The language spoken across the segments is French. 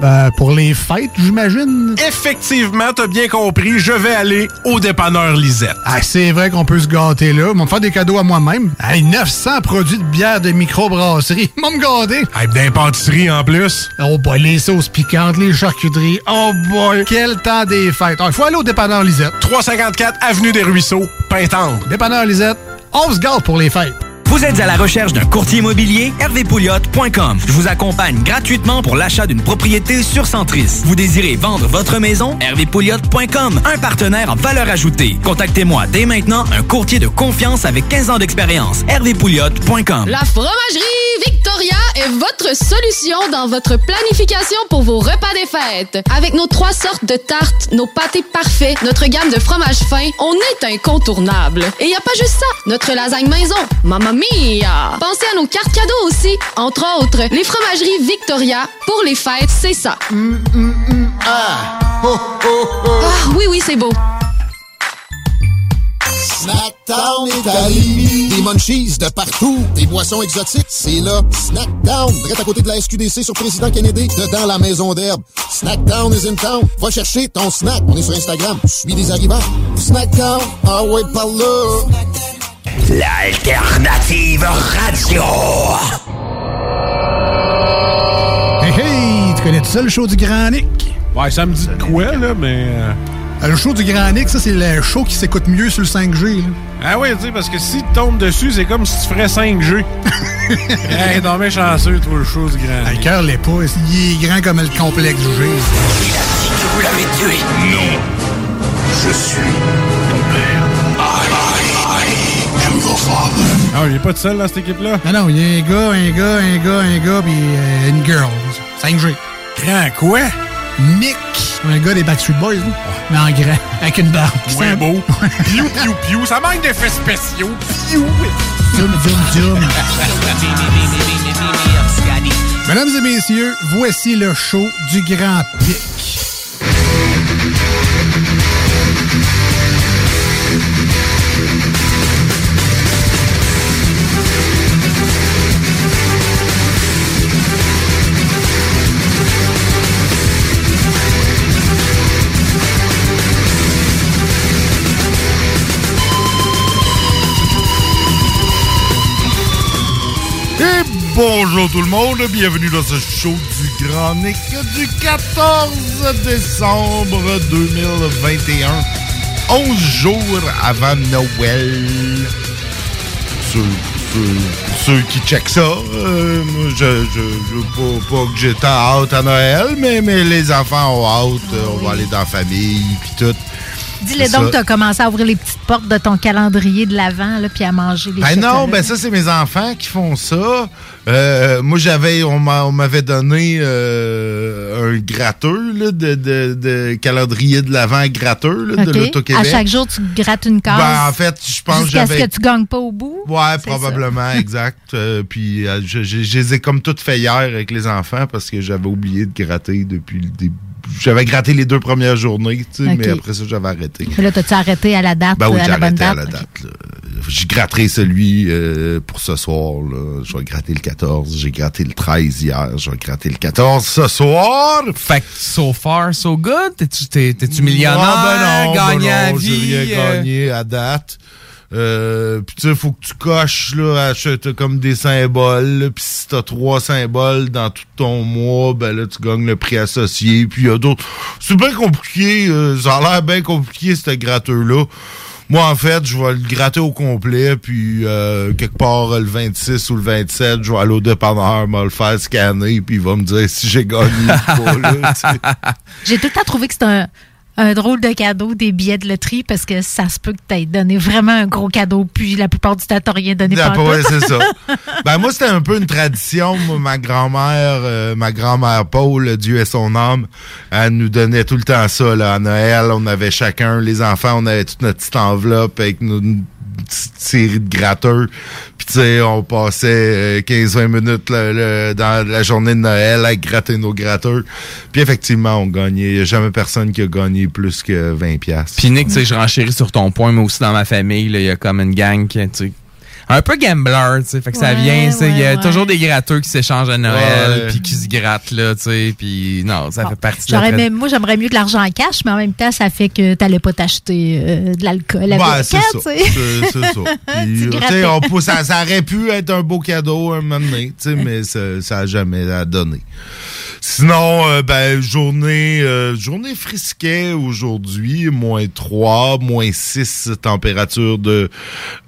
Ben, pour les fêtes, j'imagine? Effectivement, t'as bien compris, je vais aller au dépanneur Lisette. Ah, c'est vrai qu'on peut se gâter là. Ils vont me faire des cadeaux à moi-même. Hey, 900 produits de bière de microbrasserie. Ils vont me gâter. Hey, d'impantisserie en plus. Oh boy, les sauces piquantes, les charcuteries. Oh boy, quel temps des fêtes. Il faut aller au dépanneur Lisette. 354 Avenue des Ruisseaux, Pintendre. Dépanneur Lisette, on se gâte pour les fêtes. Vous êtes à la recherche d'un courtier immobilier? hervépouliot.com. Je vous accompagne gratuitement pour l'achat d'une propriété sur Centris. Vous désirez vendre votre maison? hervépouliot.com. Un partenaire en valeur ajoutée. Contactez-moi dès maintenant un courtier de confiance avec 15 ans d'expérience. hervépouliot.com. La fromagerie Victoria est votre solution dans votre planification pour vos repas des fêtes. Avec nos trois sortes de tartes, nos pâtés parfaits, notre gamme de fromages fins, on est incontournable. Et il a pas juste ça. Notre lasagne maison, Mamma Mia! Pensez à nos cartes cadeaux aussi. Entre autres, les fromageries Victoria. Pour les fêtes, c'est ça. Ah! Ho, ho, ho. Ah, oui, oui, c'est beau. Snackdown Italie. Des munchies de partout. Des boissons exotiques. C'est là. Snackdown. Direct à côté de la SQDC sur Président Kennedy. Dedans la maison d'herbe. Snackdown is in town. Va chercher ton snack. On est sur Instagram. Suis des arrivants. Snackdown. Ah ouais, par là. L'alternative radio. Hey hey, tu connais tout ça le show du Grand Nick? Ouais, ça me dit de quoi, là, mais... euh, Euh, Le show du Grand Nick, ça c'est le show qui s'écoute mieux sur le 5G. là. Ah oui, tu sais, parce que si tu tombes dessus, c'est comme si tu ferais 5G. hey, non, mais chanceux, toi, le chose grand. Ah, Le cœur l'est pas. Il est grand comme le complexe du G. Vous l'avez tué. Non. Je suis Ah, il est pas tout seul dans cette équipe-là? Ah non, il y a un gars, un gars, un gars, un gars, puis euh, une girl. 5G. Grand quoi? Nick. Un gars des Backstreet Boys, là. Mais en grand, avec une barbe. Sent- beau. Piou, piou, piou. Ça manque d'effets spéciaux. Piou. Zoom, zoom, zoom. Mesdames et messieurs, voici le show du Grand Pic. Bonjour tout le monde, bienvenue dans ce show du Grand Nick du 14 décembre 2021. 11 jours avant Noël. Ceux, ceux- qui checkent ça, euh, je, je, je- pas, pas que j'étais hâte à Noël, mais, mais les enfants ont hâte, euh, on va aller dans la famille, puis tout. Dis-le donc, tu as commencé à ouvrir les petites portes de ton calendrier de l'avant, là, puis à manger les Ben non, ben ça, c'est mes enfants qui font ça. Euh, moi, j'avais, on m'a- on m'avait donné euh, un gratteux là, de, de, de calendrier de l'avant gratteux là, de l'Auto-Québec. À chaque jour, tu grattes une case. Ben, en fait, je pense que Jusqu'à ce j'avais... que tu gagnes pas au bout. Ouais, probablement, exact. Euh, puis euh, je, je- je les ai comme toutes fait hier avec les enfants parce que j'avais oublié de gratter depuis le début. J'avais gratté les deux premières journées, tu sais, mais après ça, j'avais arrêté. Mais là, t'as-tu arrêté à la date, Ben oui, euh, à j'ai arrêté à date? la date. là. J'ai gratté celui euh, pour ce soir. Là. Je vais gratter le 14. J'ai gratté le 13 hier. Je vais gratter le 14 ce soir. Fait que so far, so good? T'es-tu, t'es, t'es-tu millionnaire? Ah, ben non, ben gagnant à non, j'ai vie? rien euh? gagné à date. Euh, puis tu sais, faut que tu coches, là, achète comme des symboles. là, Puis si t'as trois symboles dans tout ton mois, ben là, tu gagnes le prix associé. Puis il y a d'autres... C'est bien compliqué. euh, ça a l'air bien compliqué, ce gratteux-là. Moi, en fait, je vais le gratter au complet, puis euh, quelque part le 26 ou le 27, je vais aller au dépanneur, me le faire scanner, puis il va me dire si j'ai gagné ou pas. là. J'ai tout le temps trouvé que c'était un, un drôle de cadeau, des billets de loterie, parce que ça se peut que tu aies donné vraiment un gros cadeau, puis la plupart du temps, t'as rien donné Ah, ouais, c'est ça. Ben moi, c'était un peu une tradition. Moi, ma grand-mère, euh, ma grand-mère Paul, Dieu est son âme, elle nous donnait tout le temps ça. Là, à Noël, on avait chacun, les enfants, on avait toute notre petite enveloppe avec nos- petite série de gratteurs. Puis tu sais, on passait euh, 15-20 minutes le- le- dans la journée de Noël à gratter nos gratteurs. Puis effectivement, on gagnait. Il n'y a jamais personne qui a gagné plus que 20 pièces. Puis Nick, tu sais, je renchéris sur ton point, mais aussi dans ma famille, il y a comme une gang qui, tu sais, un peu gambler, tu sais, fait que ça Ouais, vient, tu sais, il y a ouais, ouais. toujours des gratteurs qui s'échangent à Noël, Ouais. puis qui se grattent, là, tu sais, puis non, ça fait partie de la moi, j'aimerais mieux de l'argent en cash, mais en même temps, ça fait que t'allais pas t'acheter euh, de l'alcool avec Ben, c'est ça. tu sais. C'est c'est ça. Puis, on peut- ça, ça aurait pu être un beau cadeau un moment donné, tu sais, mais ça, ça a jamais donné. Sinon, euh, ben, journée, euh, journée frisquet aujourd'hui, moins 3, moins 6 température de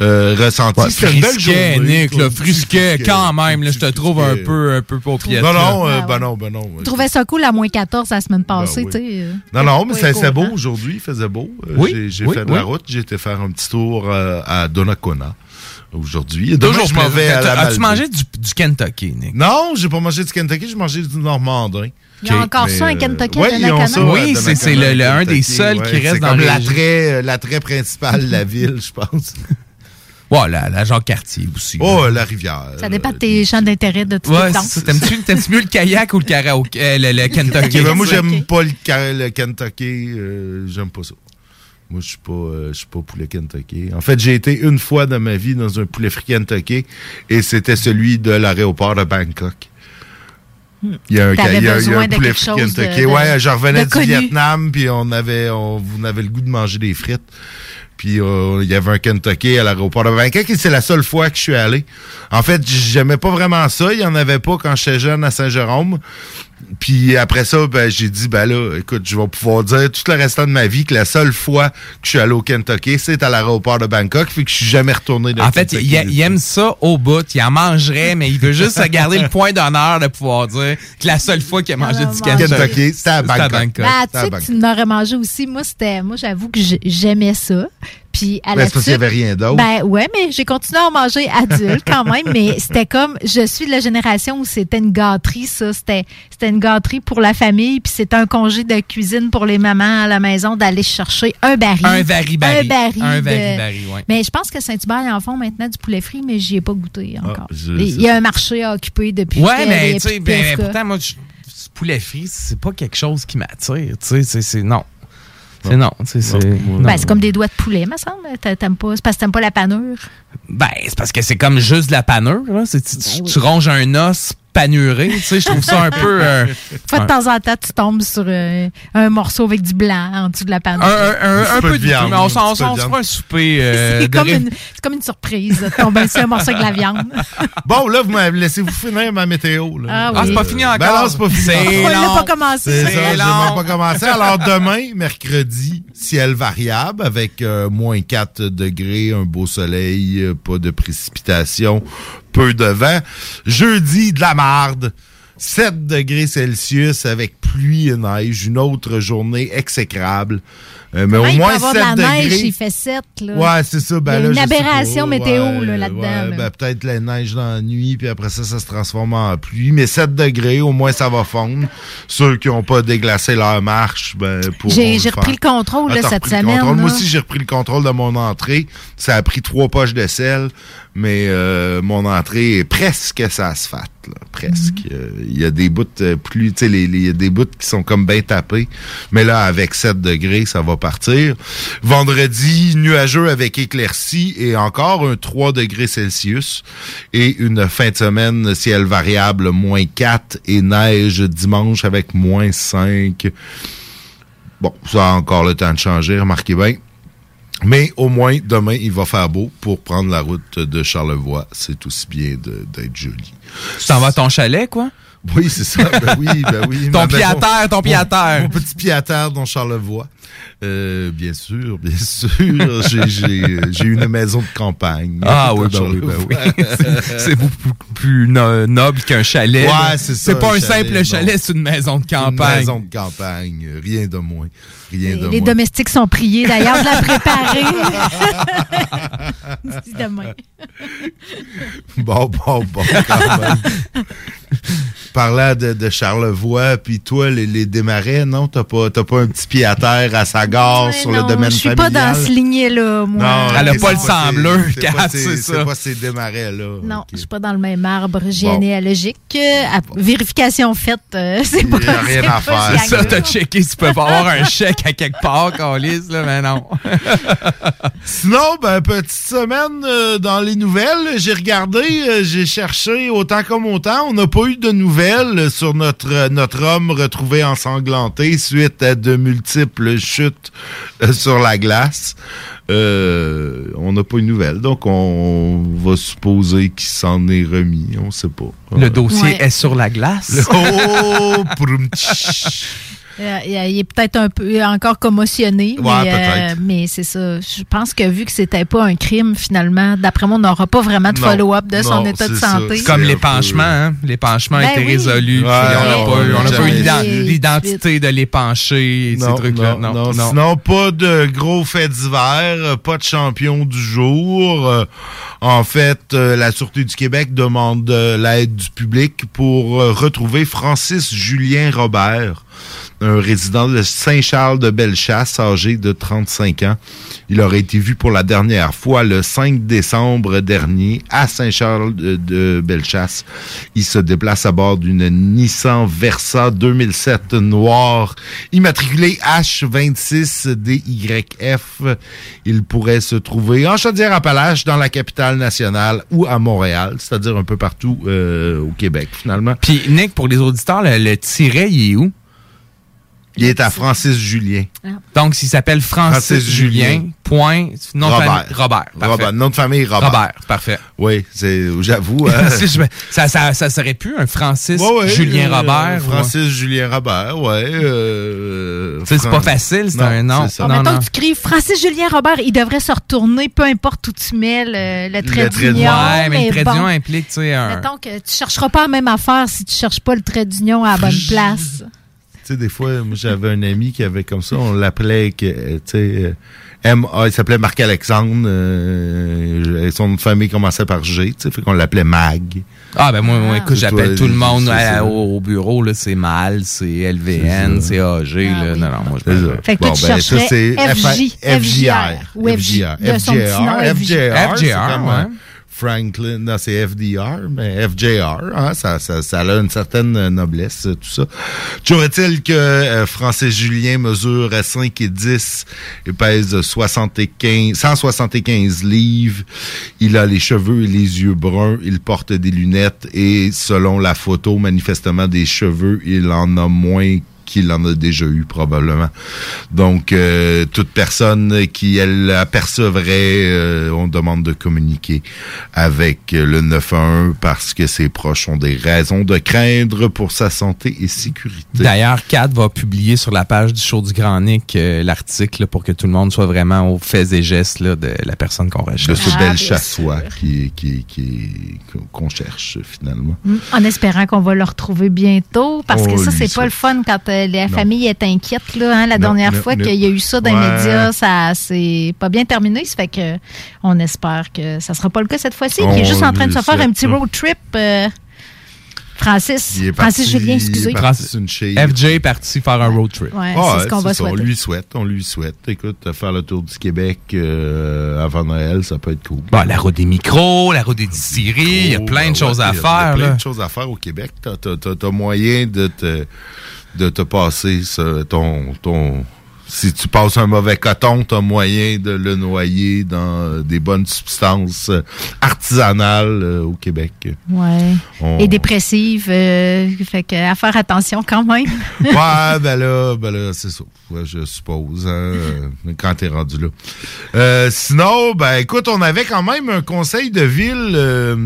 euh, ressenti. Ouais, C'était une belle frisquet, journée. Nick, petit frisquet, quand même, là, je te trouve un peu, un peu paupiette. Non, non, euh, Ouais, ben non, ben non. Je trouvais ça cool à moins 14 la semaine passée, oui. tu sais. euh, Non, non, mais c'est c'est beau aujourd'hui, il faisait beau. Euh, Oui, J'ai oui, fait de la route, j'ai été faire un petit tour euh, à Donnacona aujourd'hui. Demain, Toujours je m'en vais à la As-tu mangé du, du Kentucky, Nick? Non, j'ai pas mangé du Kentucky, j'ai mangé du Normandin. Il y a encore Mais, ça, un euh, Kentucky ouais, à ils ont Donnacona? ça, Oui, à c'est- le- le- un des seuls qui reste dans l'attrait, euh, l'attrait principal de la ville, je pense. Ouais, la, la Jacques Cartier aussi. là. Oh, la rivière. Ça dépend de tes champs d'intérêt de tout Ouais. T'aimes-tu t'aimes-tu mieux le kayak ou le karaoke? euh, le, le Kentucky? Ben, moi, j'aime pas le, le Kentucky. euh, j'aime pas ça. Moi, je suis pas, euh, je suis pas poulet Kentucky. En fait, j'ai été une fois dans ma vie dans un poulet frit Kentucky et c'était celui de l'aéroport de Bangkok. Il y a un, il y a- il y a besoin un poulet frit Kentucky. de- ouais, je revenais du connu. Vietnam puis on avait, on, on avait le goût de manger des frites. Puis euh, il y avait un Kentucky à l'aéroport de Bangkok et c'est la seule fois que je suis allé. En fait, j'aimais pas vraiment ça. Il y en avait pas quand j'étais jeune à Saint-Jérôme. Puis après ça, ben, j'ai dit, ben là, écoute, je vais pouvoir dire tout le restant de ma vie que la seule fois que je suis allé au Kentucky, c'est à l'aéroport de Bangkok, fait que je suis jamais retourné de En fait, il, il aime ça au bout. Il en mangerait, mais il veut juste se garder le point d'honneur de pouvoir dire que la seule fois qu'il a mangé du Kentucky, Kentucky, c'était à Bangkok. Ben, tu sais que tu n'aurais mangé aussi. Moi, c'était, moi, j'avoue que j'ai- j'aimais ça. Puis à Ben, la c'est parce qu'il y suite- avait rien d'autre. Ben ouais, mais j'ai continué à en manger adulte quand même. mais c'était comme, je suis de la génération où c'était une gâterie, ça. C'était, c'était une gâterie pour la famille. Puis c'était un congé de cuisine pour les mamans à la maison d'aller chercher un baril. Un vari-bari. Un baril. Un de- ouais. Mais je pense que Saint-Hubert, ils en font maintenant du poulet frit, mais j'y ai pas goûté encore. Ah, je- Il y a un marché à occuper depuis. Ouais, mais tu sais, ben, pourtant, moi, je- ce poulet frit, c'est pas quelque chose qui m'attire. Tu sais, c'est- c'est non. C'est non. Ben, c'est comme des doigts de poulet, me semble. T'a- T'aimes pas, c'est parce que t'aimes pas la panure. Ben, c'est parce que c'est comme juste de la panure. Là. Tu, Ben tu- tu ronges un os panuré. Tu sais, je trouve ça un peu. euh, Fois de un- temps en temps, tu tombes sur euh, un morceau avec du blanc en dessous de la panure. un, un- un- un peu de de viande, mais on s'en se fera un souper. euh, c'est, comme ré- une, c'est comme une surprise de tomber sur un morceau avec de la viande. Bon, là, vous m'avez laissez-vous finir ma météo. Là. Ah Ah, oui. c'est pas fini encore. Ben non, c'est pas fini. C'est On l'a long. pas commencé. C'est C'est ça, même pas commencé. Alors, demain, mercredi, ciel variable avec euh, moins 4 degrés, un beau soleil, pas de précipitation, peu de vent. Jeudi, de la marde. 7 degrés Celsius avec pluie et neige. Une autre journée exécrable. Euh, mais Comment au il peut moins avoir 7 de la neige, degrés. il fait 7. Là. Ouais, c'est ça. Ben Il y a là, une aberration météo, Ouais, là, là-dedans, ouais, là. ben, peut-être la neige dans la nuit, puis après ça, ça se transforme en pluie. Mais 7 degrés, au moins, ça va fondre. Ceux qui n'ont pas déglacé leur marche, ben, pourront J'ai, le j'ai repris faire. le contrôle Ah, cette repris le semaine. contrôle. Moi aussi, j'ai repris le contrôle de mon entrée. Ça a pris trois poches de sel, mais euh, mon entrée est presque sa asphalte. là, presque. Mhm. Euh, Il y a des bouts euh, plus, tu sais, il y a des bouts qui sont comme bien tapés. Mais là, avec 7 degrés, ça va partir. Vendredi, nuageux avec éclaircie et encore un 3 degrés Celsius. Et une fin de semaine, ciel variable, moins 4 et neige dimanche avec moins 5. Bon, ça a encore le temps de changer, remarquez bien. Mais au moins, demain, il va faire beau pour prendre la route de Charlevoix. C'est aussi bien d'être joli. Tu t'en vas ton chalet, quoi? Oui, c'est ça. Ben oui, ben oui. Ton Ma- pied à terre, ton pied à mon- terre. Mon petit pied à terre dans Charlevoix. Euh, bien sûr, bien sûr. J'ai- J'ai j'ai une maison de campagne. Ah oui, ben oui, ben oui. C'est- beaucoup plus no- noble qu'un chalet. Ouais, c'est ça, C'est pas un un chalet, simple non. chalet, c'est une maison de Une campagne. maison de campagne, rien de moins. Rien de Les moins. domestiques sont priés d'ailleurs de la préparer. Demain. Bon, bon, bon, quand même. Parlant de, de Charlevoix, puis toi, les, les démarrais, non? T'as pas, t'as pas un petit pied à terre à sa gare sur le Non, domaine je suis familial? pas dans ce ligné-là, moi. Non, Elle a pas le bleu, c'est ces- c'est ça. pas ces démarrais-là. Non, je suis pas dans le même arbre généalogique. Euh, à- Vérification faite, euh, c'est pas Il y a rien à pas faire. Ça, t'as checké tu peux pas avoir un chèque à quelque part, Calis, là, mais non. Sinon, ben, petite semaine euh, dans les nouvelles. J'ai regardé, euh, j'ai cherché autant comme autant. On n'a pas eu de nouvelles sur notre, notre homme retrouvé ensanglanté suite à de multiples chutes euh, sur la glace. Euh, on n'a pas eu de nouvelles, donc on va supposer qu'il s'en est remis. On sait pas. Le dossier Ouais. est sur la glace. Le- Oh, Il il est peut-être un peu encore commotionné, Ouais, mais, euh, peut-être. mais c'est ça. Je pense que vu que c'était pas un crime, finalement, d'après moi, on n'aura pas vraiment de Non. follow-up de son Non, état de c'est ça. santé. Comme l'épanchement, hein? L'épanchement a Ben été oui. résolu. Ouais, on n'a pas, eu- on n'a ouais, pas eu jamais. l'ident- l'identité de l'épanché, ces Non, trucs-là. non, non. Sinon, pas de gros faits divers, euh, pas de champion du jour. Euh, En fait, euh, la Sûreté du Québec demande euh, l'aide du public pour euh, retrouver Francis Julien Robert, un résident de Saint-Charles de Bellechasse, âgé de 35 ans. Il aurait été vu pour la dernière fois le 5 décembre dernier à Saint-Charles de, de Bellechasse. Il se déplace à bord d'une Nissan Versa 2007 noire, immatriculée H26DYF. Il pourrait se trouver en Chaudière-Appalaches, dans la capitale nationale ou à Montréal, c'est-à-dire un peu partout euh, au Québec, finalement. Puis, Nick, pour les auditeurs, le, le tiret, il est où? Il est à Francis Julien. Donc, s'il s'appelle Francis, Francis Julien, Julien. point, nom de Robert. famille- Robert. parfait. Robert. Nom de famille, Robert. Robert, parfait. Oui, c'est, j'avoue. euh, ça, ça, ça serait plus un Francis Ouais, ouais, Julien euh, Robert. Francis Julien Robert, ouais. euh, Tu sais, c'est Fran- pas facile, c'est un nom. c'est ça. Bon, mettons que tu cries Francis Julien Robert, il devrait se retourner, peu importe où tu mets le, le trait Le trait d'union. Ouais, mais le trait bon, d'union implique, tu sais, un... Mettons que tu chercheras pas la même affaire si tu cherches pas le trait d'union à la bonne place. Sais, des fois, moi, j'avais un ami qui avait comme ça, on l'appelait, euh, tu sais, euh, M, A, il s'appelait Marc-Alexandre, euh, et son nom de famille commençait par G, tu sais, fait qu'on l'appelait Mag. Ah, ben moi, moi écoute, j'appelle tout le monde à- au, au bureau, là, c'est MAL, c'est LVN, c'est AG, là. Non, non, moi, je C'est ça. Fait que Bon, tu ben, ça, c'est FJ, FJR. FJR, FJ. FJR, FJR, comme, ouais. euh, Franklin, non, c'est FDR, mais FJR, hein, ça, ça, ça a une certaine noblesse, tout ça. Toujours est-il que euh, Francis Julien mesure à 5 et 10 et pèse 75, 175 livres. Il a les cheveux et les yeux bruns, il porte des lunettes et selon la photo, manifestement des cheveux, il en a moins qu'il en a déjà eu probablement. Donc, euh, toute personne qui elle apercevrait, euh, on demande de communiquer avec le 911 parce que ses proches ont des raisons de craindre pour sa santé et sécurité. D'ailleurs, Kat va publier sur la page du show du Grand Nick euh, l'article pour que tout le monde soit vraiment aux faits et gestes là, de la personne qu'on de recherche. ce Ah, bel bien chassois qui, qui, qui, qu'on cherche finalement. Mm, En espérant qu'on va le retrouver bientôt, parce que Oh, ça, c'est pas le fun quand euh, la Non. famille est inquiète. Là, hein, la Non, dernière non, fois qu'il y a eu ça dans Ouais. les médias, ça c'est pas bien terminé. Ça fait que on espère que ça sera pas le cas cette fois-ci. Qui est juste en train de se faire un petit road trip. euh, Francis, Il est Francis parti- Julien, excusez. il chaise. FJ est parti faire un road trip. Ouais, Ah, c'est ce qu'on va ça, On lui souhaite, on lui souhaite. Écoute, faire le tour du Québec euh, avant Noël, ça peut être cool. Bon, la route des micros, la route des distilleries, il y a plein de choses ouais, à il y a- faire. Il y a plein là. de choses à faire au Québec. T'as, t'as- t'as- t'as moyen de te, de te passer ce- ton, ton, si tu passes un mauvais coton, tu as moyen de le noyer dans des bonnes substances euh, artisanales euh, au Québec. Ouais. On- Et dépressive. euh, fait que à faire attention quand même. ouais, ben là, ben là c'est ça. Ouais, je suppose, hein, euh, quand t'es rendu là. Euh, sinon, ben écoute, on avait quand même un conseil de ville... euh,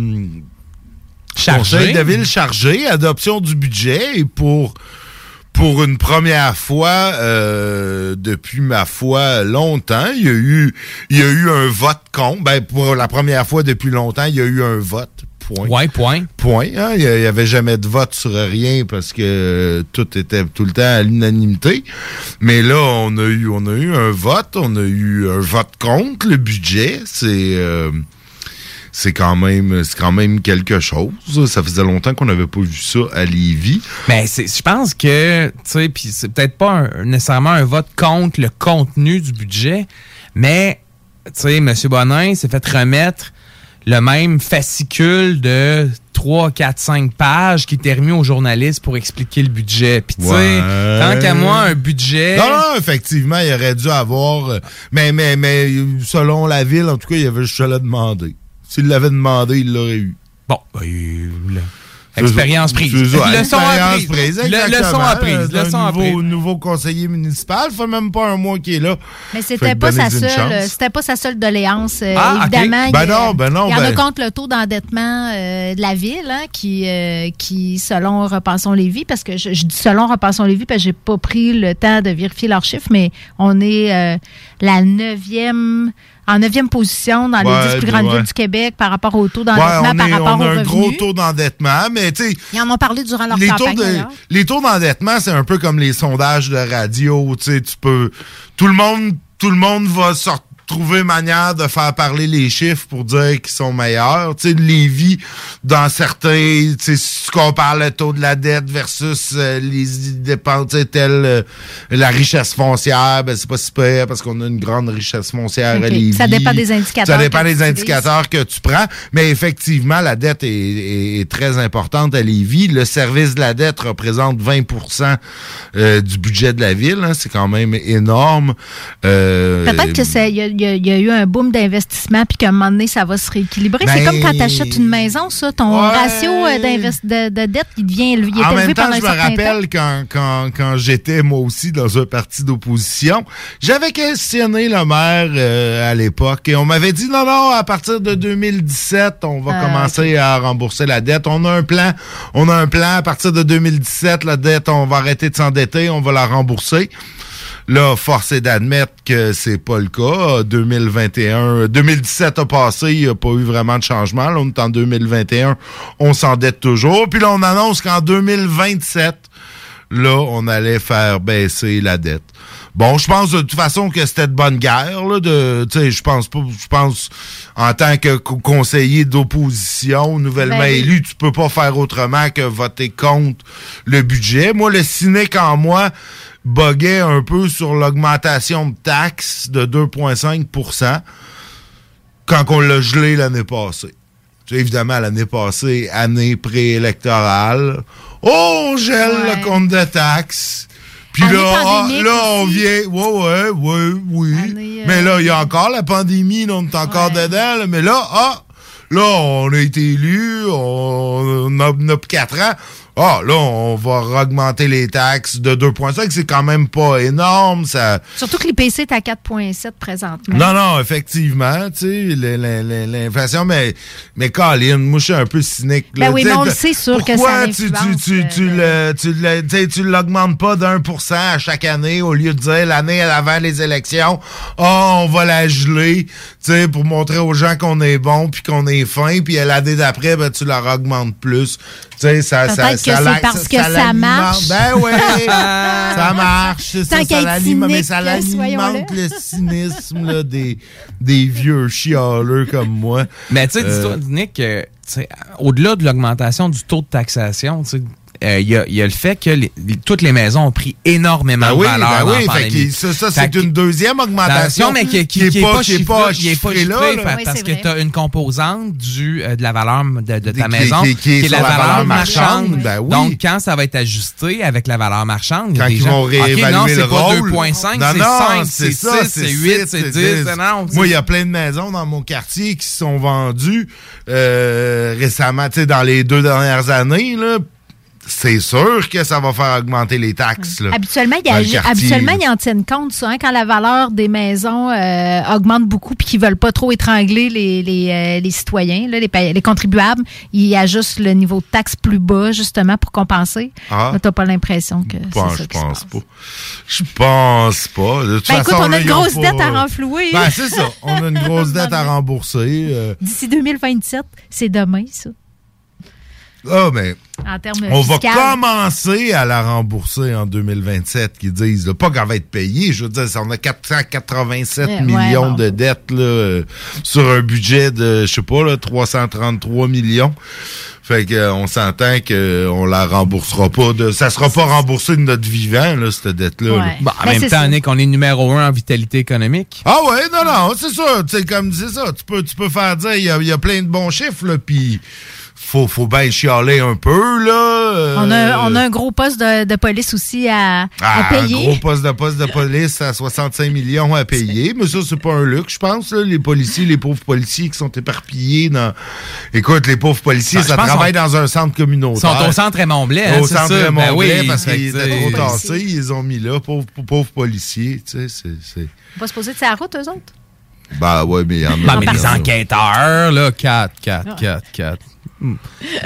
Chargé. Conseil de ville chargé, adoption du budget, et pour... Pour une première fois, euh, depuis ma foi longtemps, il y a eu, il y a eu un vote contre. Ben, pour la première fois depuis longtemps, il y a eu un vote. Point. Ouais, point. Point. hein. Il n'y avait jamais de vote sur rien parce que tout était tout le temps à l'unanimité. Mais là, on a eu, on a eu un vote. On a eu un vote contre le budget. C'est, euh, c'est quand même, c'est quand même quelque chose. Ça faisait longtemps qu'on n'avait pas vu ça à Lévis. Mais c'est, je pense que, tu sais, puis c'est peut-être pas un- nécessairement un vote contre le contenu du budget, mais, tu sais, M. Bonin s'est fait remettre le même fascicule de 3, 4, 5 pages qui était remis aux journalistes pour expliquer le budget. Puis, tu sais, Ouais. tant qu'à moi, un budget. Non, non, effectivement, il aurait dû avoir. euh, Mais, mais, mais, selon la ville, en tout cas, il avait juste à le demander. S'il l'avait demandé, il l'aurait eu. Bon, ben, là. Expérience prise. Leçon expérience apprise. prise, leçon apprise, leçon nouveau, apprise. nouveau conseiller municipal, ça fait même pas un mois qu'il est là. Mais c'était pas sa seule, c'était pas sa seule doléance. euh, Ah, évidemment, Ben il y a- non, ben non, Il y en a ben- contre le taux d'endettement euh, de la ville, hein, qui, euh, qui, selon Repensons Lévis, parce que je, je dis selon Repensons Lévis, parce que j'ai pas pris le temps de vérifier leurs chiffres, mais on est euh, la neuvième, en neuvième position dans Ouais, les dix plus grandes ouais. villes du Québec par rapport au taux d'endettement, par rapport on a aux un revenus. gros taux d'endettement, mais tu sais, Ils en ont parlé durant leur les taux campagne, de- les taux d'endettement, c'est un peu comme les sondages de radio. Tu sais, tu peux. Tout le monde, tout le monde va se trouver manière de faire parler les chiffres pour dire qu'ils sont meilleurs. Tu sais, Lévis, dans certains, tu sais, si tu compares le taux de la dette versus euh, les dépenses, tu sais, telles euh, la richesse foncière, ben c'est pas si pire parce qu'on a une grande richesse foncière Ok. à Lévis. Ça dépend des indicateurs Ça dépend des indicateurs que tu prends. Mais effectivement, la dette est, est- est très importante à Lévis. Le service de la dette représente 20% euh, du budget de la ville. hein. C'est quand même énorme. Euh, Peut-être que c'est il y, a- il y a- il y a eu un boom d'investissement puis qu'à un moment donné ça va se rééquilibrer. c'est Ben- comme quand tu achètes une maison, ça, ton Ouais. ratio euh, de, de dette, il devient il est en élevé même temps, pendant je un me rappelle quand, quand, quand j'étais moi aussi dans un parti d'opposition, j'avais questionné le maire euh, à l'époque et on m'avait dit non, non, à partir de 2017, on va Ah, commencer à rembourser la dette. On a un plan, on a un plan à partir de 2017, la dette, on va arrêter de s'endetter, on va la rembourser. Là, force est d'admettre que c'est pas le cas. 2021, 2017 a passé, il n'y a pas eu vraiment de changement. Là, on est en 2021, on s'endette toujours. Puis là, on annonce qu'en 2027, là, on allait faire baisser la dette. Bon, je pense de toute façon que c'était de bonne guerre, là, de, tu sais, je pense pas, je pense, en tant que co- conseiller d'opposition, nouvellement Ben élu, tu peux pas faire autrement que voter contre le budget. Moi, le cynique en moi boguait un peu sur l'augmentation de taxes de 2,5% quand on l'a gelé l'année passée. Tu sais, évidemment, l'année passée, année préélectorale, oh, on gèle Ouais. le compte de taxes. Puis là, ah, là, on vient. Ouais, ouais, ouais, oui. Année, euh, Mais là, il y a encore la pandémie, là, on est encore dedans. là. mais là, ah, là, on a été élus, on, on a, on a plus quatre ans. Ah, là, on va augmenter les taxes de 2,5. C'est quand même pas énorme. Ça, Surtout que l'IPC est à 4,7 présentement. non, non, effectivement, tu sais, l'inflation, mais, mais Colin, moi, je suis un peu cynique. là. Ben oui, mais on le de- sait sûr que ça tu, tu, tu, tu, le- tu le- tu tu l'augmentes pas d'un pour cent à chaque année au lieu de dire l'année avant les élections, oh, on va la geler, tu sais, pour montrer aux gens qu'on est bon puis qu'on est fin, puis l'année d'après, ben, tu leur augmentes plus. Sais, ça, ça, que ça c'est parce que ça marche. Ben oui, ça marche. Tant Ça, l'alimente, mais ça l'alimente le cynisme là, des, des vieux chialeux comme moi. Mais tu sais, Euh, dis-toi, Nick, euh, tu sais, au-delà de l'augmentation du taux de taxation, tu sais, euh, il y, a, il y a le fait que les- toutes les maisons ont pris énormément Ben de oui, valeur ben oui, fait que ça, c'est une deuxième augmentation. Mais qui, qui, qui est qui est pas- pas qui est chiffrée, pas qui est pas chiffrée là, Oui, parce que tu as une composante du, euh, de la valeur de, de ta Qui- maison qui- qui est la, la valeur valeur marchande. marchande, ben oui. Donc, quand ça va être ajusté avec la valeur marchande, il y a Quand des ils gens, vont réévaluer non, le c'est pas rôle. 2,5, Non, c'est non, 5, c'est 6, ça, c'est 8, c'est 10. Non, Moi, il y a plein de maisons dans mon quartier qui se sont vendues euh, récemment, tu sais, dans les deux dernières années, là. C'est sûr que ça va faire augmenter les taxes. Là, Habituellement, il y a- habituellement, ils en tiennent compte, ça, hein, quand la valeur des maisons euh, augmente beaucoup puis qu'ils veulent pas trop étrangler les, les, euh, les citoyens, là, les, les contribuables, ils ajustent le niveau de taxe plus bas, justement, pour compenser. Ah. Tu n'as pas l'impression que Je c'est ça je qui se pense pas. Je pense pas. De toute Ben, écoute, on a une grosse pas- dette à renflouer. Ben, c'est ça. On a une grosse dette à rembourser. euh. D'ici 2027, c'est demain, ça, Ah, mais en termes on va commencer à la rembourser en 2027, qu'ils disent. là. Pas qu'elle va être payée. Je veux dire, on a 487 Ouais, millions bon. de dettes là, euh, sur un budget de, je sais pas, là, 333 millions. Fait que, euh, on s'entend qu'on la remboursera pas. De, ça sera pas remboursé de notre vivant, là, cette dette-là. là. Bon, en Ben, même temps, ça. Nick, on est numéro un en vitalité économique. Ah ouais, non, non, c'est ça. Tu sais, comme c'est ça. Tu peux, tu peux faire dire, il y a, il y a plein de bons chiffres, là, puis faut, faut bien chialer un peu, là. euh, On a, on a un gros poste de, de police aussi à, à Ah, payer. Un gros poste de poste de police à 65 millions à payer, mais ça, c'est pas un luxe, je pense. là. Les policiers, les pauvres policiers qui sont éparpillés dans. Écoute, les pauvres policiers, Ah, ça travaille dans un centre Ils communautaire. sont au centre Raymond Blais, hein, Au centre ça? Raymond Ben oui, Blais, parce fait que, qu'ils étaient trop tassés, ils les ont mis là, pauvres, pauvres policiers, tu sais, c'est- c'est... On va se poser de sa route, eux autres. Ben ouais, mais il y en a... Ben, mais les enquêteurs, là, 4, 4, 4, 4. Hmm.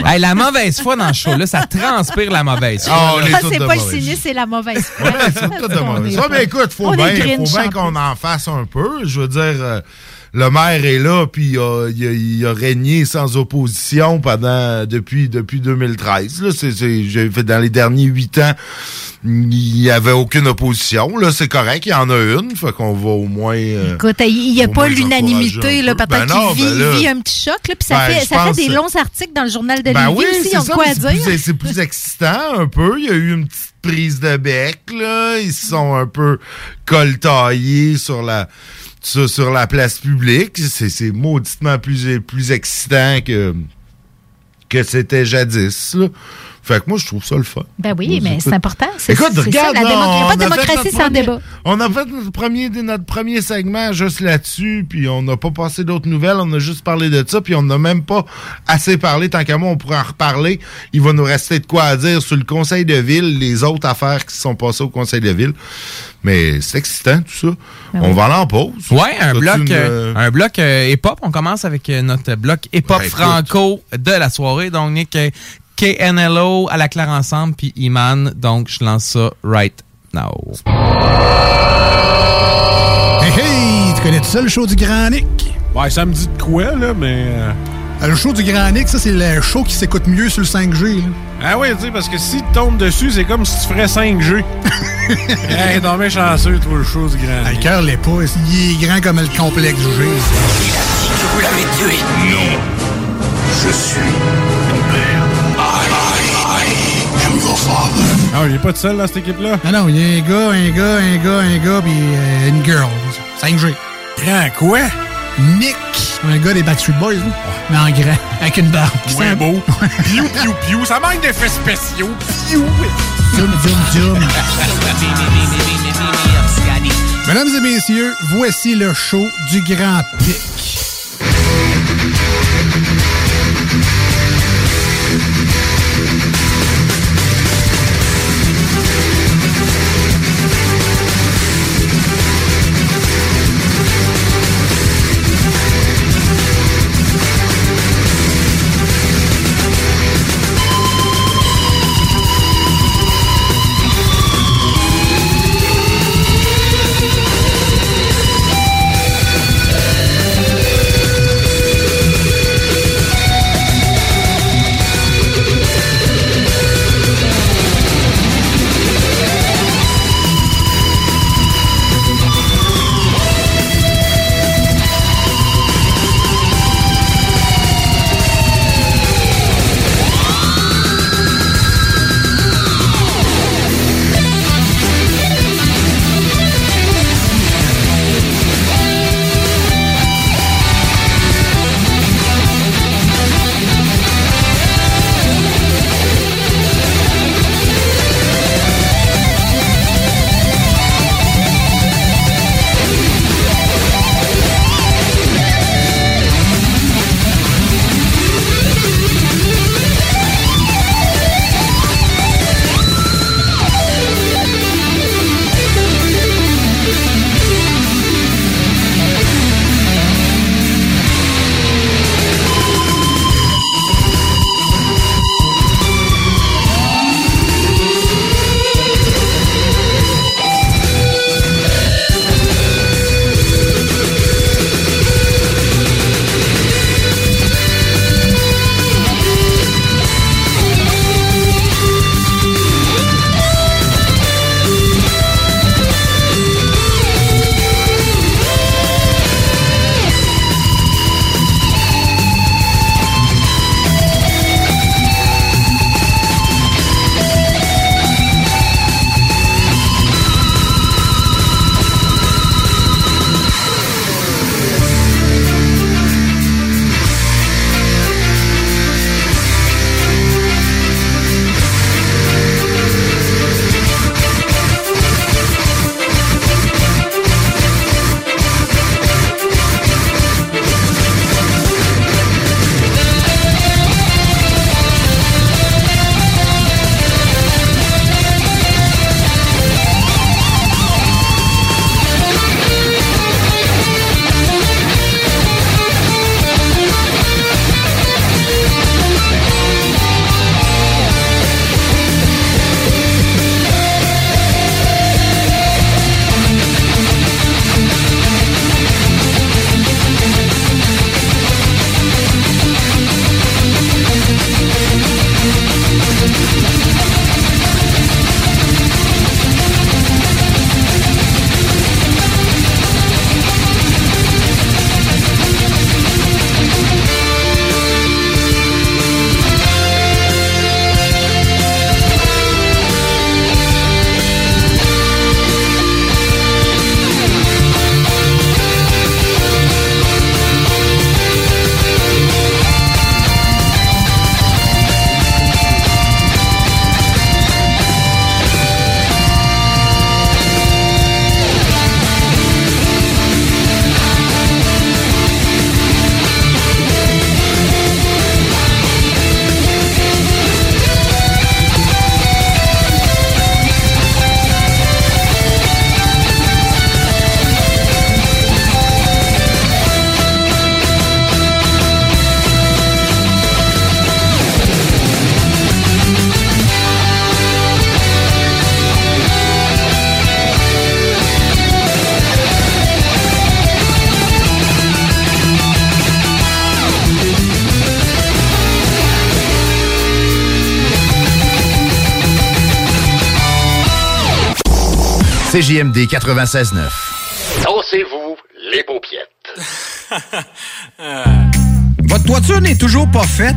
Hey, la mauvaise foi dans ce show-là, ça transpire la mauvaise foi. Ah, Ça, c'est pas le cynisme, c'est la mauvaise foi. Ouais, c'est tout de On mauvaise est foi. pas- Mais écoute, faut bien faut bien qu'on en fasse un peu. Je veux dire, euh, le maire est là, puis il a, il a- il a régné sans opposition pendant depuis depuis 2013. Là, c'est, j'ai fait dans les derniers huit ans, il n'y avait aucune opposition. Là, c'est correct, il y en a une, fait qu'on va au moins. euh, Écoute, il n'y a pas l'unanimité. un là, peu. Peut-être Ben qu'il vit, ben vit un petit choc, là, puis ça, Ben, fait, ça fait des longs articles dans le journal de Ben Lévis oui, aussi, ça, quoi dire. plus- C'est plus excitant un peu. Il y a eu une petite prise de bec, là. Ils se sont un peu coltaillés sur la, sur, sur la place publique. C'est, mauditement plus, plus excitant que, que c'était jadis. Fait que moi, je trouve ça le fun. Ben oui, mais c'est important. C'est, Écoute, c'est regarde, ça, la là, démo- il n'y a pas de on a fait démocratie notre sans premier- débat. On a fait notre premier, notre premier segment juste là-dessus, puis on n'a pas passé d'autres nouvelles, on a juste parlé de ça, puis on n'a même pas assez parlé. Tant qu'à moi, on pourrait en reparler. Il va nous rester de quoi à dire sur le conseil de ville, les autres affaires qui se sont passées au conseil de ville. Mais c'est excitant, tout ça. on va aller en pause. Ouais, un bloc, une, euh, un bloc euh, hip-hop. On commence avec euh, notre bloc hip-hop Ben, écoute. franco de la soirée. Donc, Nick, euh, KNLO à la claire ensemble, puis Iman. Donc, je lance ça right now. Hey, hey! Tu connais tout ça, le show du Grand Nick? Ouais, ça me dit de quoi, là, mais. euh, Le show du Grand Nick, ça, c'est le show qui s'écoute mieux sur le 5G. là. Ah oui, tu sais, parce que si tu tombes dessus, c'est comme si tu ferais 5G. hey, non, mais chanceux, toi, le chose grand. Ah, Le cœur l'est pas. Il est grand comme le complexe G. Vous l'avez tué Non. Je suis ton père. I, I, I am your father. Ah, il est pas tout seul dans cette équipe-là? Ah non, il y a un gars, un gars, un gars, un gars, puis euh, une girl. 5G. Grand quoi? Nick. Un gars des Backstreet Boys, là. mais en grand, avec une barbe. Ouais, beau? Piou, piou, piou. Ça manque d'effets spéciaux. Piou. Zoom, zoom, zoom. Mesdames et messieurs, voici le show du Grand Pic. CJMD 96.9. Dansez-vous les paupiettes. Votre toiture n'est toujours pas faite?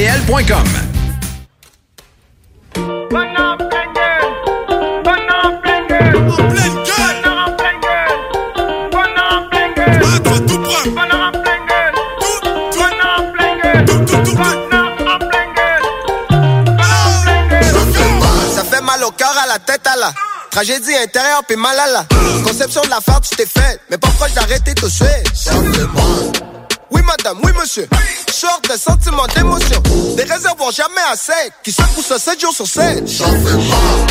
Ça fait mal au cœur, à la tête, à la tragédie intérieure, puis mal à la conception de la farce, tu t'es fait, mais pas proche d'arrêter tout de. Oui, madame, oui, monsieur. Short de sentiments, d'émotions. Des réservoirs jamais assez, qui secouent ça 7 jours sur 7. Ça fait mal.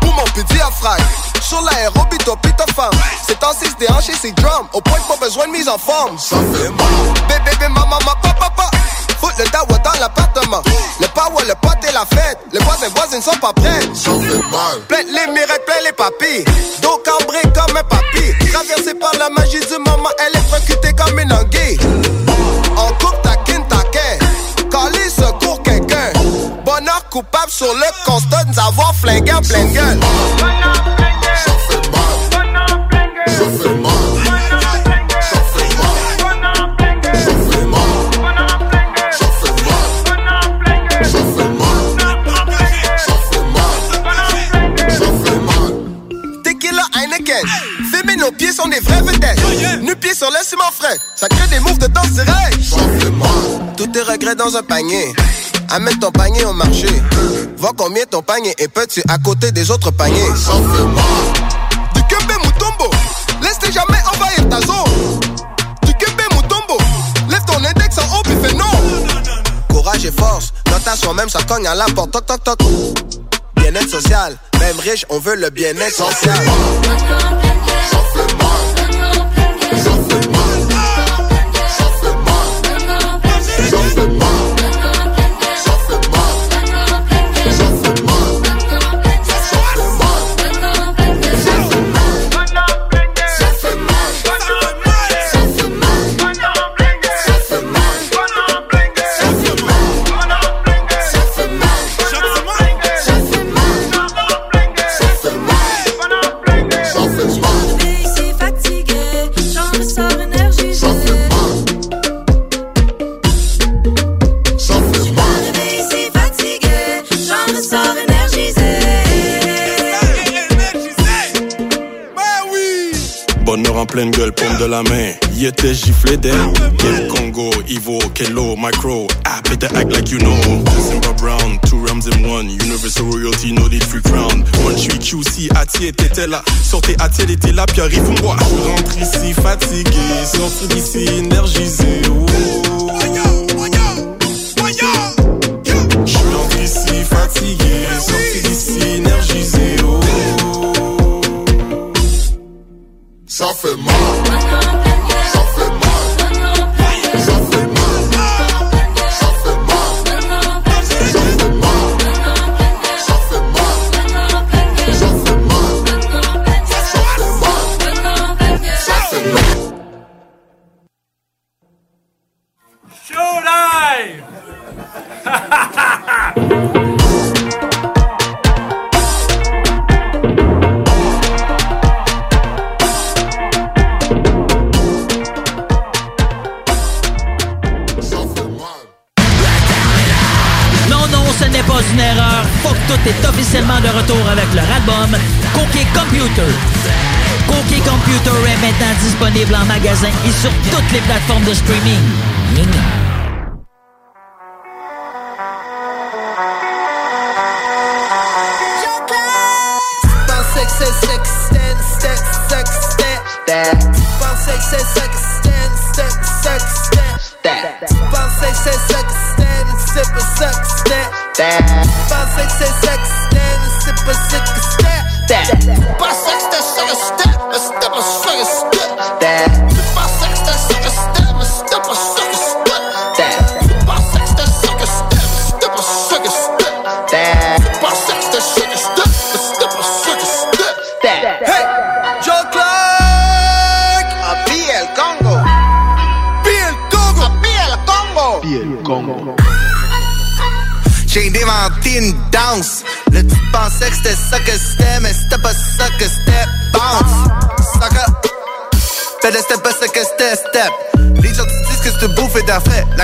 Pour mon petit diaphragme. Sur l'aérobie, toi, pis ta femme. C'est en 6 déhanché, c'est drum. Au point pas besoin de mise en forme. Ça fait mal. Bébé, bébé, maman, papa, papa. Le dawa dans l'appartement. Le power, le pote et la fête. Les voisins, voisines sont pas prêts. Ça fait mal. Plein les miracles, plein les papilles. Dos cambré comme un papy. Traversé par la magie du moment, elle est recrutée comme une anguille. On coupe ta kin, ta Calé secours quelqu'un. Bonheur coupable sur le constat nous avoir flingué en pleine gueule. Ça fait mal. Ça fait mal. Pieds sont des vrais vedettes. Nu pieds sur le ciment frais. Ça crée des moves de danse direct. Ça fait mal. Tous tes regrets dans un panier. Amène ton panier au marché. Vois combien ton panier est petit à côté des autres paniers. Du Kembe Mutombo. Laisse-les jamais envahir ta zone. Du Kembe Mutombo. Lève ton index en haut puis fais non. Courage et force. Note à soi-même, ça cogne à la porte. Toc toc toc. Bien-être social. Même riche, on veut le bien-être social. Congo, Evo, Kelo, Micro. Ah, better act like you know. Simba Brown, two rams in one. Universal royalty, no need free crown. One tree QC, Ati était là. Sortez Ati, elle était là, puis arrive moi. Je rentre ici fatigué, sorti d'ici énergisé. Oh.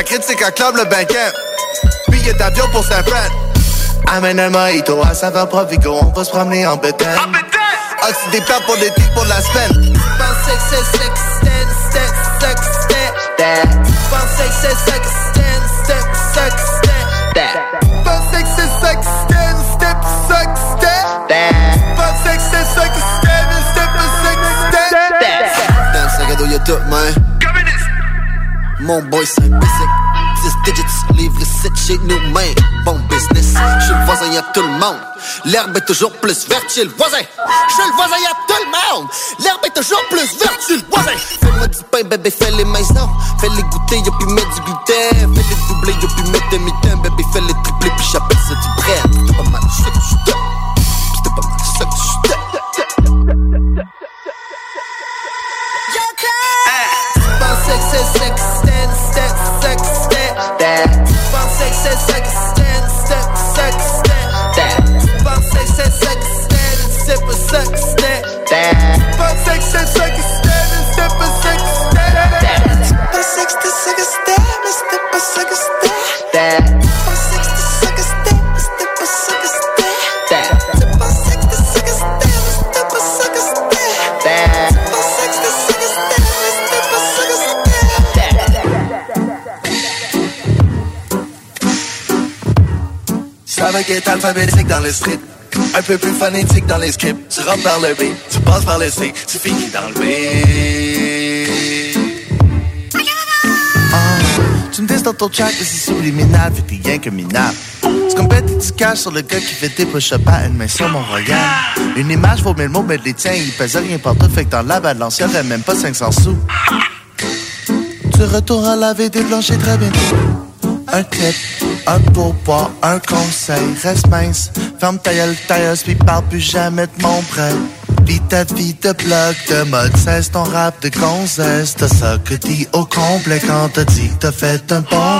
La critique acclame le banquet. Billet d'avion pour sa friend. Amène un mojito à saveur Provigo, on va se promener en bétail. Ah, c'est des plans pour l'été, pour la semaine. Pensais que c'est que que que. Dans le sac à dos, y'a tout, man. Mon boy, c'est basic. 10 digits, livre 7 chez nous, man. Bon business. Chez le voisin, y'a tout le monde. L'herbe est toujours plus verte chez le voisin. Chez le voisin, y'a tout le monde. L'herbe est toujours plus verte chez le voisin. Fais-moi du pain, bébé, fais-les maisons. Fais-les goûter, y'a puis mettre du gluten. Fais-les doubler, y'a puis mettre des mitains. Bébé, fais-les tripler, puis j'appelle ça du bread. C'était pas mal. C'était pas mal, ça que j'étais. Pensais que c'est ça que c'était, c'était ça que c'était. Pensais que c'est ça alphabétique dans le. Un peu plus phonétique dans les scripts. Tu rentres par le B, tu passes par le C, tu finis dans le B. Ah, tu me dis dans ton chat que c'est subliminal, fait t'es rien que minable. Tu compètes et tu caches sur le gars qui fait tes push-ups à une main sur mon regard. Une image vaut mille mots, mais les tiens, ils pèsent rien partout, fait que dans la balance, y'aurait même pas 500 sous. Tu retournes à laver des planchers très bientôt. Un clip, un pourboire, un conseil, reste mince. Ferme ta gueule, tailleuse, puis parle plus jamais de mon prêt. Lis ta vie de blog, de mode, cesse ton rap de gonzesse. T'as ça que dis au complet quand t'as dit t'as fait un bon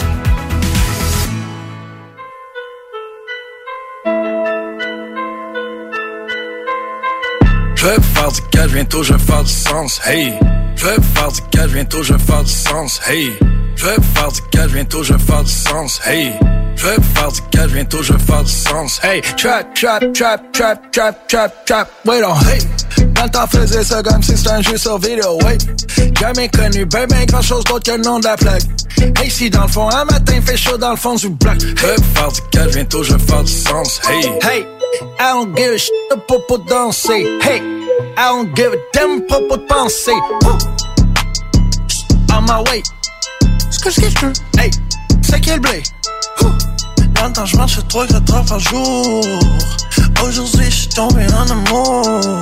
Je veux faire du cash, bientôt je veux faire du sens, hey. Je veux faire du cash, bientôt je veux faire du sens, hey. Je veux faire du cash, bientôt je veux faire du sens, hey. Je veux faire du cash, bientôt je veux faire du sens, hey. Trap, trap, trap, trap, trap, trap, trap, wait on, hey. Dans le temps faisait ça comme si c'était un jeu sur vidéo, wait. Jamais connu, ben ben grand chose d'autre que le nom de la plaque. Hey, si dans le fond, un matin fait chaud dans le fond du bloc. Je veux faire du cash, bientôt je veux faire du sens, hey. Hey, I don't give a shit de popo danser, hey. I don't give a damn propos de pensée. Woo. On my way. Ce que je veux. Hey, c'est quel blé? Temps, je marche 3 4 heures par jour. Aujourd'hui, je suis tombé en amour.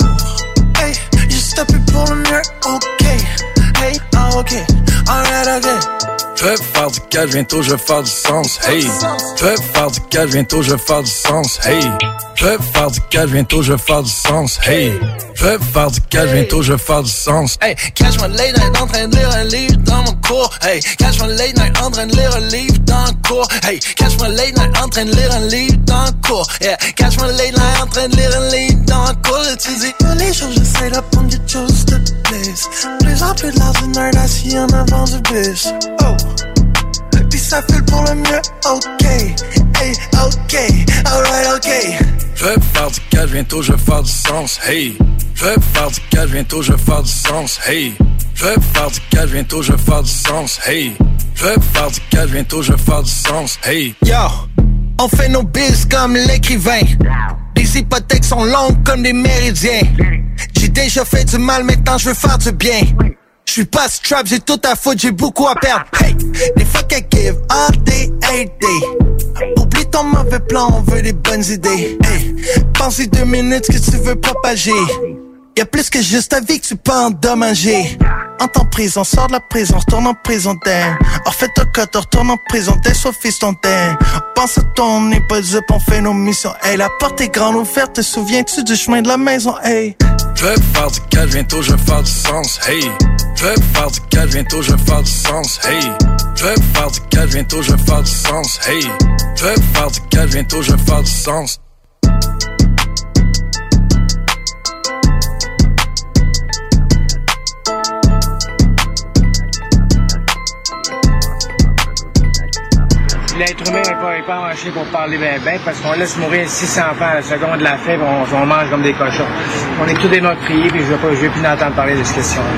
Hey, j'ai stoppé pour le mieux. Ok. Hey, ah, ok. Alright, ok. Je veux faire du cash, bientôt je veux faire du sens, hey. Je veux faire du cash, bientôt je veux faire du sens, hey. Je veux faire du cash, bientôt je veux faire du sens, hey. Je veux faire du cash, bientôt je veux faire du sens, hey. Cash moi late night en train de lire un livre dans mon cours, hey. Cash moi late night en train de lire un livre dans le cours, hey. Cash moi late night en train de lire un livre dans le cours, yeah. Cash moi late night en train de lire un livre dans le cours, et tu dis tous les jours j'essaie d'apprendre des choses de plus. Plus en plus de assis en avant du bus, oh. Ça file pour le mieux, ok, hey, ok, alright, ok. Je veux faire du cash, bientôt je veux faire du sens, hey. Je veux faire du cash, bientôt je veux faire du sens, hey. Je veux faire du cash, bientôt je veux faire du sens, hey. Je veux faire du cash, bientôt je veux faire du sens, hey. Yo, on fait nos bills comme l'écrivain. Les hypothèques sont longues comme des méridiens. J'ai déjà fait du mal, maintenant je veux faire du bien. Je suis pas strap, j'ai tout à foutre, j'ai beaucoup à perdre. Hey, les fuck I give all day, every day. Oublie ton mauvais plan, on veut des bonnes idées. Hey, pense deux minutes que tu veux propager. Y'a plus que juste ta vie que tu peux endommager. Entre en prison, sors de la prison, retourne en prison d'air. En fait, ton cote, retourne en prison, t'es soit fiston d'air. Pense à ton épaule, up, on fait nos missions. Hey, la porte est grande ouverte, te souviens-tu du chemin de la maison? Hey. Je veux faire du cash, bientôt je veux faire du sens, hey. Je veux faire du cash, bientôt je veux faire du sens, hey. Je veux faire du cash, bientôt je veux faire du sens, hey. Je veux faire du cash, bientôt je veux faire du sens. L'être humain n'est pas, est pas marché pour parler bien ben, parce qu'on laisse mourir 600 enfants à la seconde de la faim, puis on, on mange comme des cochons. On est tous des meurtriers, puis je ne veux, pas- je veux plus entendre parler de cette question-là.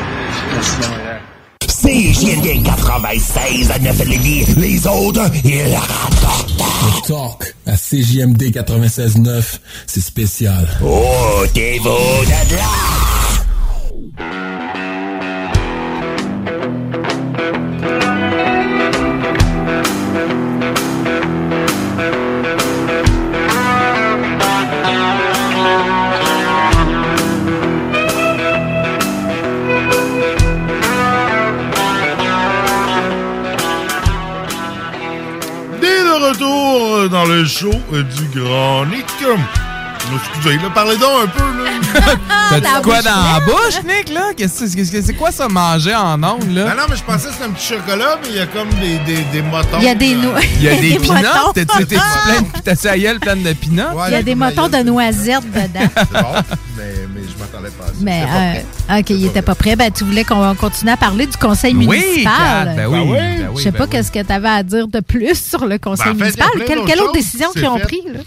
Merci, mon gars. CJMD 96 à 9 Lévis. Les autres, ils rapportent. Le talk à CJMD 96.9, c'est spécial. Oh, t'es beau de là. Le show euh, du Grand Nick. Excusez, là, parlez donc un peu, là. T'as-tu quoi dans la bouche, Nick, là? Qu'est-ce que- qu'est-ce que- C'est quoi ça, manger en ondes, là? Ben non, mais je pensais que c'était un petit chocolat, mais il y a comme des, des, des motons. Il y a des noix. Il y a des pinottes? T'as-tu plein de- pleine de pinottes? Il y a des motons de noisettes dedans. C'est bon, mais, m'attendais pas à ça. Mais, euh, OK, il était pas prêt. Ben, tu voulais qu'on continue à parler du conseil Oui, municipal. Kat, ben oui, ben oui, Je sais ben pas oui. qu'est-ce que tu avais à dire de plus sur le conseil Ben, en fait, municipal. Quelle, quelle autre décision qui qu'ils ont fait. pris? Là?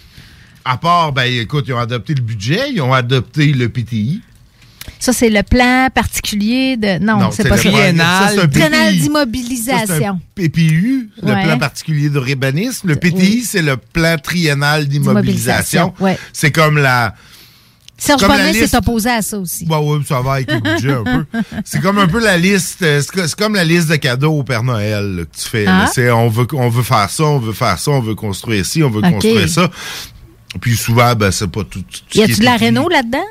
À part, ben écoute, ils ont adopté le budget, ils ont adopté le PTI. Ça, c'est le plan particulier de. Non, Non, c'est pas le ça. triennal. Ça, c'est un Triennal d'immobilisation. PPU, le Ouais. plan particulier de urbanisme. Le PTI, c'est le plan triennal D'immobilisation, d'immobilisation. ouais. C'est comme la. Serge Bonnet liste- s'est opposé à ça aussi. Bah oui, ça va avec le budget un peu. C'est comme un peu la liste, euh, c'est co- c'est comme la liste de cadeaux au Père Noël là, que tu fais. Ah. C'est on veut, on veut faire ça, on veut faire ça, on veut construire ci, on veut construire ça. Puis souvent, ben c'est pas tout. tout Y a-tu de la réno là-dedans?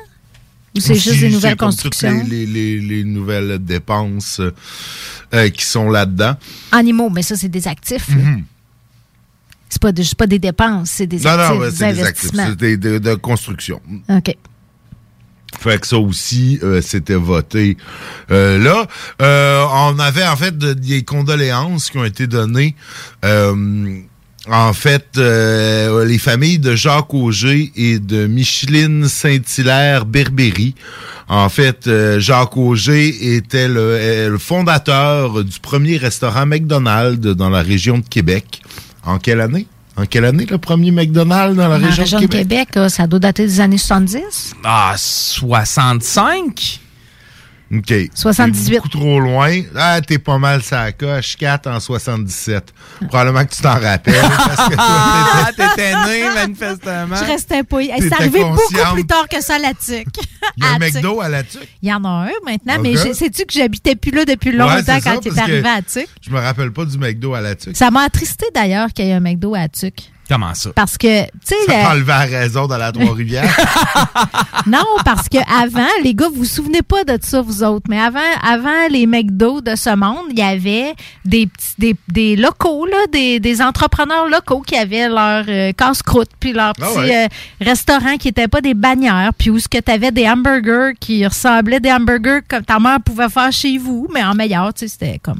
Ou c'est juste des nouvelles toutes constructions? Les, les, les, les nouvelles dépenses euh, euh, qui sont là-dedans. Animaux, mais ça, c'est des actifs. Mhm. C'est pas, de- pas des dépenses, c'est des Non, actifs, non, des c'est des actifs, investissements. c'est des- de, de construction. OK. Fait que ça aussi, euh, c'était voté euh, là. Euh, on avait en fait de- des condoléances qui ont été données. Euh, en fait, les familles de Jacques Auger et de Micheline Saint-Hilaire Berbéry. En fait, Jacques Auger était le fondateur du premier restaurant McDonald's dans la région de Québec. En quelle année? En quelle année le premier McDonald's dans la Dans région, région de Québec? ça doit dater des années 70. Ah, 65? OK. 78. T'es beaucoup trop loin. Ah, t'es pas mal ça coche. 4 en 77. Probablement que tu t'en rappelles. parce que toi, t'étais- né, manifestement. Je restais pas. C'est arrivé beaucoup plus tard que ça à la TUC. Il y a un. McDo à la tuque? Il y en a un maintenant, Ok. mais sais-tu que j'habitais plus là depuis longtemps Ouais, c'est ça, quand il est arrivé à la TUC? Je me rappelle pas du McDo à la tuque. Ça m'a attristé d'ailleurs qu'il y ait un McDo à la TUC. Comment ça? Parce que, tu sais, Ça le- la raison dans la Trois-Rivières. non, parce que avant, les gars, vous vous souvenez pas de ça, vous autres, mais avant, avant les McDo de ce monde, il y avait des petits, des, des locaux, là, des, des entrepreneurs locaux qui avaient leur euh, casse-croûte, puis leur Ah petit ouais. euh, restaurant qui n'étaient pas des bannières, puis où ce que tu avais des hamburgers qui ressemblaient des hamburgers comme ta mère pouvait faire chez vous, mais en meilleur, tu sais, c'était comme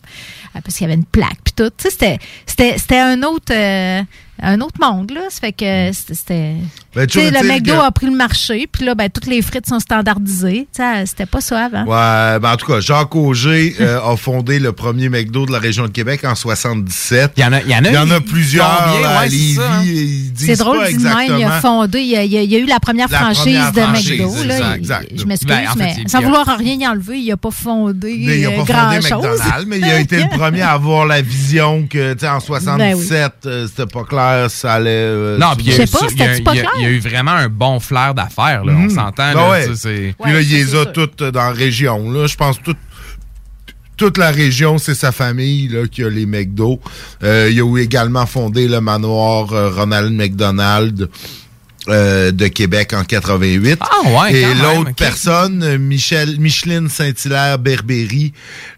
ah, parce qu'il y avait une plaque puis tout, tu sais, c'était c'était c'était un autre euh, un autre monde là, ça fait que c'était- Ben, Tu sais, le McDo que- a pris le marché, puis là, ben, toutes les frites sont standardisées. Tu sais, C'était pas ça avant. Ouais, ben en tout cas, Jacques Auger euh, a fondé le premier McDo de la région de Québec en 77. Il y en a, il y en a, Il y en a plusieurs combien? là, à Ouais, c'est Lévis. hein. C'est drôle pas du même, il a fondé, il y a, il y eu la première La franchise première de franchise, McDo. là. Il- exact. Je m'excuse, Ben, en fait, mais sans vouloir rien y enlever, il n'a pas fondé Mais il a euh, pas fondé grand-chose. McDonald's, mais il a été le premier à avoir la vision que, tu sais, en 77, euh, c'était pas clair, ça allait... Non, puis il y a ça- il y a- eu vraiment un bon flair d'affaires, là. On Mhm. s'entend, Ben là. ouais. tu sais, c'est- Puis là, il les a toutes euh, dans la région. Là. Je pense toute toute la région, c'est sa famille là, qui a les McDo. Euh, il a également fondé le manoir euh, Ronald McDonald. Euh, de Québec en 88. Ah ouais, Et l'autre personne, Michel, Micheline Saint-Hilaire Berbéry,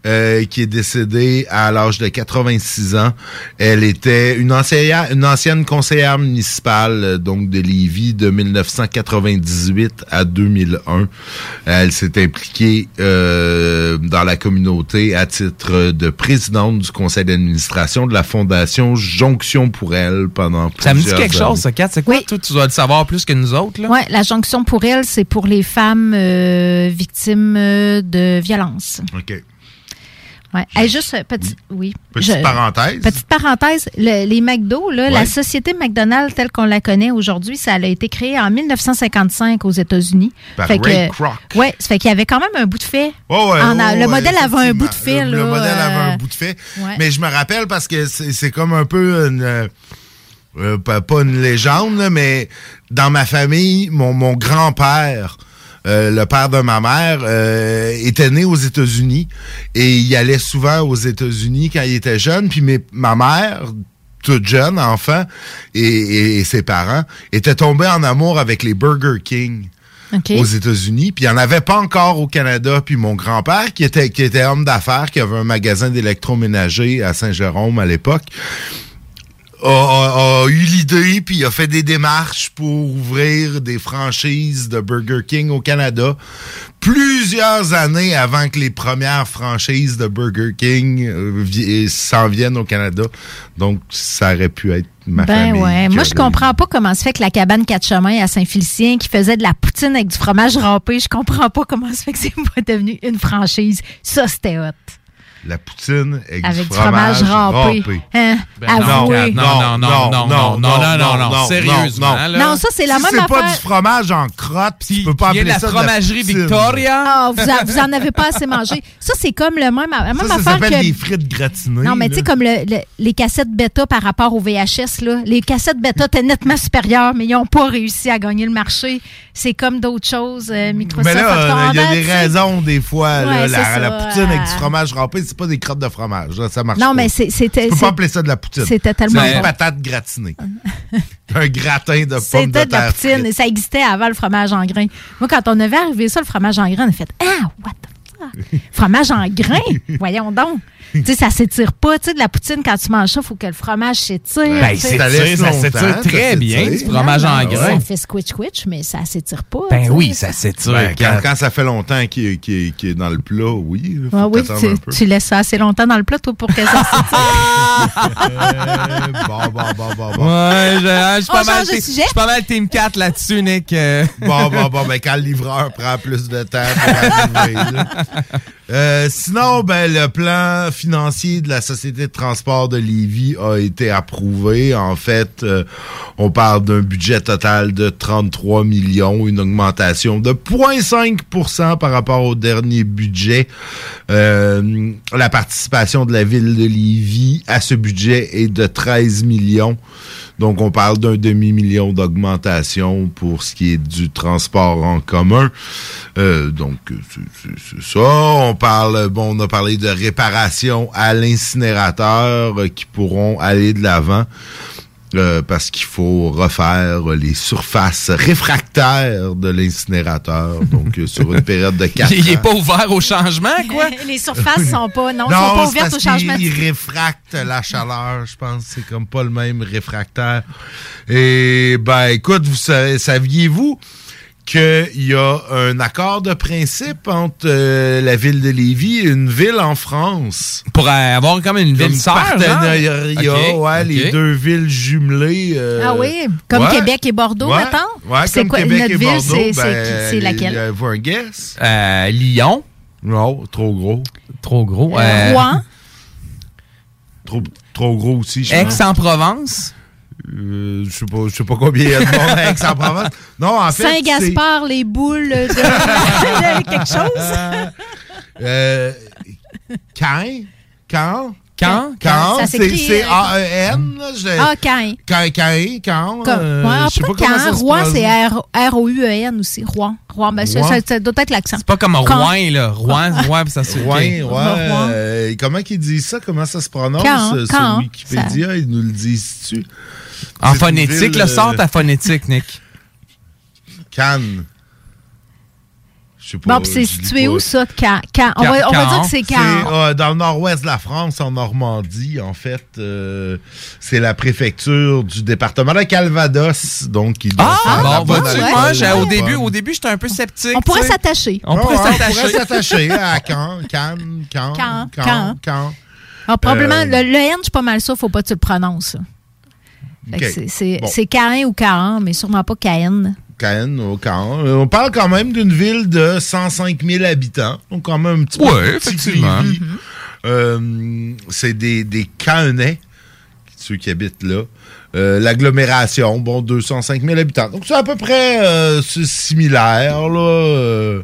euh, qui est décédée à l'âge de 86 ans. Elle était une ancienne, une ancienne conseillère municipale, euh, donc de Lévis, de 1998 à 2001. Elle s'est impliquée euh, dans la communauté à titre de présidente du conseil d'administration de la fondation Jonction pour elle pendant Ça me dit plusieurs quelque chose, ça, Kat. C'est quoi? Toi, tu dois le savoir plus que nous autres. Oui, la jonction pour elle, c'est pour les femmes euh, victimes euh, de violence. OK. Ouais. Hey, juste, euh, petit, oui. Petite parenthèse. Petite parenthèse, le- les McDo, là, Ouais. la société McDonald's telle qu'on la connaît aujourd'hui, ça a été créé en 1955 aux États-Unis. Par Fait Ray que- Kroc. Ouais, ça fait qu'il y avait quand même un bout de fait. Ouais, ouais, En a- ouais, le modèle avait un bout de fait. Le, là, le modèle avait un bout de fait. ouais. Mais je me rappelle parce que c'est c'est comme un peu une. Euh, pas, pas une légende, là, mais dans ma famille, mon, mon grand-père, euh, le père de ma mère, euh, était né aux États-Unis et il allait souvent aux États-Unis quand il était jeune. Puis mes- ma mère, toute jeune, enfant, et, et- et ses parents, étaient tombés en amour avec les Burger King aux États-Unis, puis il n'y en avait pas encore au Canada. Puis mon grand-père, qui était, qui était homme d'affaires, qui avait un magasin d'électroménager à Saint-Jérôme à l'époque, a, a- a eu l'idée, puis a fait des démarches pour ouvrir des franchises de Burger King au Canada. Plusieurs années avant que les premières franchises de Burger King euh, vi- s'en viennent au Canada. Donc, ça aurait pu être ma ben famille. ouais. Moi, je comprends pas comment se fait que la cabane quatre chemins à Saint-Félicien qui faisait de la poutine avec du fromage râpé, je comprends pas comment se fait que c'est pas devenu une franchise. Ça, c'était hot. La poutine avec, Avec du fromage, râpé. Hein? Ben non, Avouez. non, non, non, non, non, non, non, non, non, sérieusement, là. Non, ça, c'est la Si même c'est pas affaire. du fromage en crotte, tu peux pas il y a appeler de la ça fromagerie poutine. Victoria. Ah, vous, a- vous en avez pas assez mangé. Ça, c'est comme le même, la même Ça, ça affaire s'appelle que. des frites gratinées. Non, mais tu sais, comme le- le- les cassettes bêta par rapport au VHS, là. Les cassettes bêta étaient nettement supérieures, mais ils n'ont pas réussi à gagner le marché. C'est comme d'autres choses, euh, Microsoft. Mais là, euh, il y a des raisons des fois. la, la poutine avec euh, du fromage râpé, c'est pas des crottes de fromage. Là, ça marche Non, pas. mais c'est- c'était- Tu peux c'est- pas appeler ça de la poutine. c'était tellement C'est une bon. patate gratinée. un gratin de pommes de C'était de la terre. poutine et ça existait avant le fromage en grain. Moi, quand on avait arrivé ça, le fromage en grain, on a fait Ah, what the fuck? Fromage en grain? Voyons donc. Tu sais, ça s'étire pas. Tu sais, de la poutine, quand tu manges ça, il faut que le fromage s'étire. Ben, laisse ça s'étire très ça bien, s'étire. du fromage Non, en grain. Ça fait squitch, mais ça s'étire pas. Ben oui, ça s'étire. Ben, quand, ça fait longtemps qu'il est, dans le plat, oui. faut Ah oui, tu, un peu. tu laisses ça assez longtemps dans le plat, toi, pour que ça s'étire. Euh, bon, bon, bon, bon, bon. Ouais, je suis On pas mal change de team- sujet? je suis pas mal Team 4 là-dessus, Nick. euh. Bon, bon, bon, ben quand le livreur prend plus de temps pour arriver. Euh, sinon, ben, le plan financier de la Société de transport de Lévis a été approuvé. En fait, euh, on parle d'un budget total de 33 millions, une augmentation de 0,5% par rapport au dernier budget. Euh, la participation de la ville de Lévis à ce budget est de 13 millions. Donc, on parle d'un demi-million d'augmentation pour ce qui est du transport en commun. Euh, donc, c'est- c'est c'est ça. On parle, bon, on a parlé de réparation à l'incinérateur euh, qui pourront aller de l'avant. Euh, parce qu'il faut refaire les surfaces réfractaires de l'incinérateur, donc euh, sur une période de 4 Il, il est ans. pas ouvert au changement, quoi? Les surfaces sont pas, non, sont pas ouvertes au parce changement. qu'il- de- Il réfracte la chaleur, je pense. C'est comme pas le même réfractaire. Et ben, écoute, vous savez- saviez-vous qu'il y a un accord de principe entre euh, la ville de Lévis et une ville en France. Pour avoir comme une ville sœur, partenariat, genre? Ok, ouais, ok. les deux villes jumelées. euh, Ah oui, comme ouais. Québec et Bordeaux, Ouais, mettons? Ouais, C'est comme quoi, Québec notre et ville, Bordeaux, c'est- ben, laquelle? euh, vous un guess? Euh, Lyon. Non, trop gros. Trop gros. Euh, Euh, Rouen? Trop, trop gros aussi, je pense. Aix-en-Provence. Euh, je sais pas, je sais pas combien il y a de monde à Aix-en-Provence. Non, en fait. c'est- Saint-Gaspard, les boules de, de quelque chose? Euh? Caen? Caen? Caen? Ça C'est euh, A-E-N? là, je- Ah, Caen. Comme- euh, ouais, je sais pas comment Rouen, prononce. c'est R- R-O-U-E-N aussi. Rouen. Rouen, ben, ça, Rouen? ça- ça doit être l'accent. C'est pas comme. Rouen, là. Rouen, Rouen, puis ça se Rouen. Rouen. euh, comment qu'ils disent ça? Comment ça se prononce sur Wikipédia? Ils nous le disent-tu? En phonétique, ville, le euh, sort ta phonétique, Nick. Cannes. Je sais pas. Bon, puis c'est situé où, ça? Caen. Caen. On, va, on va dire que c'est Caen. euh, dans le nord-ouest de la France, en Normandie, en fait. euh, c'est la préfecture du département de Calvados, donc faire la bon, la au début, au début, j'étais un peu sceptique. On pourrait s'attacher. On pourrait Ouais, on pourrait s'attacher. s'attacher à Caen, Cannes, Caen, Caen, Caen, Caen. Caen. Ah, probablement, Euh, le, le N, je suis pas mal sûr, faut pas que tu le prononces. C'est- Bon. Caen ou Caen, mais sûrement pas Caen. Caen, au Caen. Euh, On parle quand même d'une ville de 105 000 habitants, donc quand même un petit peu Ouais, plus petit que effectivement. Lévis. Euh, c'est des, des Caenais, ceux qui habitent là. Euh, L'agglomération, bon, 205 000 habitants. Donc c'est à peu près euh, similaire, là.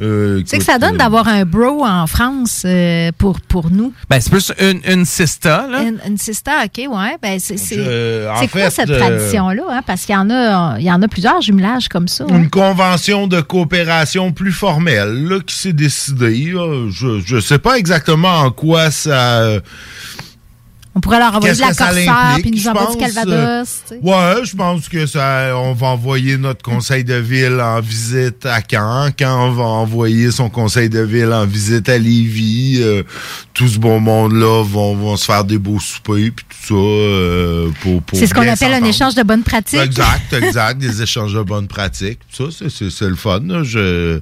Euh, euh, C'est que ça donne euh, d'avoir un bro en France euh, pour, pour nous. Ben, c'est plus une, une sista, là. Une, une sister, OK, ouais. Ben, c'est c'est quoi fait, cette euh, tradition-là? hein? Parce qu'il y, en a- il y en a plusieurs jumelages comme ça. hein. Une convention de coopération plus formelle là, qui s'est décidée. Je ne sais pas exactement en quoi ça. On pourrait leur envoyer de la l'implique, puis nous envoyer du Calvados. sais. Ouais, je pense que ça. On va envoyer notre conseil de ville en visite à Caen. Caen va envoyer son conseil de ville en visite à Lévis. Euh, tout ce bon monde-là vont, vont se faire des beaux soupers puis tout ça. euh, pour, pour C'est ce qu'on appelle un échange de bonnes pratiques. Exact, exact. des échanges de bonnes pratiques. Ça, c'est- le fun. là. Je,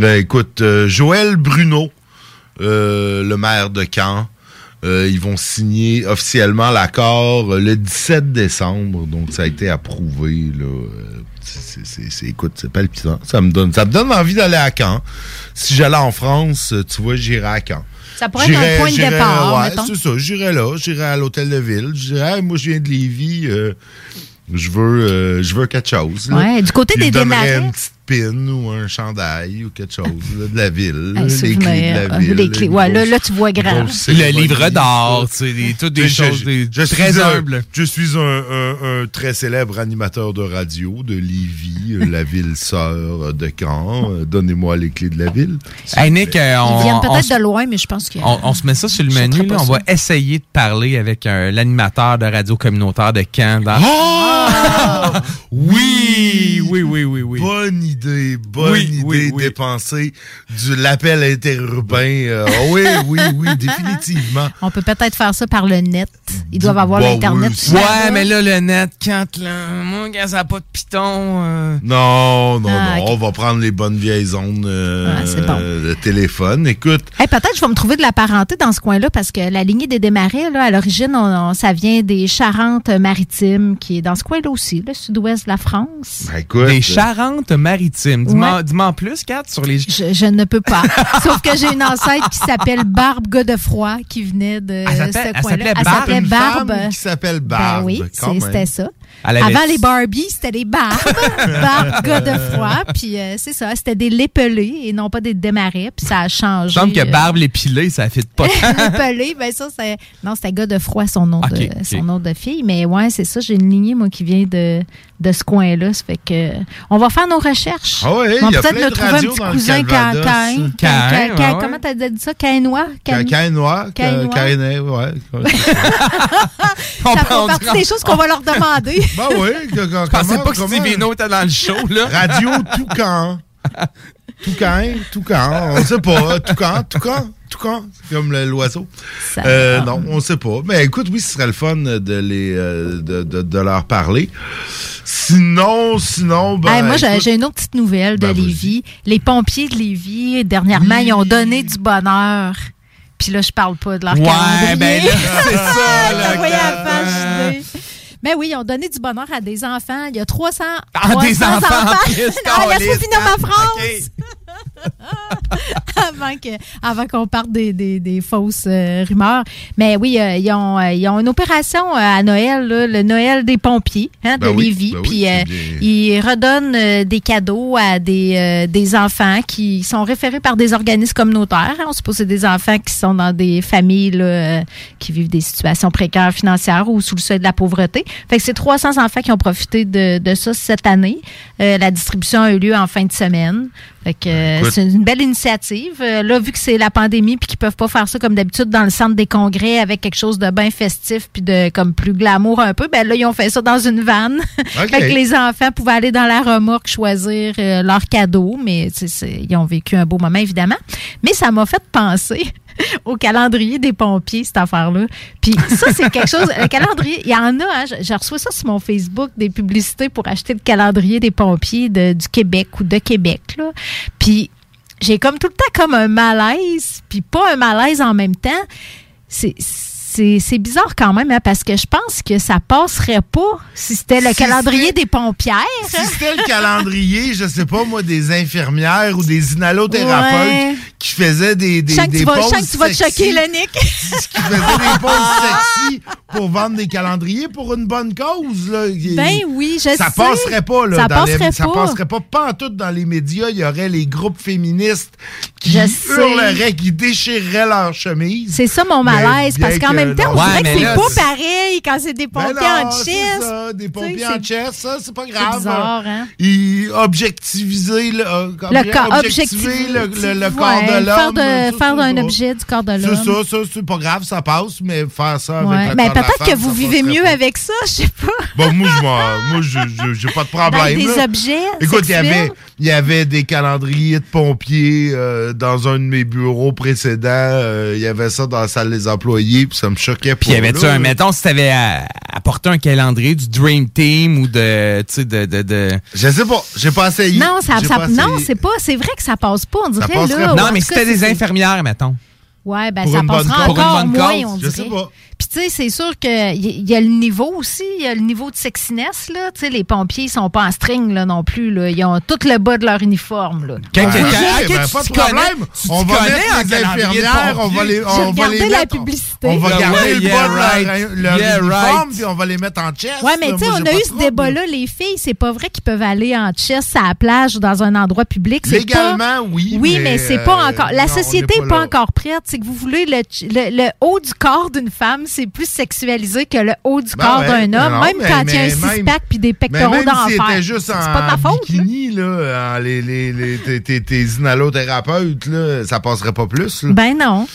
Euh, écoute, euh, Joël Bruno, euh, le maire de Caen, euh, ils vont signer officiellement l'accord euh, le 17 décembre. Donc, ça a été approuvé. Là. Euh, écoute, c'est palpitant. Ça me donne, ça me donne envie d'aller à Caen. Si j'allais en France, tu vois, j'irais à Caen. Ça pourrait être un point de départ, ouais, c'est ça. J'irais là. J'irais à l'hôtel de ville. Je dirais, Hey, moi, je viens de Lévis. euh, je veux, euh, je veux quelque chose. Ouais, du côté Puis des démarrés. une petite pin ou un chandail ou quelque chose là, de la ville. Un les clés de la euh, ville. les clés. Ouais, là, grosse- là, tu vois grand. Le livre d'or, ça. tu sais, des- toutes des Je- choses je- des- je très suis un- humbles. Je suis un, un- un très célèbre animateur de radio de Lévis, euh, la ville sœur de Caen. Euh, Donnez-moi les clés de la ville. Hey, Nick, on, Ils viennent on peut-être se- de loin, mais je pense que. on- on se met ça sur le menu. Là. On va essayer de parler avec l'animateur de radio communautaire de Caen. dans- Ah! Oui, oui, oui, oui, oui. Bonne idée, bonne Oui, idée oui, oui. du l'appel interurbain. Euh, oui, oui, oui, définitivement. On peut peut-être faire ça par le net. Ils doivent avoir Bah l'Internet. Ouais, là. mais là, le net, quand, là, moi, quand ça n'a pas de piton. euh, Non, non, Ah, non. On va prendre les bonnes vieilles ondes euh, bon. de téléphone. Écoute, Hey, peut-être je vais me trouver de la parenté dans ce coin-là parce que la lignée des démarrais, là, à l'origine, on- on- ça vient des Charentes-Maritimes, qui est dans ce coin-là aussi, le sud-ouest de la France. ben, écoute. des Charentes-Maritimes. Dis-moi Ouais. en plus, Kat, sur les. Je, je ne peux pas. Sauf que j'ai une ancêtre qui s'appelle Barbe Godefroy qui venait de Elle ce elle coin-là. s'appelait Elle Barbe? s'appelait une Barbe. femme qui s'appelle Ben Barbe. oui, c'est- même. c'était ça. Avant les Barbies, c'était les Barbes. Barbe Godefroy. Puis euh, c'est ça, c'était des lépelés et non pas des démarrais. Puis ça a Il me changé. semble que euh, Barbe l'épilée, ça fit pas. L'épelé, ben ça, c'est. Non, c'était Godefroy, son nom, de, son nom de fille. Mais ouais, c'est ça. J'ai une lignée, moi, qui vient de, de ce coin-là. Ça fait que. On va faire nos recherches. Ah ouais, On il va peut-être le trouver un petit cousin. Cain. Cain. Comment t'as dit ça? Cainois? Ca- Caïnois, ca- Caïnois? Caïnais, ouais. On fait partie des choses qu'on va leur demander. Ben oui. que- Je pensais comment- pas que comment- Steve Vino était dans le show, là. Radio Toucan. Toucan, Toucan, on sait pas. Toucan, Toucan, Toucan, c'est comme l'oiseau. Euh, non, on sait pas. Mais écoute, oui, ce serait le fun de, les, euh, de, de- de leur parler. Sinon, sinon, ben. Hey, moi, j'ai écoute, j'ai une autre petite nouvelle de Ben. Lévis. Les pompiers de Lévis, dernièrement, ils ont donné du bonheur. Puis là, je parle pas de leur Ouais, calendrier. ben là, c'est ça, là, Mais oui, ils ont donné du bonheur à des enfants. Il y a 300, Ah, des 300 enfants en plus, non, laisse-moi câlisse, finir ma hein? phrase. avant qu'on parte des, des- des fausses euh, rumeurs. Mais oui, euh, ils, ont, euh, ils ont une opération à Noël, là, le Noël des pompiers hein, de Ben Lévis. ben oui, Puis ils redonnent des cadeaux à des, des enfants qui sont référés par des organismes communautaires. hein. On suppose que c'est des enfants qui sont dans des familles là, qui vivent des situations précaires financières ou sous le seuil de la pauvreté. Fait que c'est 300 enfants qui ont profité de, de ça cette année. La distribution a eu lieu en fin de semaine. Fait que euh, c'est une belle initiative. Euh, là, vu que c'est la pandémie puis qu'ils peuvent pas faire ça comme d'habitude dans le centre des congrès avec quelque chose de bien festif puis de comme plus glamour un peu, ben là ils ont fait ça dans une vanne. Fait que les enfants pouvaient aller dans la remorque choisir euh, leur cadeau, mais ils ont vécu un beau moment évidemment. Mais ça m'a fait penser au calendrier des pompiers, cette affaire-là. Puis ça, c'est quelque chose. Le calendrier, il y en a, hein, reçois ça sur mon Facebook, des publicités pour acheter le calendrier des pompiers du Québec ou de Québec. Là. Puis j'ai comme tout le temps comme un malaise, puis pas un malaise en même temps. C'est. C'est bizarre quand même, hein, parce que je pense que ça passerait pas si c'était le Si calendrier des pompières. Si c'était le calendrier, je sais pas moi, des infirmières ou des inhalothérapeutes Ouais. qui faisaient des, des, des tu vas- je pauses sens que tu vas te sexy, choquer, le Nick. qui faisaient des pauses sexy pour vendre des calendriers pour une bonne cause. Là. Ben oui, je ça sais. passerait pas. Là, Ça dans les- passerait ça pas. passerait pas. Pas en tout dans les médias. Il y aurait les groupes féministes qui Je sais. hurleraient, qui déchireraient leurs chemises. C'est ça mon malaise, parce qu'en que même temps, on dirait que c'est pas c'est- pareil quand c'est des Ben pompiers non, en c'est ça, des pompiers en c'est- chest, ça, c'est pas C'est grave. bizarre, hein? Ils objectiviser le, euh, Le corps, objectiver le, le- le corps ouais, de l'homme. faire d'un objet du corps de C'est l'homme. ça, ça, c'est pas grave, ça passe, mais faire ça avec Mais peut-être que vous vivez mieux avec ça, je sais pas. Bon, moi, moi, j'ai pas de problème. Ben, des objets Écoute, il y avait, il y avait des calendriers de pompiers euh, dans un de mes bureaux précédents. euh, Il y avait ça dans la salle des employés, puis ça me choquait Puis pas. y avait-tu un, mettons, si t'avais apporté un calendrier du Dream Team ou de, tu sais, de, de, de... Je sais pas, j'ai pas essayé. Non, ça, ça- pas non, essayé. c'est pas, c'est vrai que ça passe pas, on dirait là. pas. Non, mais si des infirmières, mettons. Ouais, ben Pour ça passera encore moins, on je sais dirait. pas. Puis tu sais, c'est sûr qu'il y, y a le niveau aussi, il y a le niveau de sexiness, là. Tu sais, les pompiers, ils sont pas en string, là, non plus, là. Ils ont tout le bas de leur uniforme, là. Quand- Ah, ok, ok, ben, tu pas de problème. on va mettre en les de infirmières, on va les, on va les regardé la mettre. publicité. On va garder ouais, le yeah, bas de right. leur, leur Yeah, uniforme, right. puis on va les mettre en chest. Ouais, mais tu sais, on a eu de ce trouble. débat-là, les filles, c'est pas vrai qu'ils peuvent aller en chest à la plage ou dans un endroit public. c'est Légalement, oui, Oui, mais, c'est pas euh, encore. La société n'est pas là. encore prête. C'est que vous voulez le, le, le haut du corps d'une femme, c'est plus sexualisé que le haut du Ben corps ouais, d'un homme, non, même mais- quand il y a un six-pack puis des pectoraux même si d'enfer. c'était juste C'est en pas de ma faute. bikini, là, en les, les, les- tes, tes, tes inhalothérapeutes, là, ça passerait pas plus. là. Ben non.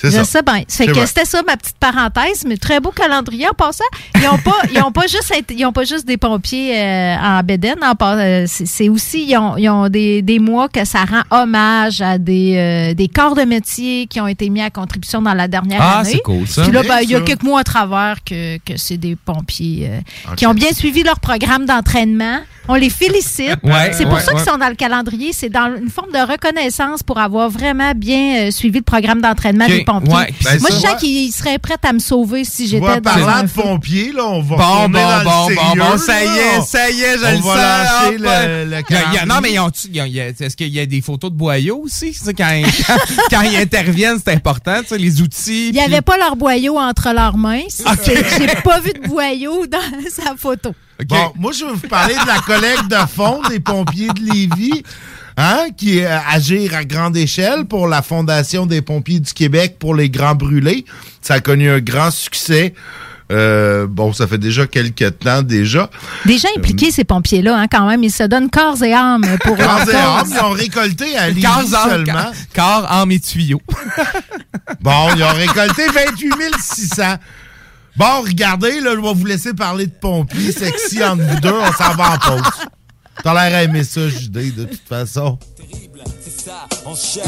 C'est ça. Ça fait que c'était ça ma petite parenthèse, mais très beau calendrier en passant. Ils ont pas, ils ont pas juste, ils ont pas juste des pompiers euh, en bédaine. Euh, c'est aussi, ils ont, ils ont des, des mois que ça rend hommage à des, euh, des corps de métier qui ont été mis à contribution dans la dernière Ah, année. c'est cool, ça. Puis là, ben, il y a quelques mois à travers que, que c'est des pompiers euh, qui ont bien suivi leur programme d'entraînement. On les félicite. Ouais, c'est pour ouais, ça qu'ils sont dans le calendrier. C'est dans une forme de reconnaissance pour avoir vraiment bien euh, suivi le programme d'entraînement des pompiers. ouais, ben Moi, ça. je sens qu'ils seraient prêts à me sauver si j'étais dans parlant un de pompiers, là, on va Bon, bon, dans bon, bon, sérieux, bon, ça y est, ça y est, je On le va sens. le- le Il y a- non, mais est-ce qu'il y a des photos de boyaux aussi? Quand, ils- quand, quand ils interviennent, c'est important, les outils. Il n'y avait pas leur boyau entre leurs mains. Ah. J'ai pas vu de boyau dans sa photo. Bon, moi, je vais vous parler de la collecte de fonds des pompiers de Lévis, hein, qui est à agir à grande échelle pour la Fondation des pompiers du Québec pour les grands brûlés. Ça a connu un grand succès. Euh, bon, ça fait déjà quelques temps déjà. Déjà impliqués, ces pompiers-là, hein, quand même. Ils se donnent corps et âme pour Corps et âme, ils ont récolté à Lévis Corps, seulement. Corps, âme et tuyaux. Bon, ils ont récolté 28 600. Bon, regardez, là, je vais vous laisser parler de pompiers sexy entre vous deux. On s'en va en pause. T'as l'air à aimer ça, Judée, de toute façon. Ici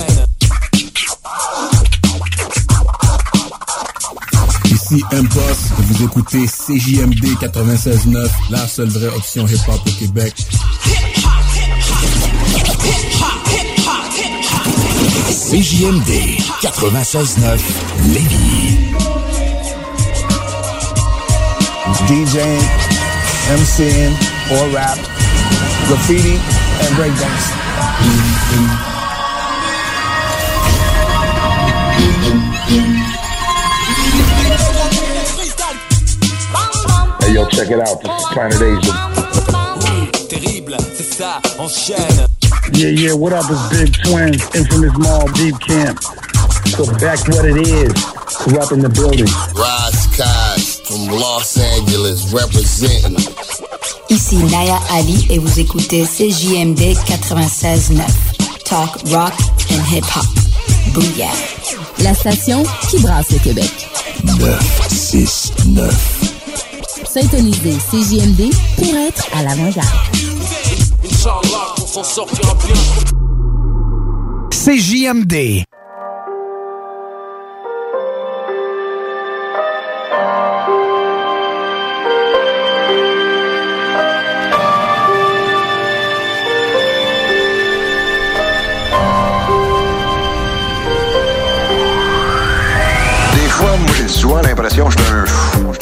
Ici M-Boss, vous écoutez CJMD 96.9, la seule vraie option hip-hop au Québec. CJMD 96.9 Lévis. DJing, MCing, or rap, graffiti, and breakdance. Hey yo, check it out. This is Planet Asia. Terrible, c'est ça, enchaîne. Yeah, yeah, what up? It's Big Twin, infamous mall, Deep Camp. So back what it is. Corrupt in the building. Rise Cash from Los Angeles representing. Ici Naya Ali et vous écoutez CJMD 96.9. Talk, rock and hip-hop. Booyah. La station qui brasse le Québec. 9, 6, 9. Syntoniser CJMD pour être à l'avant-garde. Inch'Allah, on s'en sortira bien. CJMD. Souvent l'impression que je suis un fou.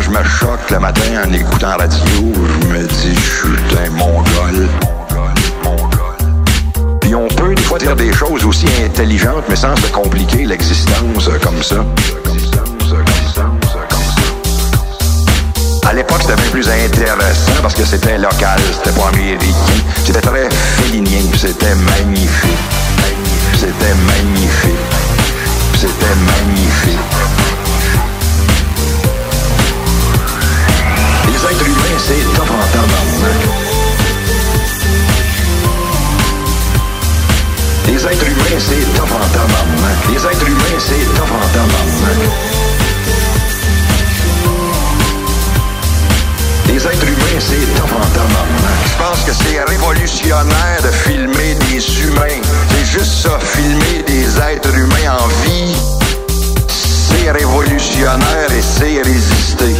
Je me choque le matin en écoutant la radio. Je me dis, je suis un mongol. Puis on peut des fois dire des choses aussi intelligentes, mais sans se compliquer l'existence comme ça. À l'époque, c'était bien plus intéressant parce que c'était local, c'était pas américain. C'était très félinien, c'était magnifique. C'était magnifique. C'était magnifique. Les êtres humains, c'est top en tabarnak. Les êtres humains, c'est top en tabarnak. Les êtres humains, c'est top en tabarnak. Les êtres humains, c'est. Je pense que c'est révolutionnaire de filmer des humains. C'est juste ça, filmer des êtres humains en vie. C'est révolutionnaire et c'est résister.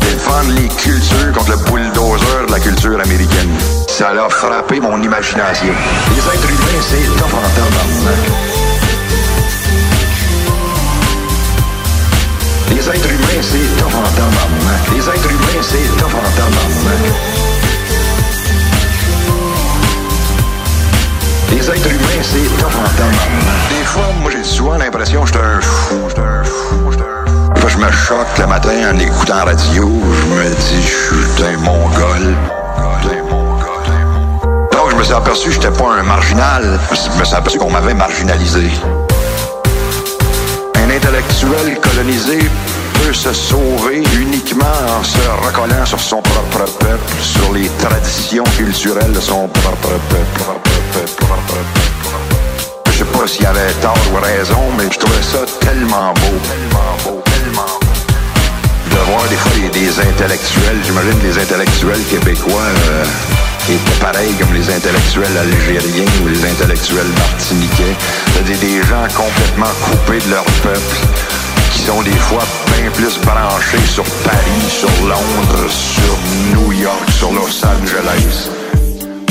Défendre les cultures contre le bulldozer de la culture américaine. Ça a frappé mon imagination. Les êtres humains, c'est top en Les êtres humains, c'est top en. Les êtres humains, c'est top en. Les êtres humains, c'est tabarnak. Des fois, moi, j'ai souvent l'impression que j'étais un un fou. Je me choque le matin en écoutant la radio. Je me dis, je suis un mongol. Donc, je me suis aperçu que j'étais pas un marginal. Je me suis aperçu qu'on m'avait marginalisé. Intellectuel colonisé peut se sauver uniquement en se recollant sur son propre peuple, sur les traditions culturelles de son propre peuple. Je sais pas s'il avait tort ou raison, mais je trouvais ça tellement beau, tellement beau, tellement beau. De voir des fois des, des intellectuels, j'imagine les intellectuels québécois euh, étaient pareils comme les intellectuels algériens ou les intellectuels martiniquais. C'est-à-dire des gens complètement coupés de leur peuple, qui sont des fois bien plus branchés sur Paris, sur Londres, sur New York, sur Los Angeles.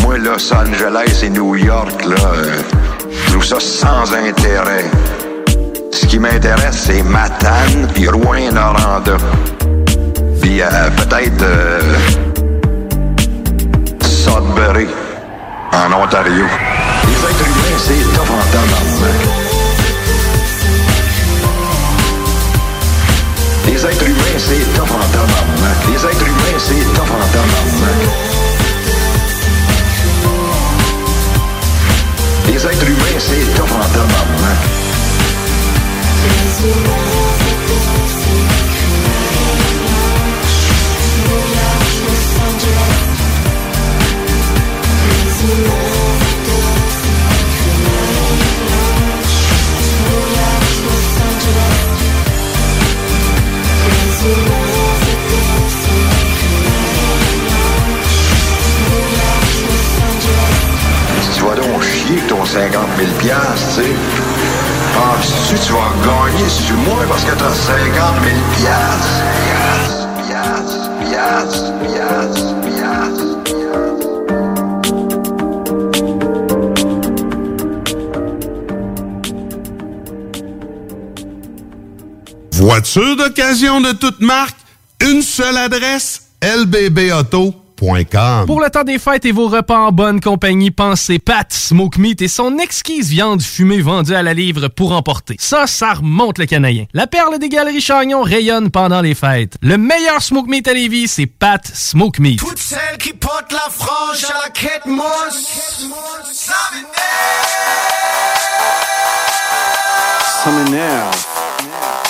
Moi, Los Angeles et New York, là, je trouve ça sans intérêt. Ce qui m'intéresse, c'est Matane puis Rouen-Noranda. Puis euh, peut-être euh, Sudbury, en Ontario. Les êtres humains, c'est top en tabarnak. Les êtres humains, c'est top en. Les êtres humains, c'est top en. Les êtres humains, c'est top en. 50 000 piastres, tu sais. Ah, si tu vas gagner sur moi parce que t'as 50 000 piastres. Piastres, piastres, piastres, piastres, Voiture d'occasion de toute marque, une seule adresse, lbbauto.com. Pour le temps des fêtes et vos repas en bonne compagnie, pensez Pat Smoke Meat et son exquise viande fumée vendue à la livre pour emporter. Ça, ça remonte le canadien. La perle des galeries Chagnon rayonne pendant les fêtes. Le meilleur Smoke Meat à Lévis, c'est Pat Smoke Meat. Toutes celles qui portent la frange à la quête mousse. Ça Ça m'énerve.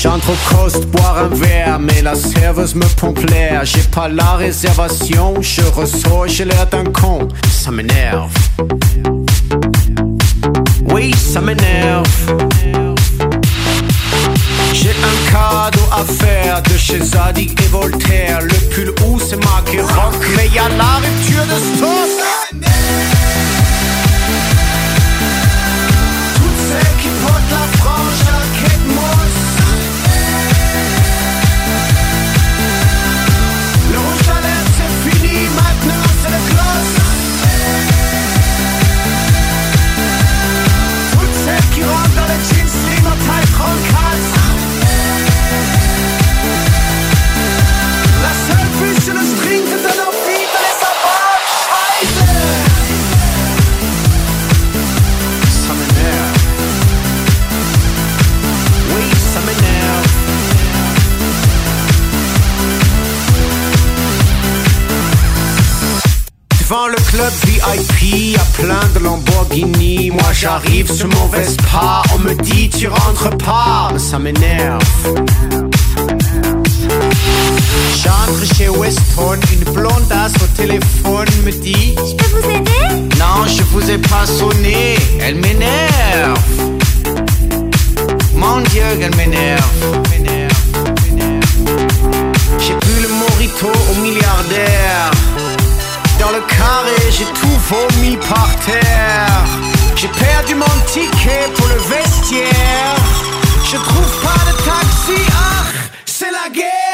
J'entre au coast boire un verre, mais la serveuse me pompe l'air. J'ai pas la réservation, je ressors, j'ai l'air d'un con. Ça m'énerve. Oui, ça m'énerve. J'ai un cadeau à faire de chez Zadig et Voltaire. Le pull où c'est marqué rock, mais y a la rupture de stock. Toutes celles qui portent la frange à Devant le club VIP, y'a plein de Lamborghini. Moi j'arrive sur mon Vespa, on me dit tu rentres pas. Ça m'énerve. J'entre chez Weston, une blondasse au téléphone me dit Je peux vous aider? Non, je vous ai pas sonné, elle m'énerve. Mon Dieu, elle m'énerve. J'ai bu le morito au milliardaire. Le carré, j'ai tout vomi par terre. J'ai perdu mon ticket pour le vestiaire. Je trouve pas de taxi, ah, c'est la guerre.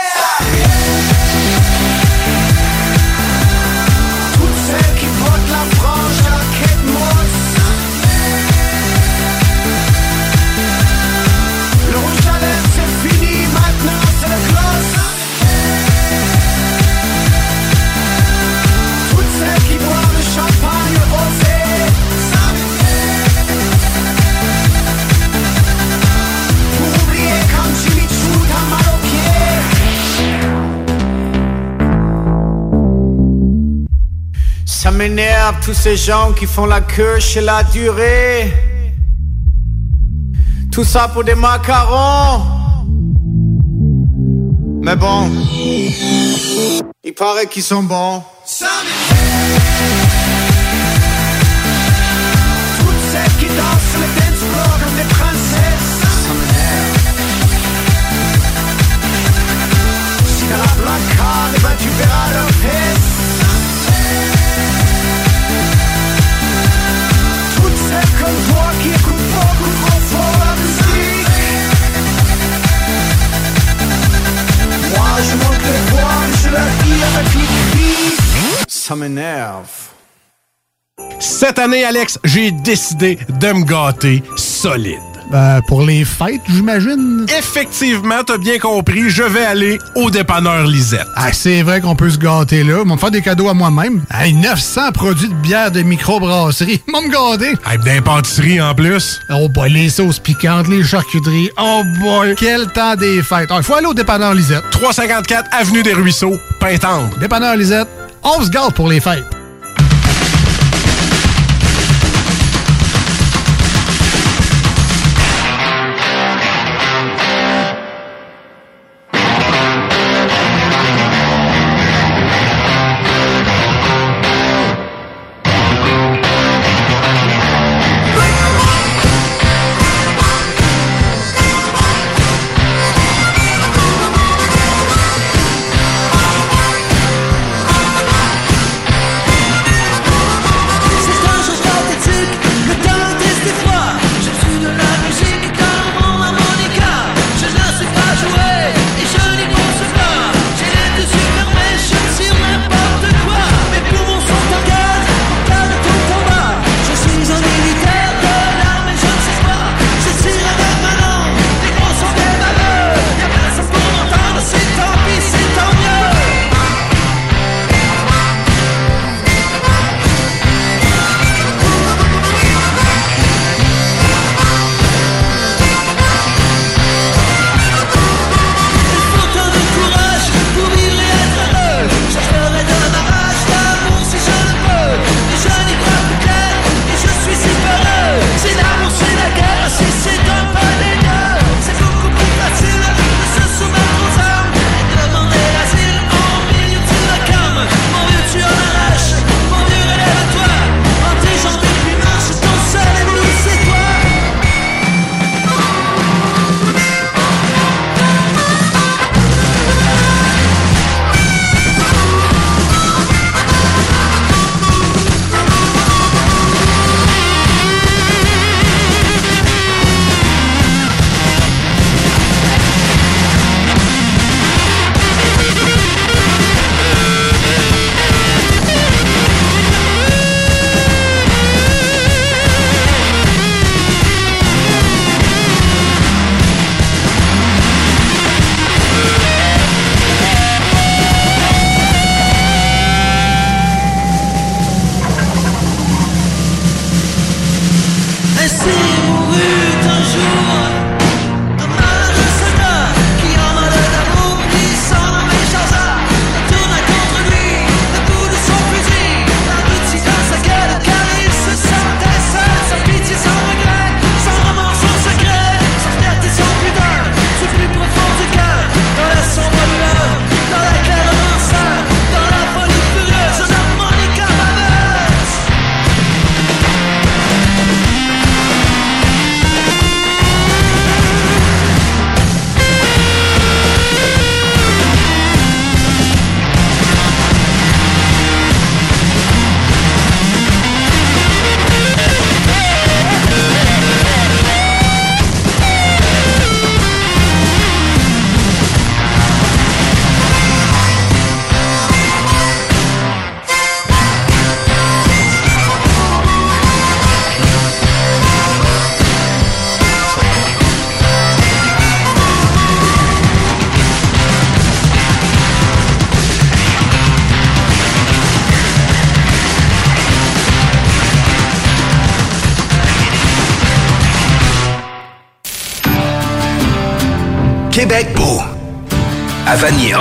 Ça m'énerve tous ces gens qui font la queue chez la durée. Tout ça pour des macarons. Mais bon, il paraît qu'ils sont bons. Toutes celles qui dansent sur le dance floor comme des princesses. Si dans la eh ben tu verras Ça m'énerve. Cette année, Alex, j'ai décidé de me gâter solide. Ben, pour les fêtes, j'imagine? Effectivement, t'as bien compris, je vais aller au dépanneur Lisette. Ah, c'est vrai qu'on peut se gâter là. Ils vont me faire des cadeaux à moi-même. Hey, 900 produits de bière de microbrasserie. Ils vont me gâter. Hey, d'impantisserie en plus. Oh boy, les sauces piquantes, les charcuteries. Oh boy, quel temps des fêtes. Il faut aller au dépanneur Lisette. 354 Avenue des Ruisseaux, Pintendre. Dépanneur Lisette, on se gâte pour les fêtes.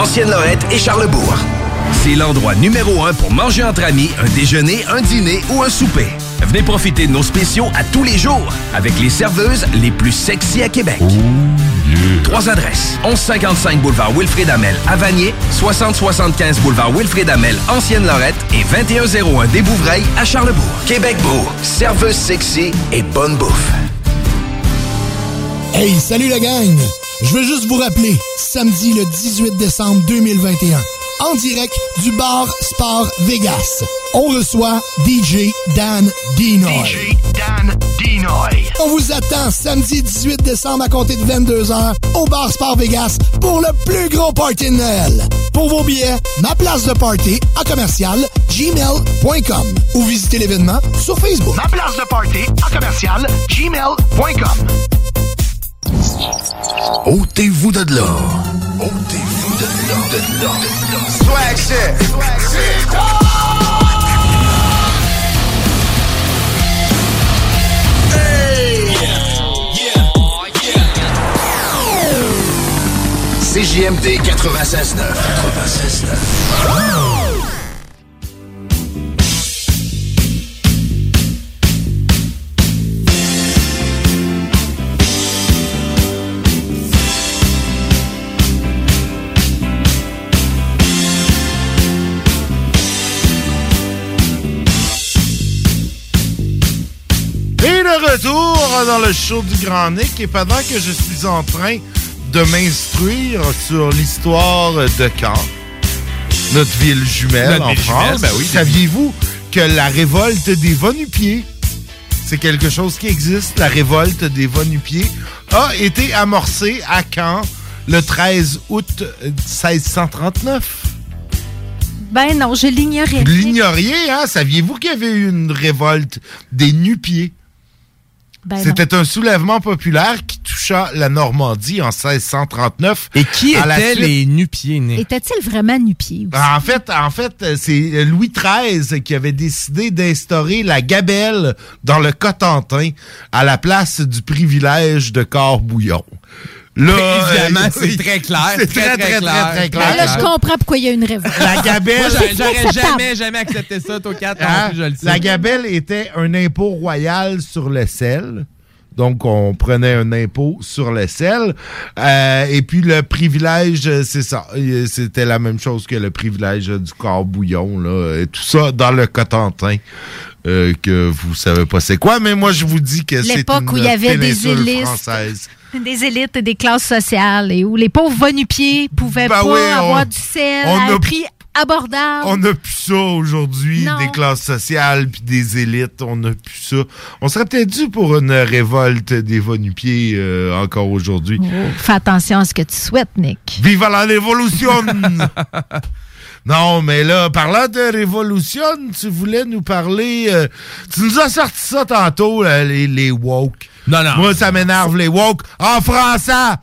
À Vanier, Ancienne-Lorette et Charlebourg. C'est l'endroit numéro un pour manger entre amis, un déjeuner, un dîner ou un souper. Venez profiter de nos spéciaux à tous les jours avec les serveuses les plus sexy à Québec. Trois adresses. 1155 boulevard Wilfrid Amel à Vanier, 6075 boulevard Wilfrid Amel, Ancienne-Lorette et 2101 des Bouvrailles à Charlebourg. Québec Beau, serveuse sexy et bonne bouffe. Hey, salut la gang! Je veux juste vous rappeler, samedi le 18 décembre 2021, en direct du bar Sport Vegas, on reçoit DJ Dan Dinoy. DJ Dan Dinoy. On vous attend samedi 18 décembre à compter de 22h au bar Sport Vegas pour le plus gros party de Noël. Pour vos billets, ma place de party à commercial gmail.com ou visitez l'événement sur Facebook. Ma place de party à commercial gmail.com. Ôtez-vous de là. Ôtez-vous de là, de là, de là. Swag shit. Swag shit. CJMD 96.9. 96.9. retour dans le show du Grand Nick. Et pendant que je suis en train de m'instruire sur l'histoire de Caen, notre ville jumelle Notre en ville France, jumelle, ben oui. saviez-vous que la révolte des Vonupiers, c'est quelque chose qui existe, la révolte des Vonupiers, a été amorcée à Caen le 13 août 1639. Ben non, je l'ignorais. Vous l'ignoriez, hein? Saviez-vous qu'il y avait eu une révolte des nu-pieds? Ben. C'était un soulèvement populaire qui toucha la Normandie en 1639. Et qui étaient suite- les nu-pieds nés? Était-il vraiment nu-pied? En fait, en fait, c'est Louis XIII qui avait décidé d'instaurer la gabelle dans le Cotentin à la place du privilège de corps bouillon. Là, Évidemment, euh, c'est très clair. C'est très, très, très, très, clair. Ben là, je comprends pourquoi il y a une révolte. La gabelle. J'aurais- jamais, jamais accepté ça, toi, 4 Hein? je le sais. La gabelle était un impôt royal sur le sel. Donc, on prenait un impôt sur le sel. Euh, et puis, le privilège, c'est ça. C'était la même chose que le privilège du corps bouillon. Là. Et tout ça dans le Cotentin. euh, que vous savez pas c'est quoi, mais moi, je vous dis que c'est L'époque où il y avait des péninsule élistes. Des élites et des classes sociales et où les pauvres va-nu-pieds pouvaient Ben pas oui, on- avoir du sel on à un prix abordable. On n'a plus ça aujourd'hui, des classes sociales puis des élites, on n'a plus ça. On serait peut-être dû pour une révolte des va-nu-pieds euh, encore aujourd'hui. Oh, fais attention à ce que tu souhaites, Nick. Viva la révolution! non, mais là, parlant de révolution, tu voulais nous parler... euh, tu nous as sorti ça tantôt, là, les, les woke. Non, non. Moi, ça m'énerve, les woke. En français!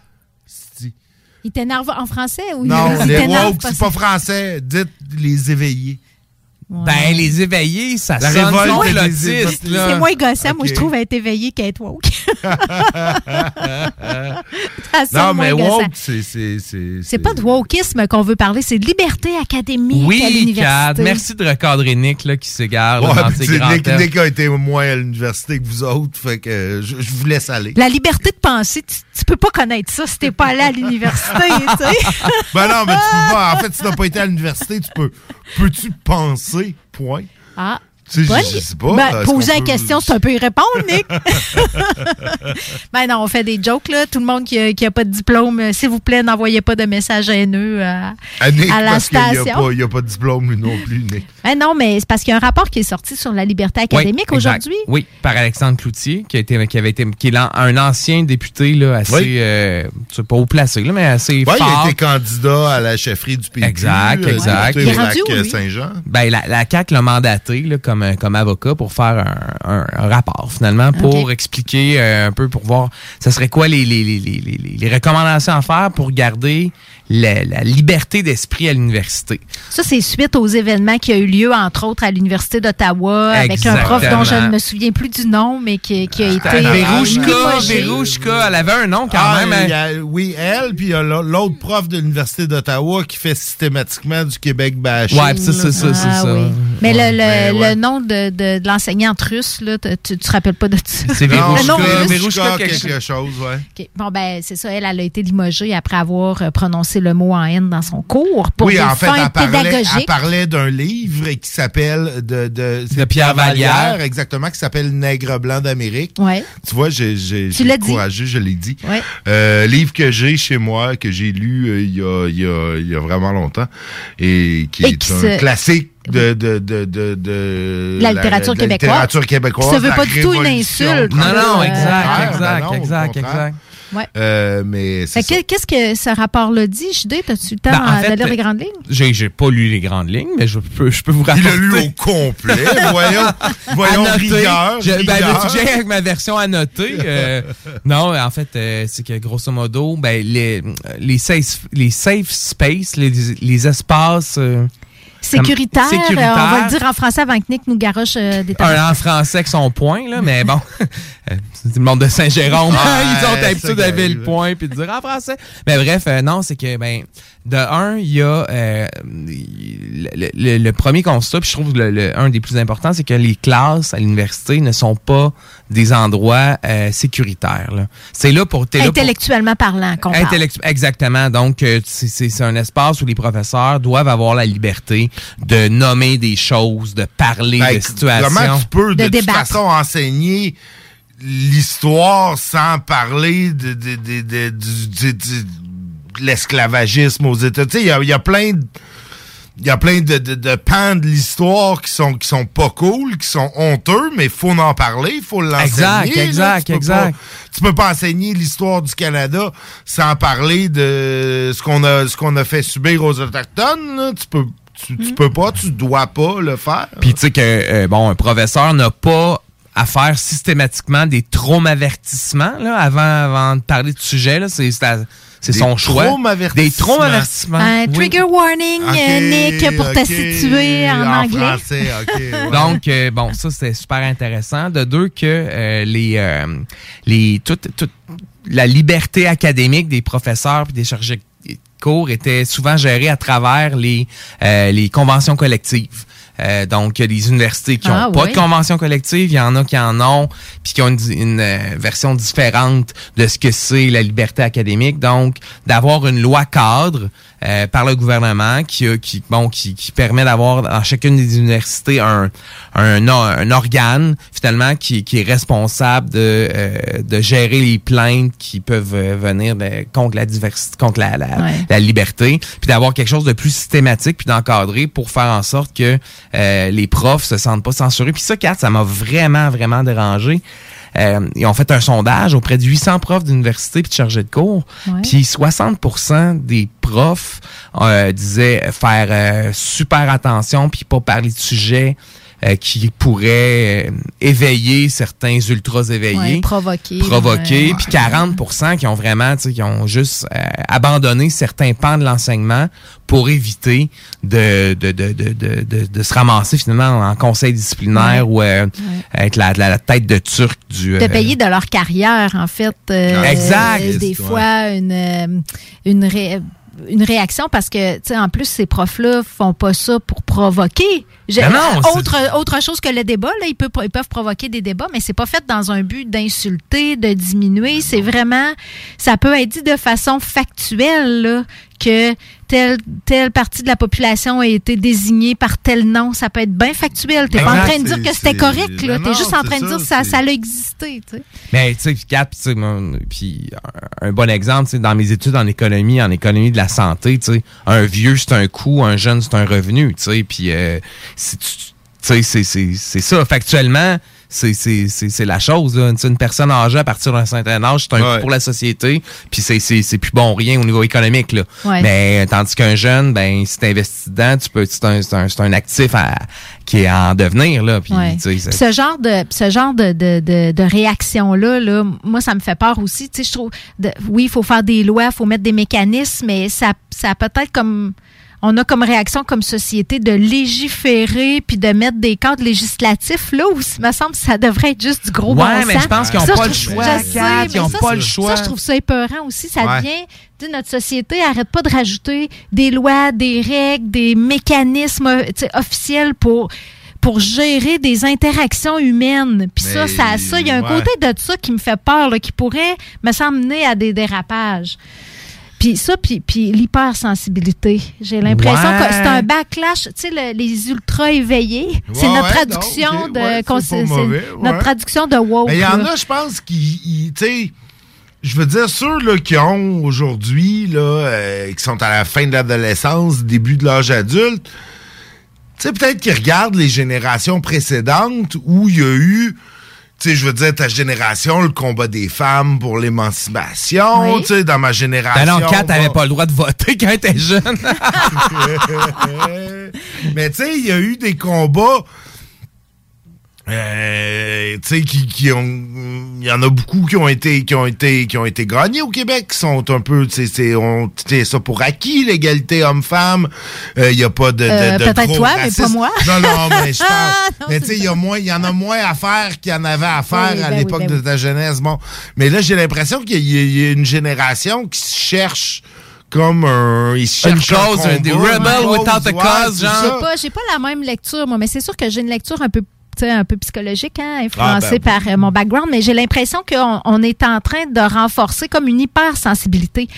Il t'énerve en français ou Non, il les woke, c'est pas français. Dites les éveillés. Ben, les éveillés, ça La sonne complotiste, là. C'est moins gossant, moi, Ok. je trouve, être éveillé qu'être woke. Ça sonne non, mais woke, c'est... c'est- c'est- C'est pas de wokisme qu'on veut parler, c'est de liberté académique à Oui, l'université. Kat, merci de recadrer Nick là, qui s'égare Ouais, dans ses grands Nick. Nick a été moins à l'université que vous autres, fait que je, je vous laisse aller. La liberté de penser, tu, tu peux pas connaître ça si t'es pas allé à l'université, tu sais. ben non, mais tu peux pas. En fait, si t'as pas été à l'université, tu peux. Peux-tu penser? Point. Ah. Je, je sais pas. Ben, poser la peut- question, c'est un peu y répondre, Nick. ben non, on fait des jokes, là. Tout le monde qui a, qui a pas de diplôme, euh, s'il vous plaît, n'envoyez pas de messages haineux à, À Nick, à la parce station. il y a pas de diplôme, lui non plus, Nick. Ben non, mais c'est parce qu'il y a un rapport qui est sorti sur la liberté académique Oui, exact. aujourd'hui. Oui, par Alexandre Cloutier, qui, a été, qui avait été qui est un ancien député là, assez, Oui. euh, pas haut placé, là, mais assez il fort. a été candidat à la chefferie du pays. Exact, exact. Il est Saint-Jean. Ben, la, la CAQ l'a mandaté là, comme, euh, comme avocat pour faire un, un- un rapport, finalement, pour expliquer euh, un peu, pour voir ce serait quoi les, les, les- les recommandations à faire pour garder la, la liberté d'esprit à l'université. Ça, c'est suite aux événements qui a eu lieu, entre autres, à l'Université d'Ottawa, avec un prof dont je ne me souviens plus du nom, mais qui, qui a été. euh, Verouchka, limogé. Verouchka, elle avait un nom quand Ah, même. il y hein. a- oui, elle, puis il y a l'autre prof de l'Université d'Ottawa qui fait systématiquement du Québec bashing. Ouais, puis ça, c'est ça, c'est Ah ça. oui. Mais le, le, Mais ouais. le nom de, de, de l'enseignante russe, là, tu, tu te rappelles pas de ça? C'est Le nom Verouchka, quelque, quelque chose, ouais. Bon, ben, c'est ça. Elle, elle a été limogée après avoir euh, le mot en haine dans son cours pour oui, des en fait, fins elle parlait, elle pédagogiques. parlait d'un livre qui s'appelle de, de, De Pierre Vallière. exactement, qui s'appelle Nègre blanc d'Amérique. Ouais. Tu vois, j'ai encouragé, je l'ai dit. Ouais. Euh, livre que j'ai chez moi, que j'ai lu euh, il y, a, il y, a, il y a vraiment longtemps, et qui Et est qui un se- classique de, de, de, de, de La littérature de la québécoise. littérature québécoise. Ça veut pas du tout une insulte, Non, non, Euh, exact, Ah, exact, ben non, exact, exact. Ouais. Euh, mais que- Qu'est-ce que ce rapport-là dit, JD? T'as-tu le temps Ben, en euh, fait, de lire les grandes lignes? J'ai, j'ai pas lu les grandes lignes, mais je peux, je peux vous Il rapporter. l'a lu au complet. Voyons, voyons Annoté. rigueur. Je, ben, rigueur. avec ma version annotée. euh, non, en fait, euh, c'est que grosso modo, ben, les, les, safe, les safe space, les, les espaces. Sécuritaire, euh, on va le dire en français avant que Nick nous garoche euh, des en français avec son point, là, mais bon, euh, c'est le monde de Saint-Jérôme. Ouais, Ils ont l'habitude d'avoir le point puis de dire en français. Mais bref, euh, non, c'est que, ben, de un, il y a euh, le, le- le premier constat, puis je trouve le, le- un des plus importants, c'est que les classes à l'université ne sont pas des endroits euh, sécuritaires. C'est là pour... t'es là pour- Intellectuellement parlant, qu'on parle. Intellectu- Exactement. Donc, euh, c'est- un espace où les professeurs doivent avoir la liberté de nommer des choses, de parler Ben, de situations. Comment tu peux, de, De toute débattre. façon, enseigner l'histoire sans parler de, de, de, de- du- du- du- de l'esclavagisme aux États? Tu sais, il y y a plein de... Il y a plein de, de, de pans de l'histoire qui sont, qui sont pas cool, qui sont honteux, mais il faut en parler, il faut l'enseigner. Exact, là. exact, Tu exact. pas- tu peux pas enseigner l'histoire du Canada sans parler de ce qu'on a, ce qu'on a fait subir aux Autochtones. là. Tu peux, tu, tu peux pas, tu dois pas le faire. Puis tu sais que euh, bon, un professeur n'a pas à faire systématiquement des traumavertissements là avant avant de parler du sujet là, c'est c'est à- c'est son choix. traumavertissements. Des traumavertissements. Un oui. trigger warning, euh, Nick, pour te ok, situer en, en anglais. français, ok, ouais. Donc euh, bon, ça c'était super intéressant. De deux que euh, les euh, les toute toute la liberté académique des professeurs puis des chargés de cours était souvent gérée à travers les euh, les conventions collectives. Euh, donc, il y a des universités qui n'ont Ah, pas oui. de convention collective, il y en a qui en ont, puis qui ont une, une, euh, version différente de ce que c'est la liberté académique. Donc, d'avoir une loi cadre euh, par le gouvernement qui, a- qui, bon, qui, qui permet d'avoir dans chacune des universités un, un, un organe, finalement, qui, qui est responsable de, euh, de gérer les plaintes qui peuvent euh, venir de- contre la diversité, contre la, la, Ouais. la liberté, puis d'avoir quelque chose de plus systématique, puis d'encadrer pour faire en sorte que euh, les profs se sentent pas censurés. Puis ça, Kat, ça m'a vraiment, vraiment dérangé. Euh, ils ont fait un sondage auprès de 800 profs d'université puis de chargés de cours. Puis 60% des profs euh, disaient faire euh, super attention puis pas parler de sujets euh, qui pourraient éveiller certains ultras éveillés Ouais, provoquer. provoqués, ouais. puis 40% qui ont vraiment, tu sais, qui ont juste abandonné certains pans de l'enseignement pour éviter de, de, de, de, de, de, de se ramasser finalement en conseil disciplinaire ou euh, être la, la, la tête de turc du... de payer de leur carrière, en fait. euh, Exact. euh, des fois, une, une, ré- une réaction parce que, tu sais, en plus, ces profs-là font pas ça pour provoquer. Ben non, autre, autre chose que le débat, là, ils, peuvent, ils peuvent provoquer des débats, mais c'est pas fait dans un but d'insulter, de diminuer. C'est vraiment, ça peut être dit de façon factuelle, là, que telle, telle partie de la population a été désignée par tel nom. Ça peut être bien factuel. T'es pas en train de dire que c'était correct. Ben T'es non, juste en train de dire ça, ça a existé. Mais tu sais, puis un, bon exemple, dans mes études en économie, en économie de la santé, tu sais, un vieux c'est un coût, un jeune c'est un revenu, tu sais, puis euh, c'est c'est c'est ça. Factuellement, c'est c'est- c'est- c'est la chose. Là. Une personne âgée à partir d'un certain âge, c'est un Ouais. coût pour la société, puis c'est- c'est c'est plus bon rien au niveau économique. Là. Ouais. Mais tandis qu'un jeune, ben si tu investis dedans, tu peux, c'est un, c'est un, c'est un actif à- qui est en devenir. Là, Ouais. ce genre de ce genre de, de, de, de réaction-là, là, moi, ça me fait peur aussi. Tu sais, je trouve, de- oui, il faut faire des lois, il faut mettre des mécanismes, mais ça, ça peut être comme... On a comme réaction comme société de légiférer puis de mettre des cadres législatifs là où il me semble que ça devrait être juste du gros Ouais, bon mais sens. je pense qu'ils ont Ça, pas le choix, je sais, Kat, ils mais ont ça, pas le choix. Ça, je trouve ça épeurant aussi. Ça Ouais. devient... notre société arrête pas de rajouter des lois, des règles, des mécanismes euh, officiels pour pour gérer des interactions humaines. Puis ça, Mais, ça, ça, il y a un ouais. côté de ça qui me fait peur, là, qui pourrait me s'emmener à des dérapages. Puis ça, puis, puis l'hypersensibilité. J'ai l'impression Ouais. que c'est un backlash. Tu sais, le- les ultra éveillés. c'est notre traduction non, de. c'est mauvais, notre traduction de. Mais il y en a, je pense, qui, tu sais, je veux dire, ceux là, qui ont aujourd'hui, là, euh, qui sont à la fin de l'adolescence, début de l'âge adulte, tu sais, peut-être qu'ils regardent les générations précédentes où il y a eu, tu sais, je veux dire, ta génération, le combat des femmes pour l'émancipation, Oui. tu sais, dans ma génération. Ben non, Kat bon, t'avais pas le droit de voter quand elle était jeune. Mais tu sais, il y a eu des combats. Euh, tu sais, qui, qui ont, il y en a beaucoup qui ont été, qui ont été, qui ont été gagnés au Québec, qui sont un peu, tu sais, c'est, on, tu sais, ça pour acquis, l'égalité homme-femme. Euh, Il y a pas de, de, Euh, de peut-être toi, mais pas moi. Non, non, mais je Ah, parle. non, mais tu sais, il y a moins, il y en a moins à faire qu'il y en avait à faire Oui, à ben oui, l'époque ben de ta jeunesse. Bon, mais là, j'ai l'impression qu'il y, a- il y a une génération qui se cherche comme un, ils se Une cherchent cause, un- des rebels without a ouais, cause, genre. J'ai pas, j'ai pas la même lecture, moi, mais c'est sûr que j'ai une lecture un peu un peu psychologique, hein, influencée Ah, ben par euh, mon background, mais j'ai l'impression qu'on on est en train de renforcer comme une hypersensibilité.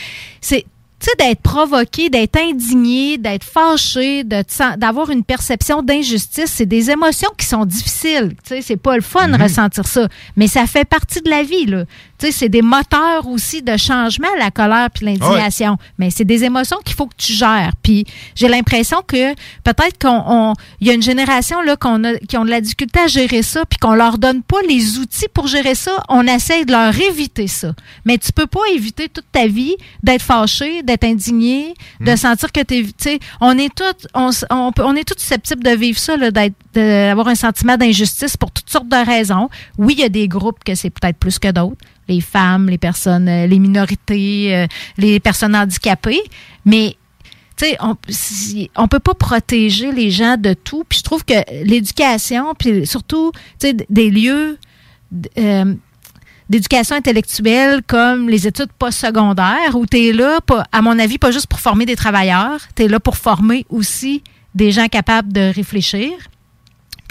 C'est tu sais, d'être provoqué, d'être indigné, d'être fâché, d'avoir une perception d'injustice, c'est des émotions qui sont difficiles. Tu sais, c'est pas le fun de ressentir ça, mais ça fait partie de la vie, là. Tu sais, c'est des moteurs aussi de changement, la colère puis l'indignation. Mais c'est des émotions qu'il faut que tu gères. Puis j'ai l'impression que peut-être qu'on, il y a une génération là qu'on a, qui ont de la difficulté à gérer ça, puis qu'on leur donne pas les outils pour gérer ça. On essaye de leur éviter ça. Mais tu peux pas éviter toute ta vie d'être fâché, d'être indigné, de sentir que t'es, tu sais, on est tous, on, est tous susceptibles de vivre ça, là, d'être, d'avoir un sentiment d'injustice pour toutes sortes de raisons. Oui, il y a des groupes que c'est peut-être plus que d'autres les femmes, les personnes, euh, les minorités, euh, les personnes handicapées. Mais tu sais, on, on peut pas protéger les gens de tout. Puis je trouve que l'éducation, puis surtout, des lieux euh, d'éducation intellectuelle comme les études postsecondaires, où tu es là, pas, à mon avis, pas juste pour former des travailleurs, tu es là pour former aussi des gens capables de réfléchir,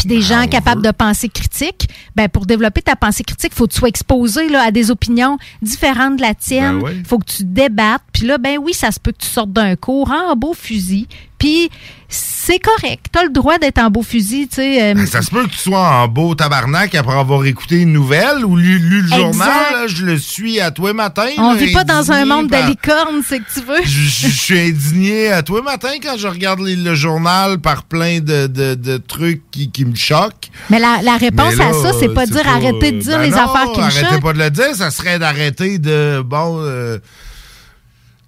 puis des gens capables de penser critique, ben pour développer ta pensée critique, faut que tu sois exposé là, à des opinions différentes de la tienne. Ben faut que tu débattes. Puis là, ben oui, ça se peut que tu sortes d'un cours en beau fusil. Puis c'est correct. Tu as le droit d'être en beau fusil. tu sais. euh, Ben, ça se peut que tu sois en beau tabarnak après avoir écouté une nouvelle ou lu, lu le Exact. journal. là, je le suis à tous les matins. on là, vit pas dans un monde par- de licorne, c'est que tu veux. Je suis indigné à tous les matins quand je regarde les- le journal par plein de, de- de trucs qui, qui me choquent. Mais la, la réponse Mais là, à ça, c'est pas de dire arrêtez de dire ben les non, affaires qui me Arrêtez choquent. pas de le dire, ça serait d'arrêter de. Bon. euh,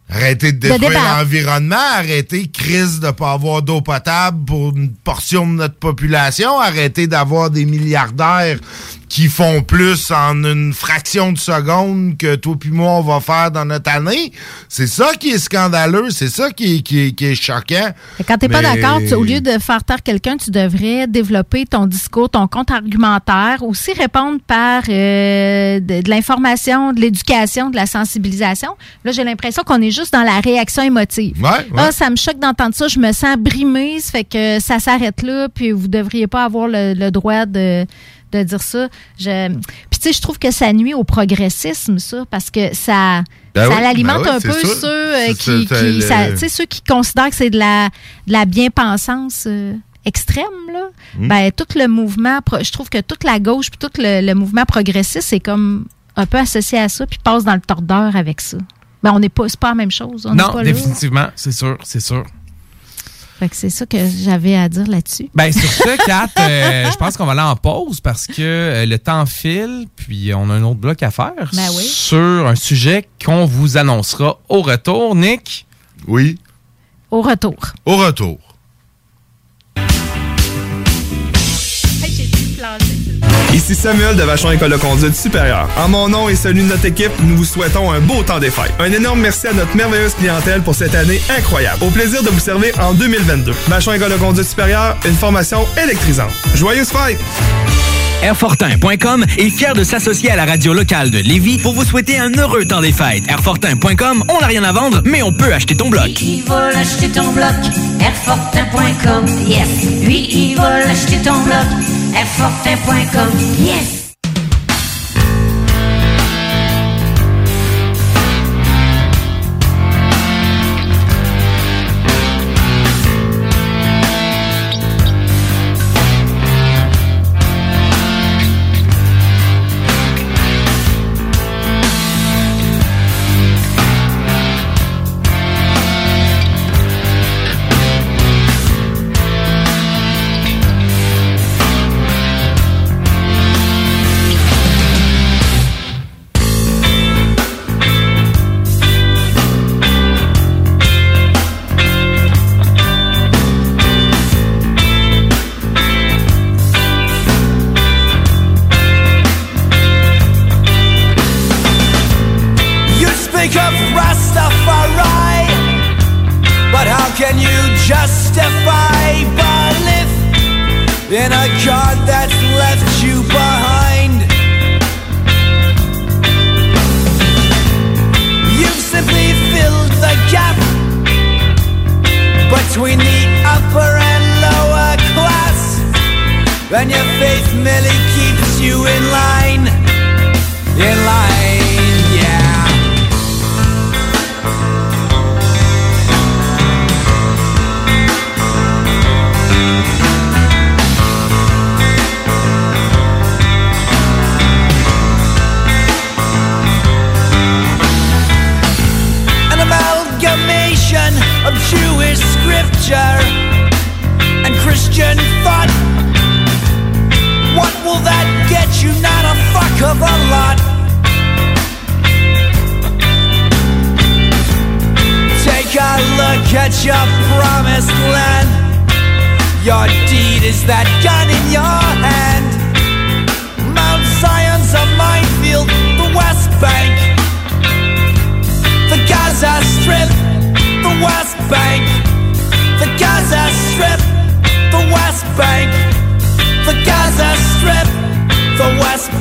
Arrêter de détruire l'environnement, arrêter crise de pas avoir d'eau potable pour une portion de notre population, arrêter d'avoir des milliardaires qui font plus en une fraction de seconde que toi puis moi on va faire dans notre année. C'est ça qui est scandaleux, c'est ça qui est, qui est, qui est choquant. Quand t'es pas d'accord, tu- au lieu de faire taire quelqu'un, tu devrais développer ton discours, ton compte argumentaire, aussi répondre par euh, de, de l'information, de l'éducation, de la sensibilisation. Là, j'ai l'impression qu'on est juste dans la réaction émotive. Ouais, ouais. Ah, ça me choque d'entendre ça, je me sens brimée, ça fait que ça s'arrête là, puis vous devriez pas avoir le, le droit de de dire ça. Je... Puis tu sais, je trouve que ça nuit au progressisme, ça, parce que ça, Ben ça oui, l'alimente ben oui, un peu sûr. ceux euh, qui, ça, ça- ceux qui considèrent que c'est de la, de la bien-pensance euh, extrême, là. Hmm. Ben, tout le mouvement, pro- je trouve que toute la gauche puis tout le, le mouvement progressiste, c'est comme un peu associé à ça, puis passe dans le tordeur avec ça. Ben, on n'est pas, c'est pas la même chose. On Non, pas définitivement, c'est sûr, c'est sûr. Fait que c'est ça que j'avais à dire là-dessus. Ben sur ce, Kat, euh, je pense qu'on va aller en pause parce que euh, le temps file, puis on a un autre bloc à faire Ben oui. sur un sujet qu'on vous annoncera au retour. Nick? Oui. Au retour. Au retour. Ici Samuel de Vachon École de conduite supérieure. En mon nom et celui de notre équipe, nous vous souhaitons un beau temps des fêtes. Un énorme merci à notre merveilleuse clientèle pour cette année incroyable. Au plaisir de vous servir en 2022. Vachon École de conduite supérieure, une formation électrisante. Joyeuses fêtes! Airfortin.com est fier de s'associer à la radio locale de Lévis pour vous souhaiter un heureux temps des fêtes. Airfortin.com, on n'a rien à vendre, mais on peut acheter ton bloc. Il va l'acheter ton bloc, Airfortin.com, yes. Lui, il va l'acheter ton bloc, FForfait.com. Yes!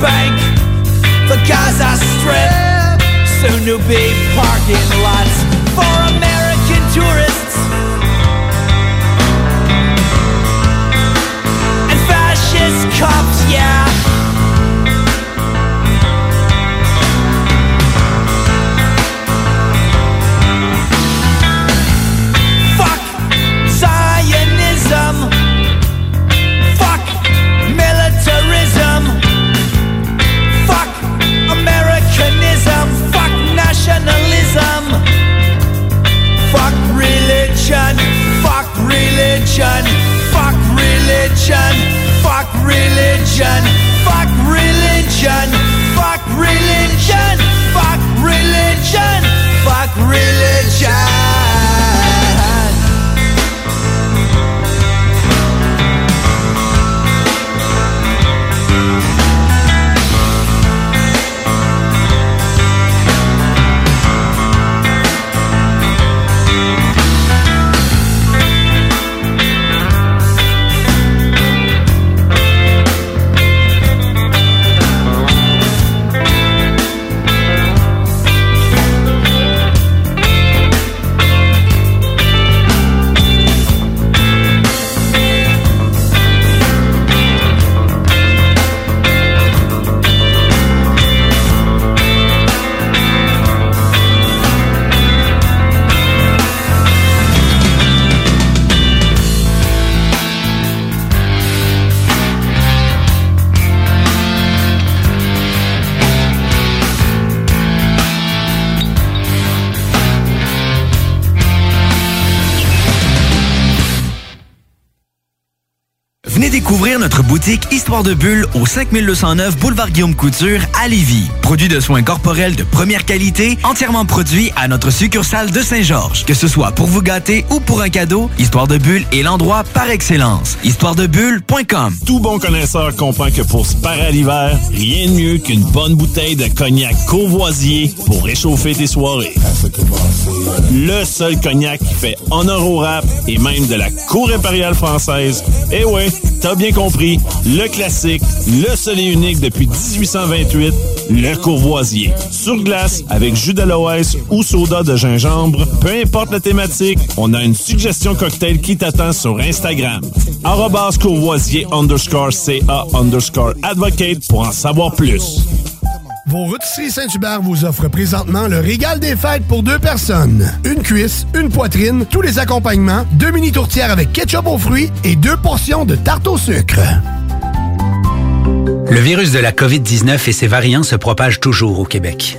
Bank, the Gaza Strip. Soon to be parking lots for American religion. Fuck religion. Fuck religion. Fuck religion. Fuck religion. Fuck religion. Fuck religion. Boutique Histoire de Bulle au 5209 Boulevard Guillaume Couture à Lévis. Produit de soins corporels de première qualité, entièrement produit à notre succursale de Saint-Georges. Que ce soit pour vous gâter ou pour un cadeau, Histoire de Bulle est l'endroit par excellence. Histoiredebulle.com Tout bon connaisseur comprend que pour se parer à l'hiver, rien de mieux qu'une bonne bouteille de cognac Courvoisier pour réchauffer tes soirées. Le seul cognac qui fait honneur au rap et même de la cour impériale française. Eh ouais, t'as bien compris, le classique, le seul et unique depuis 1828, le Courvoisier. Sur glace, avec jus d'aloès ou soda de gingembre, peu importe la thématique, on a une suggestion cocktail qui t'attend sur Instagram. Arrobas Courvoisier underscore CA underscore advocate pour en savoir plus. Vos rôtisseries Saint-Hubert vous offrent présentement le régal des fêtes pour deux personnes. Une cuisse, une poitrine, tous les accompagnements, deux mini tourtières avec ketchup aux fruits et deux portions de tarte au sucre. Le virus de la COVID-19 et ses variants se propagent toujours au Québec.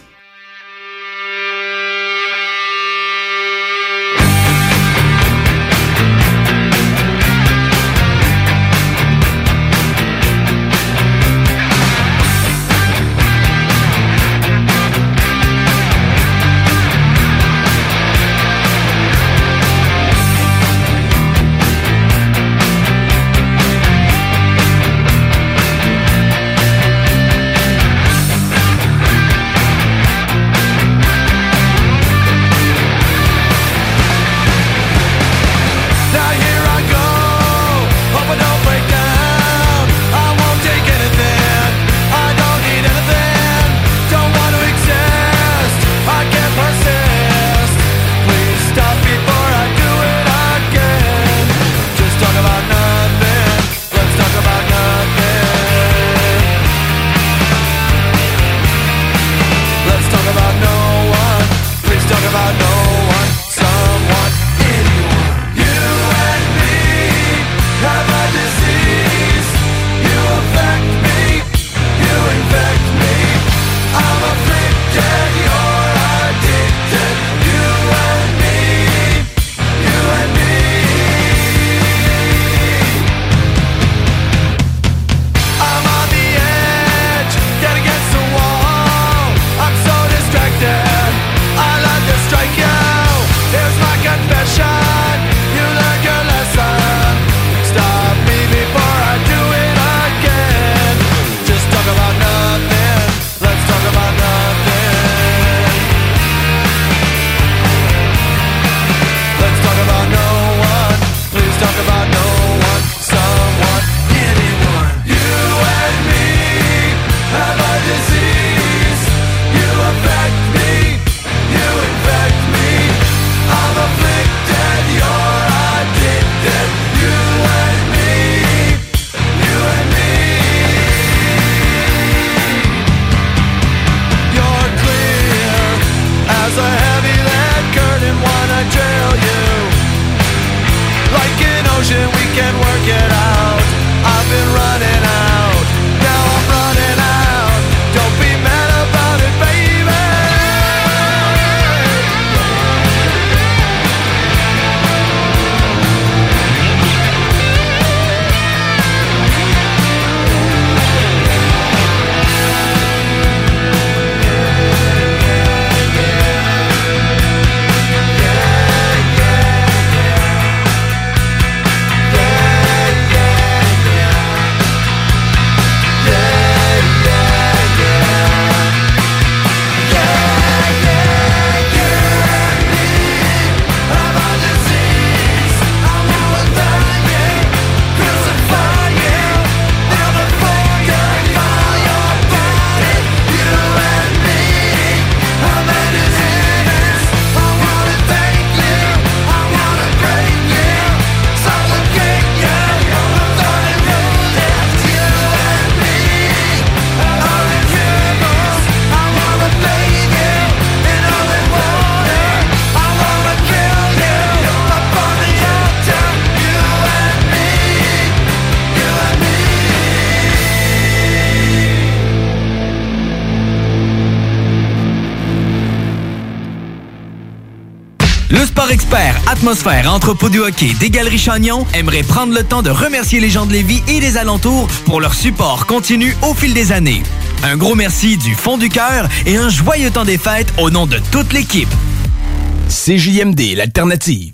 Expert Atmosphère Entrepôt du hockey des Galeries Chagnon aimerait prendre le temps de remercier les gens de Lévis et des alentours pour leur support continu au fil des années. Un gros merci du fond du cœur et un joyeux temps des fêtes au nom de toute l'équipe. CJMD, l'alternative.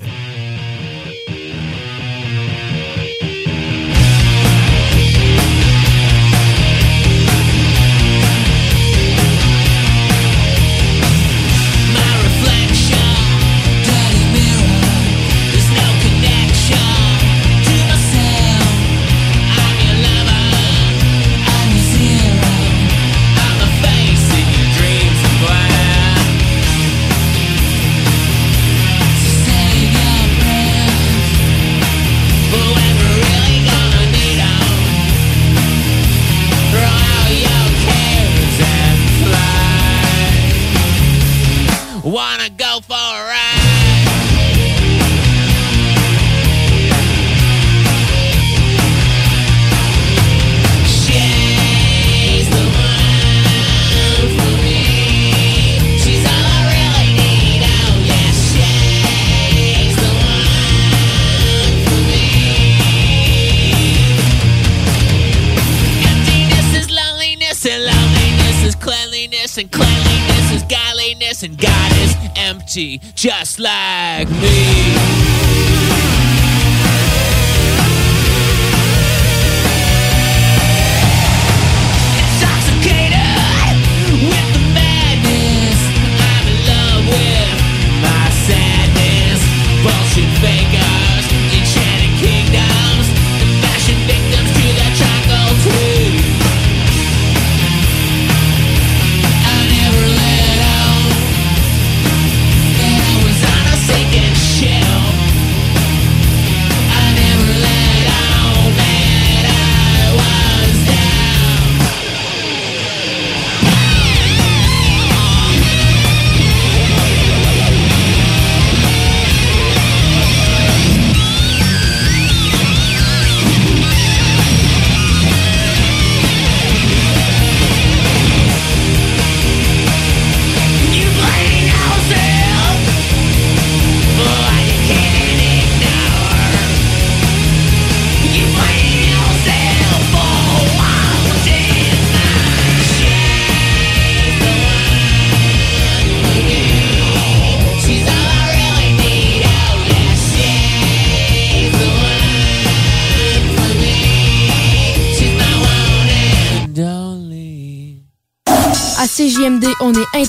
Just like me.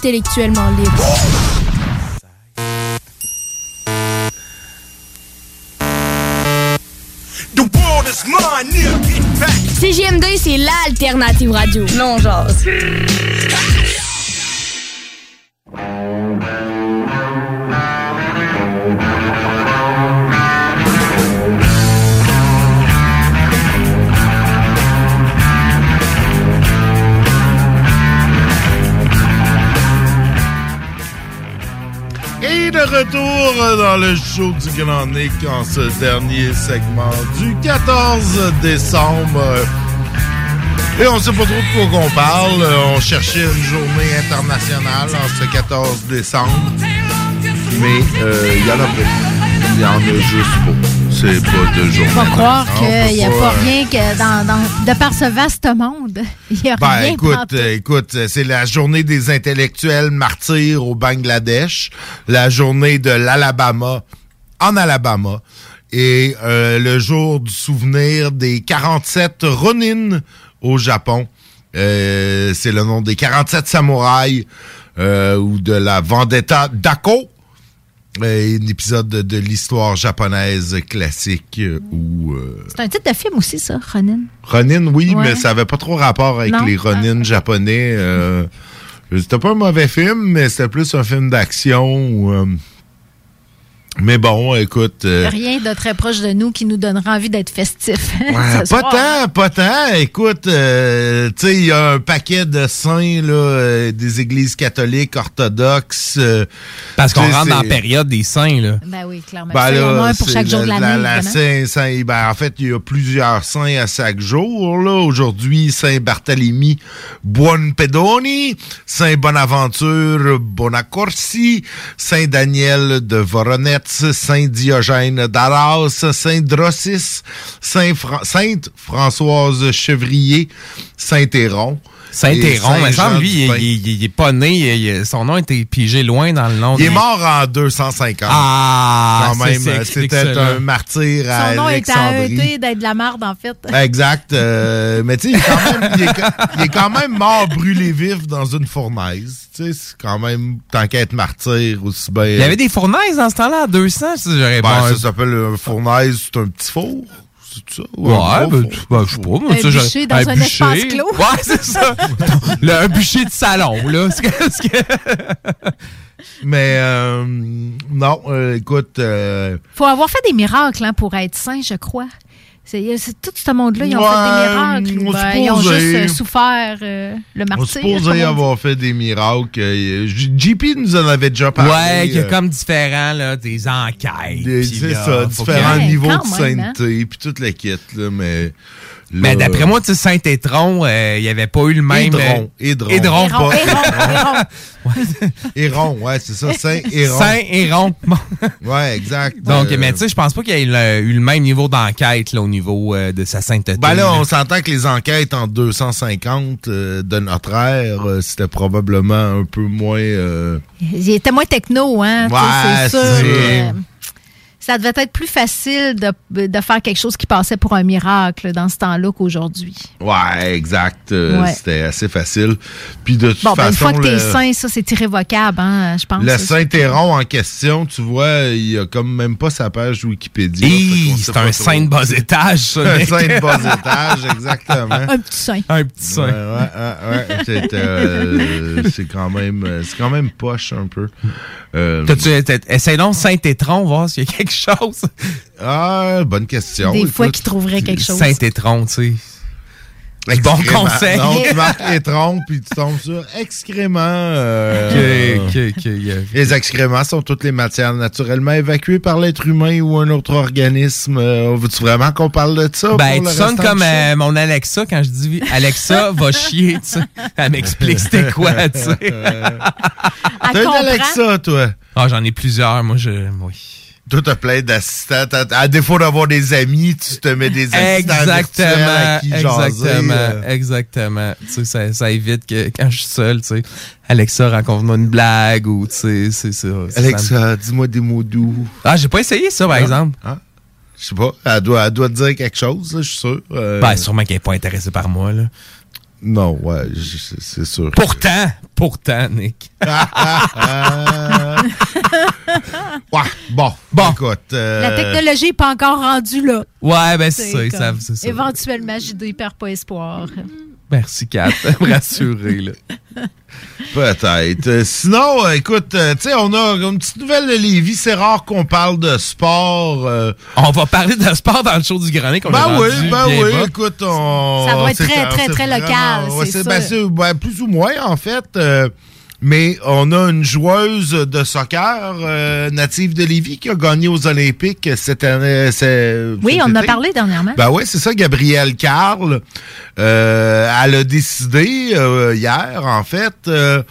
Intellectuellement libre. The world is mine, nigga. Get back. CJMD, c'est l'alternative radio. Non, genre. Retour dans le show du Grand Nick en ce dernier segment du 14 décembre. Et on sait pas trop de quoi qu'on parle. On cherchait une journée internationale en ce 14 décembre. Mais euh, il y en a pas. Il y en a juste pas. C'est pas de journée. Faut croire qu'il n'y a pas rien que dans, dans- de par ce vaste monde. Il n'y a Ben, rien écoute, euh, écoute, euh, c'est la journée des intellectuels martyrs au Bangladesh, la journée de l'Alabama en Alabama et euh, le jour du souvenir des 47 Ronin au Japon. Euh, c'est le nom des 47 samouraïs euh, ou de la Vendetta Dako. Euh, un épisode de, de l'histoire japonaise classique euh, où euh, C'est un titre de film aussi, ça, Ronin. Ronin, oui, Ouais. mais ça avait pas trop rapport avec Non? les Ronin japonais. Euh, c'était pas un mauvais film, mais c'était plus un film d'action où, euh, Mais bon, écoute. euh, Rien de très proche de nous qui nous donnera envie d'être festif. Ouais, pas soir. tant, pas tant. Écoute, euh, tu sais, il y a un paquet de saints là, euh, des églises catholiques, orthodoxes. euh, Parce qu'on rentre dans la période des saints, là. Ben oui, clairement. Ben là, un pour c'est chaque jour de la- l'année, la- la évidemment. Saint- Saint- ben, en fait, il y a plusieurs saints à chaque jour. Là. Aujourd'hui, Saint Barthélemy Buonpedoni, Saint Bonaventure Bonacorsi, Saint Daniel de Voronetz, Saint Diogène d'Arras, Saint Drossis, Saint Fra- Sainte Françoise Chevrier, Saint Héron. Saint-Héron, mais Saint lui, il, du Pin. il- il est pas né, il- il- son nom a été pigé loin dans le nom. Il est mort en 250. Ah, quand ça, même, c'était un martyr à Son nom est Alexandrie. arrêté d'être de la merde, en fait. Exact. euh, mais tu sais, il, est quand même- il est ca- il est quand même mort brûlé vif dans une fournaise. Tu sais, c'est quand même, tant qu'à être martyr, aussi bien. Il y avait des fournaises dans ce temps-là, à 200, si j'aurais Ben, pas- ça s'appelle une fournaise, c'est un petit four. C'est ça? Ou Ouais, un ben, ben, je sais pas. moi, Un ça, bûcher dans un espace clos. Ouais, c'est ça. Le- un bûcher de salon, là. Que- que- Mais euh, non, euh, écoute. euh, faut avoir fait des miracles hein, pour être saint, je crois. C'est tout ce monde-là, ils ont Ouais, fait des miracles. on Ben, ils ont supposait. juste euh, souffert euh, le on martyr. supposait on dit. avoir fait des miracles. euh, JP nous en avait déjà parlé. Ouais, qu'il y a euh, comme différents, là, des enquêtes. C'est ça, différents niveaux de hein. sainteté, puis toute la quête, là, mais... Mais là- d'après moi, tu sais, Saint-Étron, euh, il n'y avait pas eu le même. Hédron, euh, Hédron. Hédron, Héron, pas. Ouais, c'est ça, Saint-Héron. Saint-Héron. Bon. Ouais, exact. Donc, Euh, mais tu sais, je pense pas qu'il y ait eu le, même niveau d'enquête au niveau euh, de sa sainteté. Ben là, on s'entend que les enquêtes en 250 euh, de notre ère, euh, c'était probablement un peu moins... euh, Il était moins techno, hein. Ouais, c'est sûr. Ça devait être plus facile de, de faire quelque chose qui passait pour un miracle dans ce temps-là qu'aujourd'hui. Ouais, exact. euh, Ouais. C'était assez facile. Puis de toute Bon, ben, une façon... fois que t'es le- saint, ça, c'est irrévocable, hein, je pense. Le. Saint-Héron en question, tu vois, il a comme même pas sa page Wikipédia. C'est un saint de bas étage, ça. un saint de bas étage, exactement. Un petit saint. Un petit saint. Ouais, ouais, ouais, ouais. C'est, euh, c'est quand même, c'est quand même poche un peu. Euh, T'as-tu- Essaye donc Saint-Étron, voir s'il y a quelque chose. Ah, bonne question. Des fois qu'ils trouveraient quelque chose. Saint-Étron, tu sais. Bon conseil. Non, tu marques les trompes puis tu tombes sur excréments. euh, Les excréments sont toutes les matières naturellement évacuées par l'être humain ou un autre organisme. Euh, Veux-tu vraiment qu'on parle de ça? Ben, tu sonnes comme euh, mon Alexa quand je dis Alexa va chier, tu sais. Elle m'explique c'était quoi, tu sais. T'as une Alexa, toi? Ah, j'en ai plusieurs, moi, je. Oui. Toi, t'as plein d'assistants. À défaut d'avoir des amis, tu te mets des assistants virtuels à Exactement, qui jaser, exactement, euh. exactement. Tu sais, ça, ça évite que quand je suis seul, tu sais, Alexa raconte-moi une blague ou tu sais, c'est ça. Alexa, dis-moi des mots doux. Ah, j'ai pas essayé ça, par Ah, exemple. ah. Je sais pas. Elle doit, elle doit te dire quelque chose, je suis sûr. Euh, Ben, sûrement qu'elle est pas intéressée par moi, là. Non, ouais, c'est sûr. Pourtant, pourtant, Nick. bon, bon. écoute. euh, La technologie n'est pas encore rendue là. Ouais, ben c'est ça, ils comme- savent, c'est ça. Éventuellement, j'ai ne perds pas espoir. Merci, Kat. me rassurer, là. Peut-être. Euh, sinon, euh, écoute, euh, tu sais, on a une petite nouvelle de Lévis. C'est rare qu'on parle de sport. euh. On va parler de sport dans le show du qu'on Ben a oui, ben oui, bas. écoute, on... Ça doit être très, très, très vraiment- local, ouais, c'est ben, ça. c'est- ben, plus ou moins, en fait. Mais on a une joueuse de soccer euh, native de Lévis qui a gagné aux Olympiques cette année. c'est- Oui, on en a parlé dernièrement. Ben oui, c'est ça, Gabrielle Carl. Euh, elle a décidé euh, hier, en fait, euh,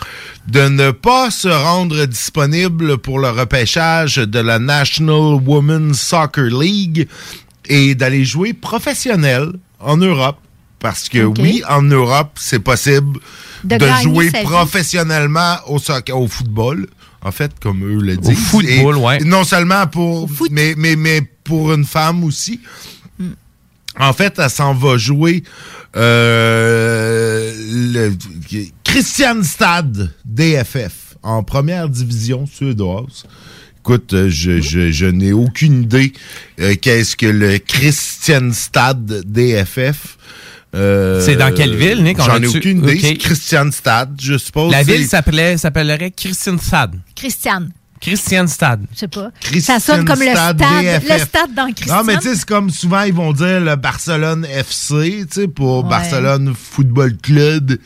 de ne pas se rendre disponible pour le repêchage de la National Women's Soccer League et d'aller jouer professionnel en Europe. Parce que oui, en Europe, c'est possible De jouer professionnellement au soccer, au football. En fait, comme eux le disent. football, Et ouais. Non seulement pour, mais, mais, mais pour une femme aussi. En fait, elle s'en va jouer euh, le Christianstad DFF en première division suédoise. Écoute, je, je, je n'ai aucune idée euh, qu'est-ce que le Christianstad DFF. Euh, C'est dans quelle ville, Nick? J'en ai aucune idée. Ok. C'est Christianstad, je suppose. La ville s'appelait, s'appellerait Christiansad. Christiane. Christian Stade. Je sais pas. ça sonne comme le stade, DFF. le stade dans Christian. Non, mais tu sais, c'est comme souvent, ils vont dire le Barcelone FC, tu sais, pour Ouais. Barcelone Football Club.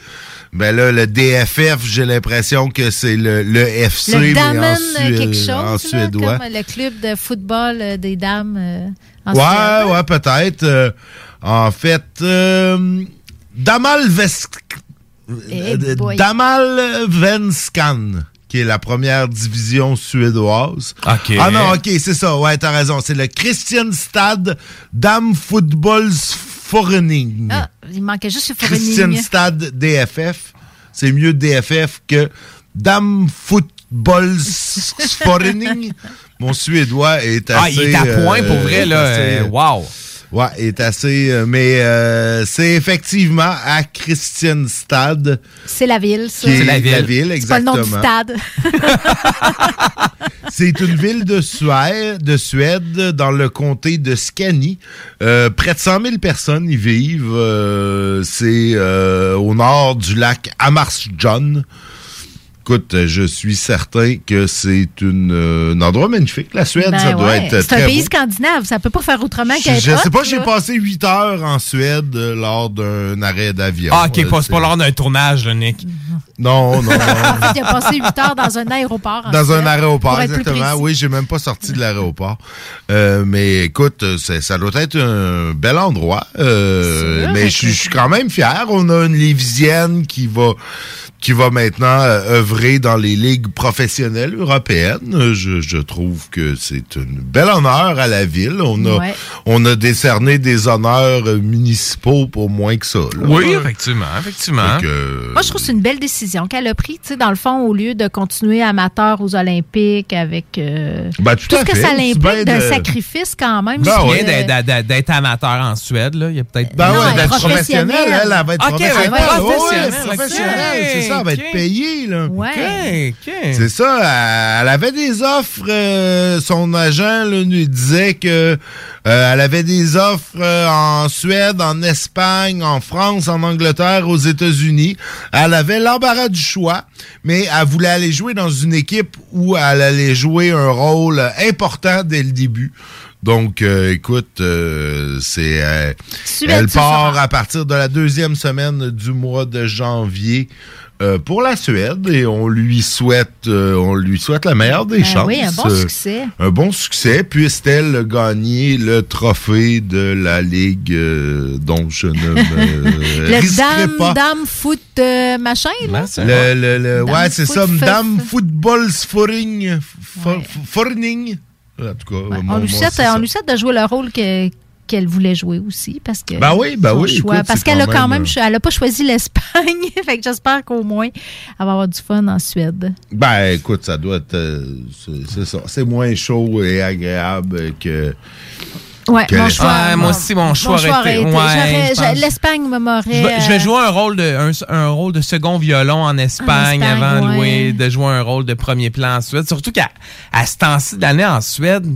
Ben là, le DFF, j'ai l'impression que c'est le, le FC, le mais en, Sue- quelque chose, en là, suédois. comme le club de football euh, des dames euh, en Ouais, Suède. ouais, peut-être. Euh, en fait, euh, Damal Vesk... Euh. Damal Venskan, qui est la première division suédoise. Ah non, OK, c'est ça. Ouais, t'as raison. C'est le Christianstad Dam Footballsforening. Ah, il manquait juste le Christian Forening. Stade DFF. C'est mieux DFF que Dam Footballsforening. Mon suédois est assez... Ah, il est à point pour vrai, là. assez- euh, wow. Ouais, est assez... euh, mais euh, c'est effectivement à Christianstad. C'est la ville, ça. Qui est la ville, C'est pas le nom du exactement. stade. C'est une ville de Suède, de Suède dans le comté de Scanie. Euh, près de 100 000 personnes y vivent. Euh, c'est euh, au nord du lac Amarsjön. Écoute, je suis certain que c'est euh, un endroit magnifique. La Suède, Ben ça doit ouais. être C'est un pays beau. scandinave. Ça peut pas faire autrement Je, qu'être je sais pas, j'ai passé 8 heures en Suède euh, lors d'un arrêt d'avion. Ah, OK, Euh, pas, c'est pas lors d'un tournage, là, Nick. Non, non, non. Il a passé 8 heures dans un aéroport. en Dans Suède, un aéroport, exactement. Oui, j'ai même pas sorti de l'aéroport. Euh, mais écoute, ça doit être un bel endroit. Euh, mais je suis- je suis quand même fier. On a une Lévisienne qui va qui va maintenant euh, œuvrer dans les ligues professionnelles européennes. Je, je trouve que c'est un bel honneur à la ville. On a, Ouais. on a décerné des honneurs municipaux pour moins que ça. là. Oui, effectivement, effectivement. Moi, je trouve que c'est une belle décision qu'elle a prise. Tu sais, dans le fond, au lieu de continuer amateur aux Olympiques avec euh, Ben, tout ce que ça l'implique d'un de- sacrifice quand même. Ben oui, euh, d'être- amateur en Suède, là. Il y a peut-être. Ben ouais, d'être professionnelle, elle, elle va être professionnelle. Ouais, professionnelle, professionnelle, ça, elle va être payée, là. Ouais. C'est ça, elle, avait des offres, euh, son agent là, nous disait que euh, elle avait des offres euh, en Suède, en Espagne, en France, en Angleterre, aux États-Unis. Elle avait l'embarras du choix, mais elle voulait aller jouer dans une équipe où elle allait jouer un rôle important dès le début. Donc, euh, écoute, euh, c'est euh, elle part à partir de la deuxième semaine du mois de janvier euh, pour la Suède et on lui souhaite euh, on lui souhaite la meilleure des Ben chances. oui, un bon Euh, succès. un bon succès puisse-t-elle gagner le trophée de la ligue euh, dont je ne me Le dame, pas? dame foot euh, machin, là? Le, le, le- Dame ouais, c'est ça, Dame Football. Forning. En tout cas, On mon- lui souhaite, on lui souhaite de jouer le rôle que- qu'elle voulait jouer aussi parce que Ben oui, ben son oui, choix- écoute, parce qu'elle a quand même, elle a pas choisi l'Espagne fait que j'espère qu'au moins elle va avoir du fun en Suède Ben, écoute, ça doit être. euh, c'est ça. C'est moins chaud et agréable que. ouais que mon choix moi aussi, mon choix aurait aurait été- ouais, l'Espagne me m'aurait Je vais, je vais jouer un rôle de un, un rôle de second violon en Espagne, En Espagne, avant de ouais. jouer- de jouer un rôle de premier plan en Suède. Surtout qu'à à ce temps-ci de l'année en Suède,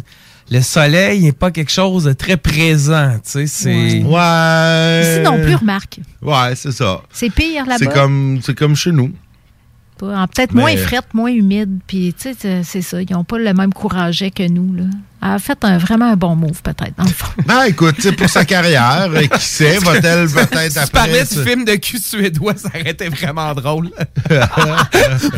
le soleil n'est pas quelque chose de très présent. Tu sais, c'est. Ouais. ici non plus remarque Ouais, c'est ça. c'est pire là-bas C'est comme, c'est comme chez nous. Peut-être Mais- moins frette, moins humide. Puis, tu sais, c'est- ça. Ils n'ont pas le même couraget que nous. Là. A fait un, vraiment un bon move, peut-être, dans le fond. Ben, écoute, tu pour sa carrière, qui sait, va-t-elle peut-être Tu après. parlais du film de cul suédois, ça aurait été vraiment drôle.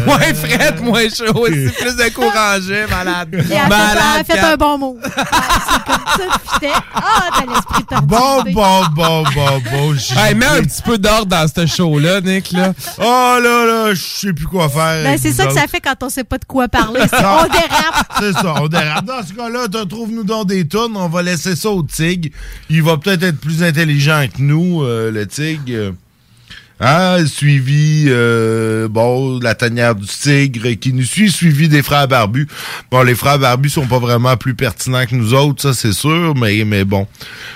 moins frette, moins chaud, aussi, plus de courageux, malade. Et elle a fait, elle a malade. fait Kat. un bon move. Ouais, c'est comme ça. Ah, t'as l'esprit tordu. Bon, bon, bon, bon, bon. Hey, mets un petit peu d'ordre dans ce show-là, Nick. Là. Oh là là, je sais plus quoi faire. Ben, c'est ça que ça fait quand on sait pas de quoi parler. On dérape. C'est ça, on dérape. Dans ce cas-là, trouve-nous dans des tonnes, on va laisser ça au tigre. Il va peut-être être plus intelligent que nous, euh, le tigre. Hein, suivi, euh, bon, la tanière du tigre qui nous suit, suivi des frères barbus. Bon, les frères barbus sont pas vraiment plus pertinents que nous autres, ça c'est sûr, mais, mais bon.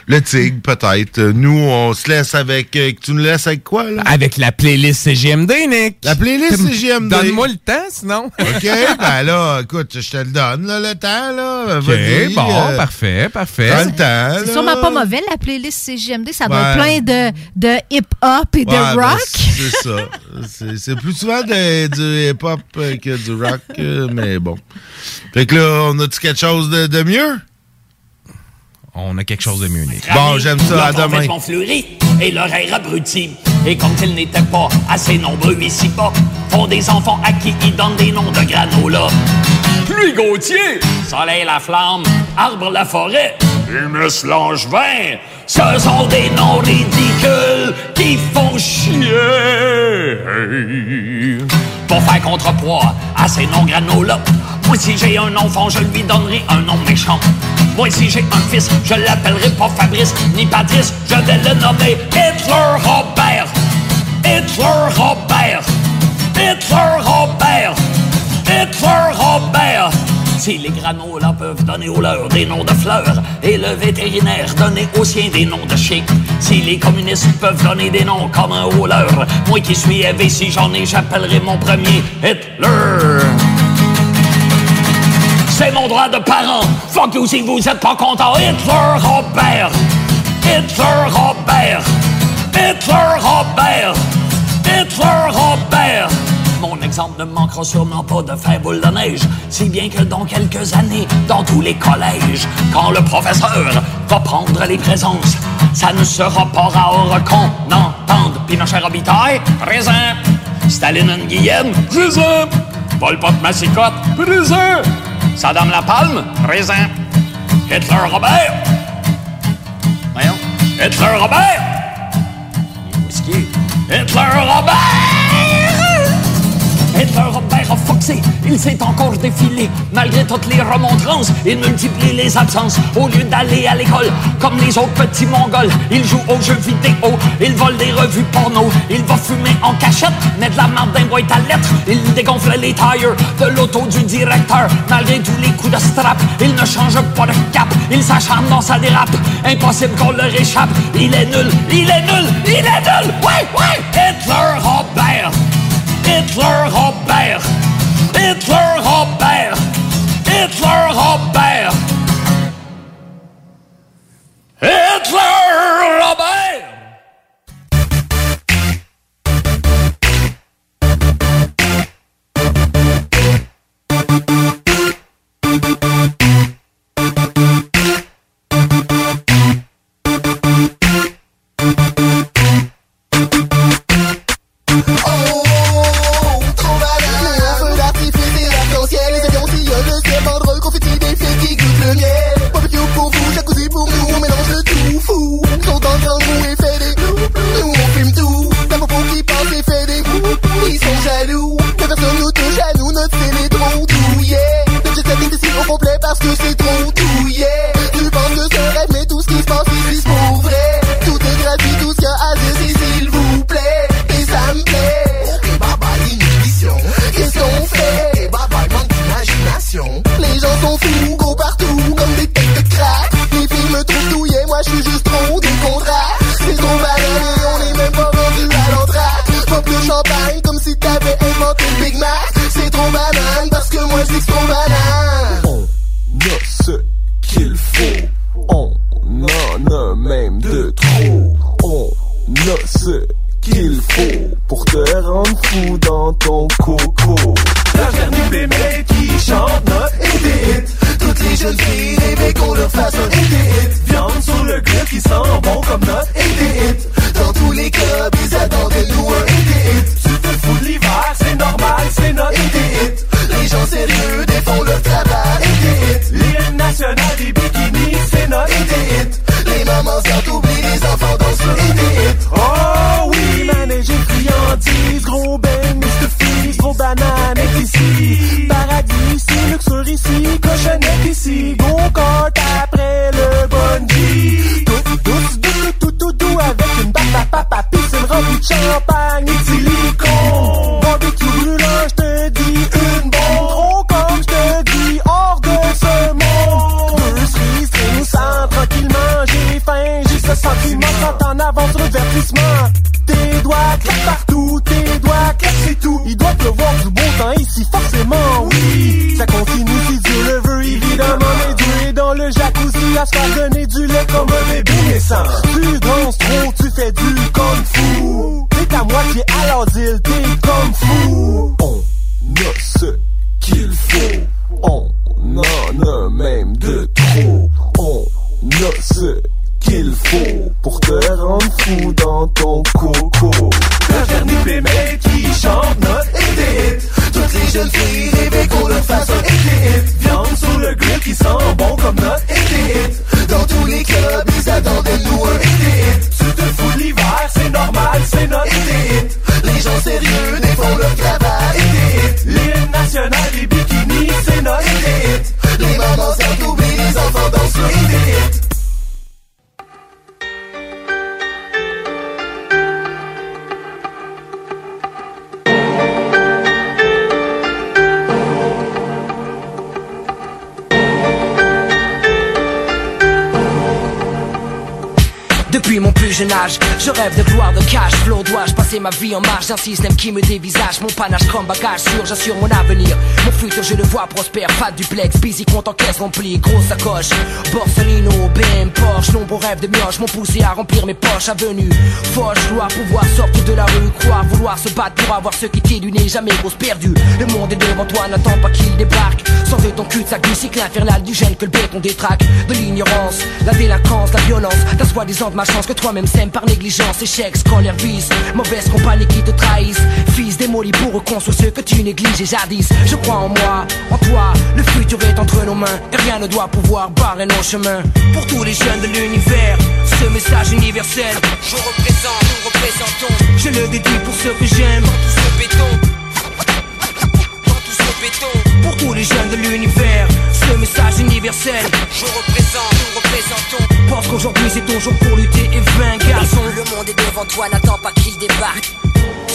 Le tigre, peut-être. Nous, on se laisse avec... euh, tu nous laisses avec quoi, là? Avec la playlist CGMD, Nick. La playlist CGMD. Donne-moi le temps, sinon. OK, ben là, écoute, je te le donne, là, le temps, là. OK, Vas-y, bon, euh, parfait, parfait. Prends le temps, C'est sûrement pas mauvais, la playlist CGMD. Ça Ouais. être plein de, de hip-hop et de Ouais, ben, rock? C'est ça. C'est- C'est plus souvent de- du hip-hop que du rock, mais bon. Fait que là, on a-tu quelque chose de, de mieux? On a quelque chose de mieux, Nick. Bon, j'aime ça. À demain. fleuris et leur air abruti. Et comme ils n'étaient pas assez nombreux ici-bas, font des enfants à qui ils donnent des noms de granola. Pluie Gauthier, Soleil la flamme, Arbre la forêt, Humus Langevin, ce sont des noms ridicules qui font chier. Pour faire contrepoids à ces noms granola, moi si j'ai un enfant, je lui donnerai un nom méchant. Moi si j'ai un fils, je l'appellerai pas Fabrice ni Patrice, je vais le nommer Hitler Robert. Hitler Robert. Hitler Robert. Hitler Robert. Si les granolas peuvent donner aux leurs des noms de fleurs et le vétérinaire donner aux siens des noms de chiens, si les communistes peuvent donner des noms communs aux leurs, moi qui suis élevé, si j'en ai, j'appellerai mon premier Hitler. C'est mon droit de parent. Fuck you si vous êtes pas content. Hitler Robert. Hitler Robert. Hitler Robert. Ne manquera sûrement pas de faire boule de neige, si bien que dans quelques années, dans tous les collèges, quand le professeur va prendre les présences, ça ne sera pas rare qu'on entende. Pinochet Robitaille, présent, Staline Nguyen, présent, Paul Pot Massicotte, présent, Saddam Lapalme, présent, Hitler Robert, voyons, Hitler Robert. Hitler Robert! Hitler Robert a foxé, il s'est encore défilé. Malgré toutes les remontrances, il multiplie les absences. Au lieu d'aller à l'école, comme les autres petits mongols, il joue aux jeux vidéo, il vole des revues porno, il va fumer en cachette, met de la marde d'un boîte à lettres, il dégonfle les tires de l'auto du directeur. Malgré tous les coups de strap, il ne change pas de cap, il s'acharne dans sa dérape. Impossible qu'on leur échappe, il est nul, il est nul, il est nul! Ouais, ouais! Hitler Robert! Hitler Robert! Hitler Robert! Hitler Robert! Hitler rendre mon plus jeune âge, je rêve de gloire, de cash, flow, dois-je passer ma vie en marge d'un système qui me dévisage. Mon panache comme bagage sûr, j'assure mon avenir. Mon futur je le vois prospère, fat duplex, busy, compte en caisse remplie, grosse sacoche. Borsalino, BM, Porsche, nombreux rêves de mioche m'ont poussé à remplir mes poches. Avenue, Foch, gloire, pouvoir sortir de la rue. Croire, vouloir se battre pour avoir ce qui t'est du nez, jamais grosse perdue. Le monde est devant toi, n'attends pas qu'il débarque. Sans ton cul de sac cycle infernal du gène que le béton détraque. De l'ignorance, la délinquance, la violence. Ta soi-disant de ma chance que toi-même sème par négligence Vice, mauvaise compagnie qui te trahissent. Fils démoli pour reconstruire ce que tu négliges et jadis. Je crois en moi, en toi, le futur est entre nos mains Et rien ne doit pouvoir barrer nos chemins. Pour tous les jeunes de l'univers, ce message universel. Je représente, nous représentons. Je le dédie pour ceux que j'aime. Dans tout ce béton tous les jeunes de l'univers, ce message universel Je représente, nous représentons. Pense qu'aujourd'hui c'est ton jour pour lutter et vaincre. Garçon Le monde est devant toi, n'attends pas qu'il débarque.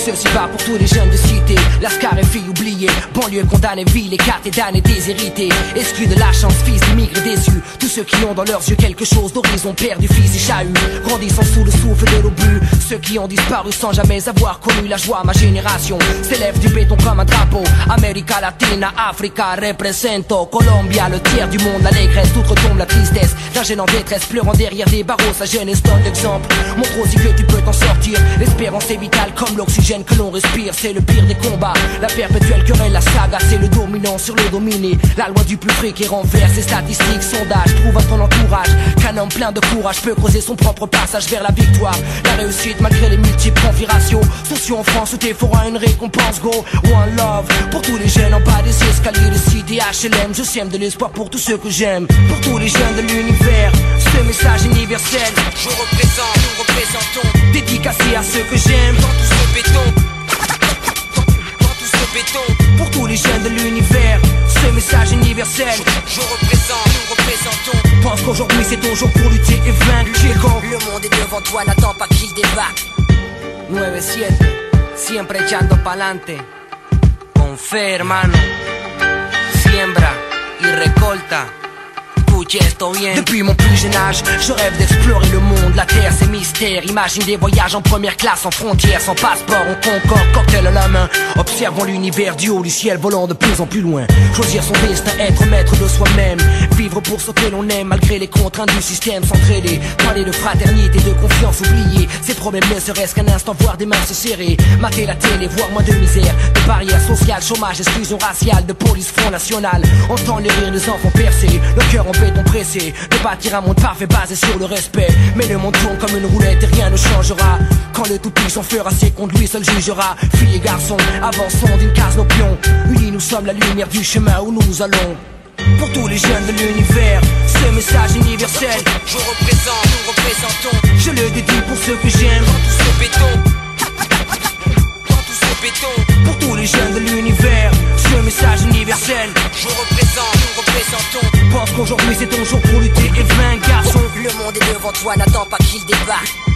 Ceci va pour tous les jeunes de cité. Lascar et filles oubliées Banlieue condamnée, ville, écartée, damnée, déshérités Exclus de la chance, fils d'immigrés déçus Tous ceux qui ont dans leurs yeux quelque chose d'horizon Perdu, fils et chahut Grandissant sous le souffle de l'obus. Ceux qui ont disparu sans jamais avoir connu la joie Ma génération. S'élève du béton comme un drapeau. América Latina, Africa, represento Colombia, le tiers du monde, l'allégresse. Tout retombe la tristesse jeune en détresse. Pleurant derrière des barreaux, sa jeunesse donne l'exemple. Montre aussi que tu peux t'en sortir. L'espérance est vitale comme l'oxygène que l'on respire C'est le pire des combats. La perpétuelle querelle, la saga C'est le dominant sur le dominé La loi du plus frais qui renverse les statistiques Sondage, trouve à ton entourage Qu'un homme plein de courage peut creuser son propre passage vers la victoire. La réussite malgré les multiples conflits raciaux Sociaux en France où t'es feras une récompense Go, one love. Pour tous les jeunes en bas des escaliers de cité HLM Je sème de l'espoir pour tous ceux que j'aime. Pour tous les jeunes de l'univers Ce message universel. Je représente, nous représentons Dédicacé à ceux que j'aime. Dans béton. Dans tout ce béton Pour tous les jeunes de l'univers. Ce message universel. Je représente, nous représentons. Pense qu'aujourd'hui c'est ton jour pour lutter et vaincre. Chico Le monde est devant toi, n'attends pas qu'il débarque. 9-7 Siempre echando pa'lante. Con fe hermano. Siembra y recolta Depuis mon plus jeune âge Je rêve d'explorer le monde. La terre c'est mystère Imagine des voyages en première classe En frontière sans passeport. On concorde cocktail à la main. Observons l'univers du haut du ciel Volant de plus en plus loin. Choisir son destin Être maître de soi-même. Vivre pour ce que l'on aime Malgré les contraintes du système. S'entraider Parler de fraternité De confiance oublier Ces problèmes ne serait-ce qu'un instant Voir des mains se serrer. Mater la télé Voir moins de misère. De barrières sociales Chômage, exclusion raciale De police Front National Entendre les rires des enfants percés. Le cœur en béton pressé. De bâtir un monde parfait basé sur le respect. Mais le monde tourne comme une roulette et rien ne changera. Quand le tout-puissant fera ses comptes lui seul jugera. Filles et garçons, avançons d'une case nos pions. Unis nous sommes la lumière du chemin où nous allons. Pour tous les jeunes de l'univers, ce message universel. Je représente, nous représentons. Je le dédie pour ceux que j'aime. Dans tout ce béton. Dans tout ce béton Pour tous les jeunes de l'univers. Ce message universel. Je représente, nous représentons. Pense qu'aujourd'hui c'est ton jour pour lutter et vaincre garçon. Le monde est devant toi, n'attends pas qu'il débarque.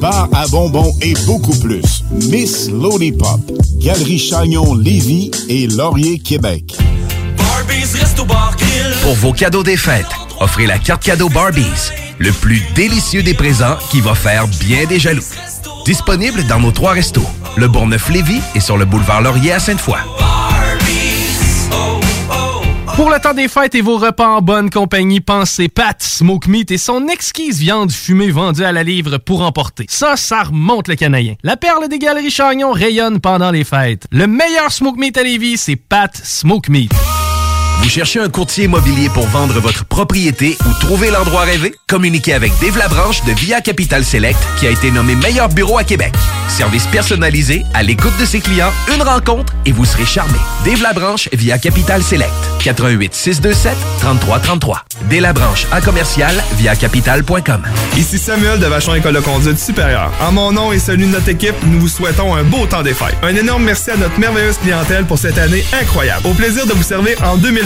bar à bonbons et beaucoup plus. Miss Lollipop, Galerie Chagnon Lévis et Laurier Québec. Pour vos cadeaux des fêtes, offrez la carte cadeau Barbies, le plus délicieux des présents qui va faire bien des jaloux. Disponible dans nos trois restos, le Bourgneuf-Lévis et sur le boulevard Laurier à Sainte-Foy. Pour le temps des fêtes et vos repas en bonne compagnie, pensez Pat Smoke Meat et son exquise viande fumée vendue à la livre pour emporter. Ça, ça remonte le canadien. La perle des galeries Chagnon rayonne pendant les fêtes. Le meilleur Smoke Meat à Lévis, c'est Pat Smoke Meat. Vous cherchez un courtier immobilier pour vendre votre propriété ou trouver l'endroit rêvé? Communiquez avec Dave Labranche de Via Capital Select qui a été nommé meilleur bureau à Québec. Service personnalisé, à l'écoute de ses clients, une rencontre et vous serez charmé. Dave Labranche via Capital Select. 88 627 3333. Dave Labranche à commercial via capital.com. Ici Samuel de Vachon École de conduite supérieure. En mon nom et celui de notre équipe, nous vous souhaitons un beau temps des fêtes. Un énorme merci à notre merveilleuse clientèle pour cette année incroyable. Au plaisir de vous servir en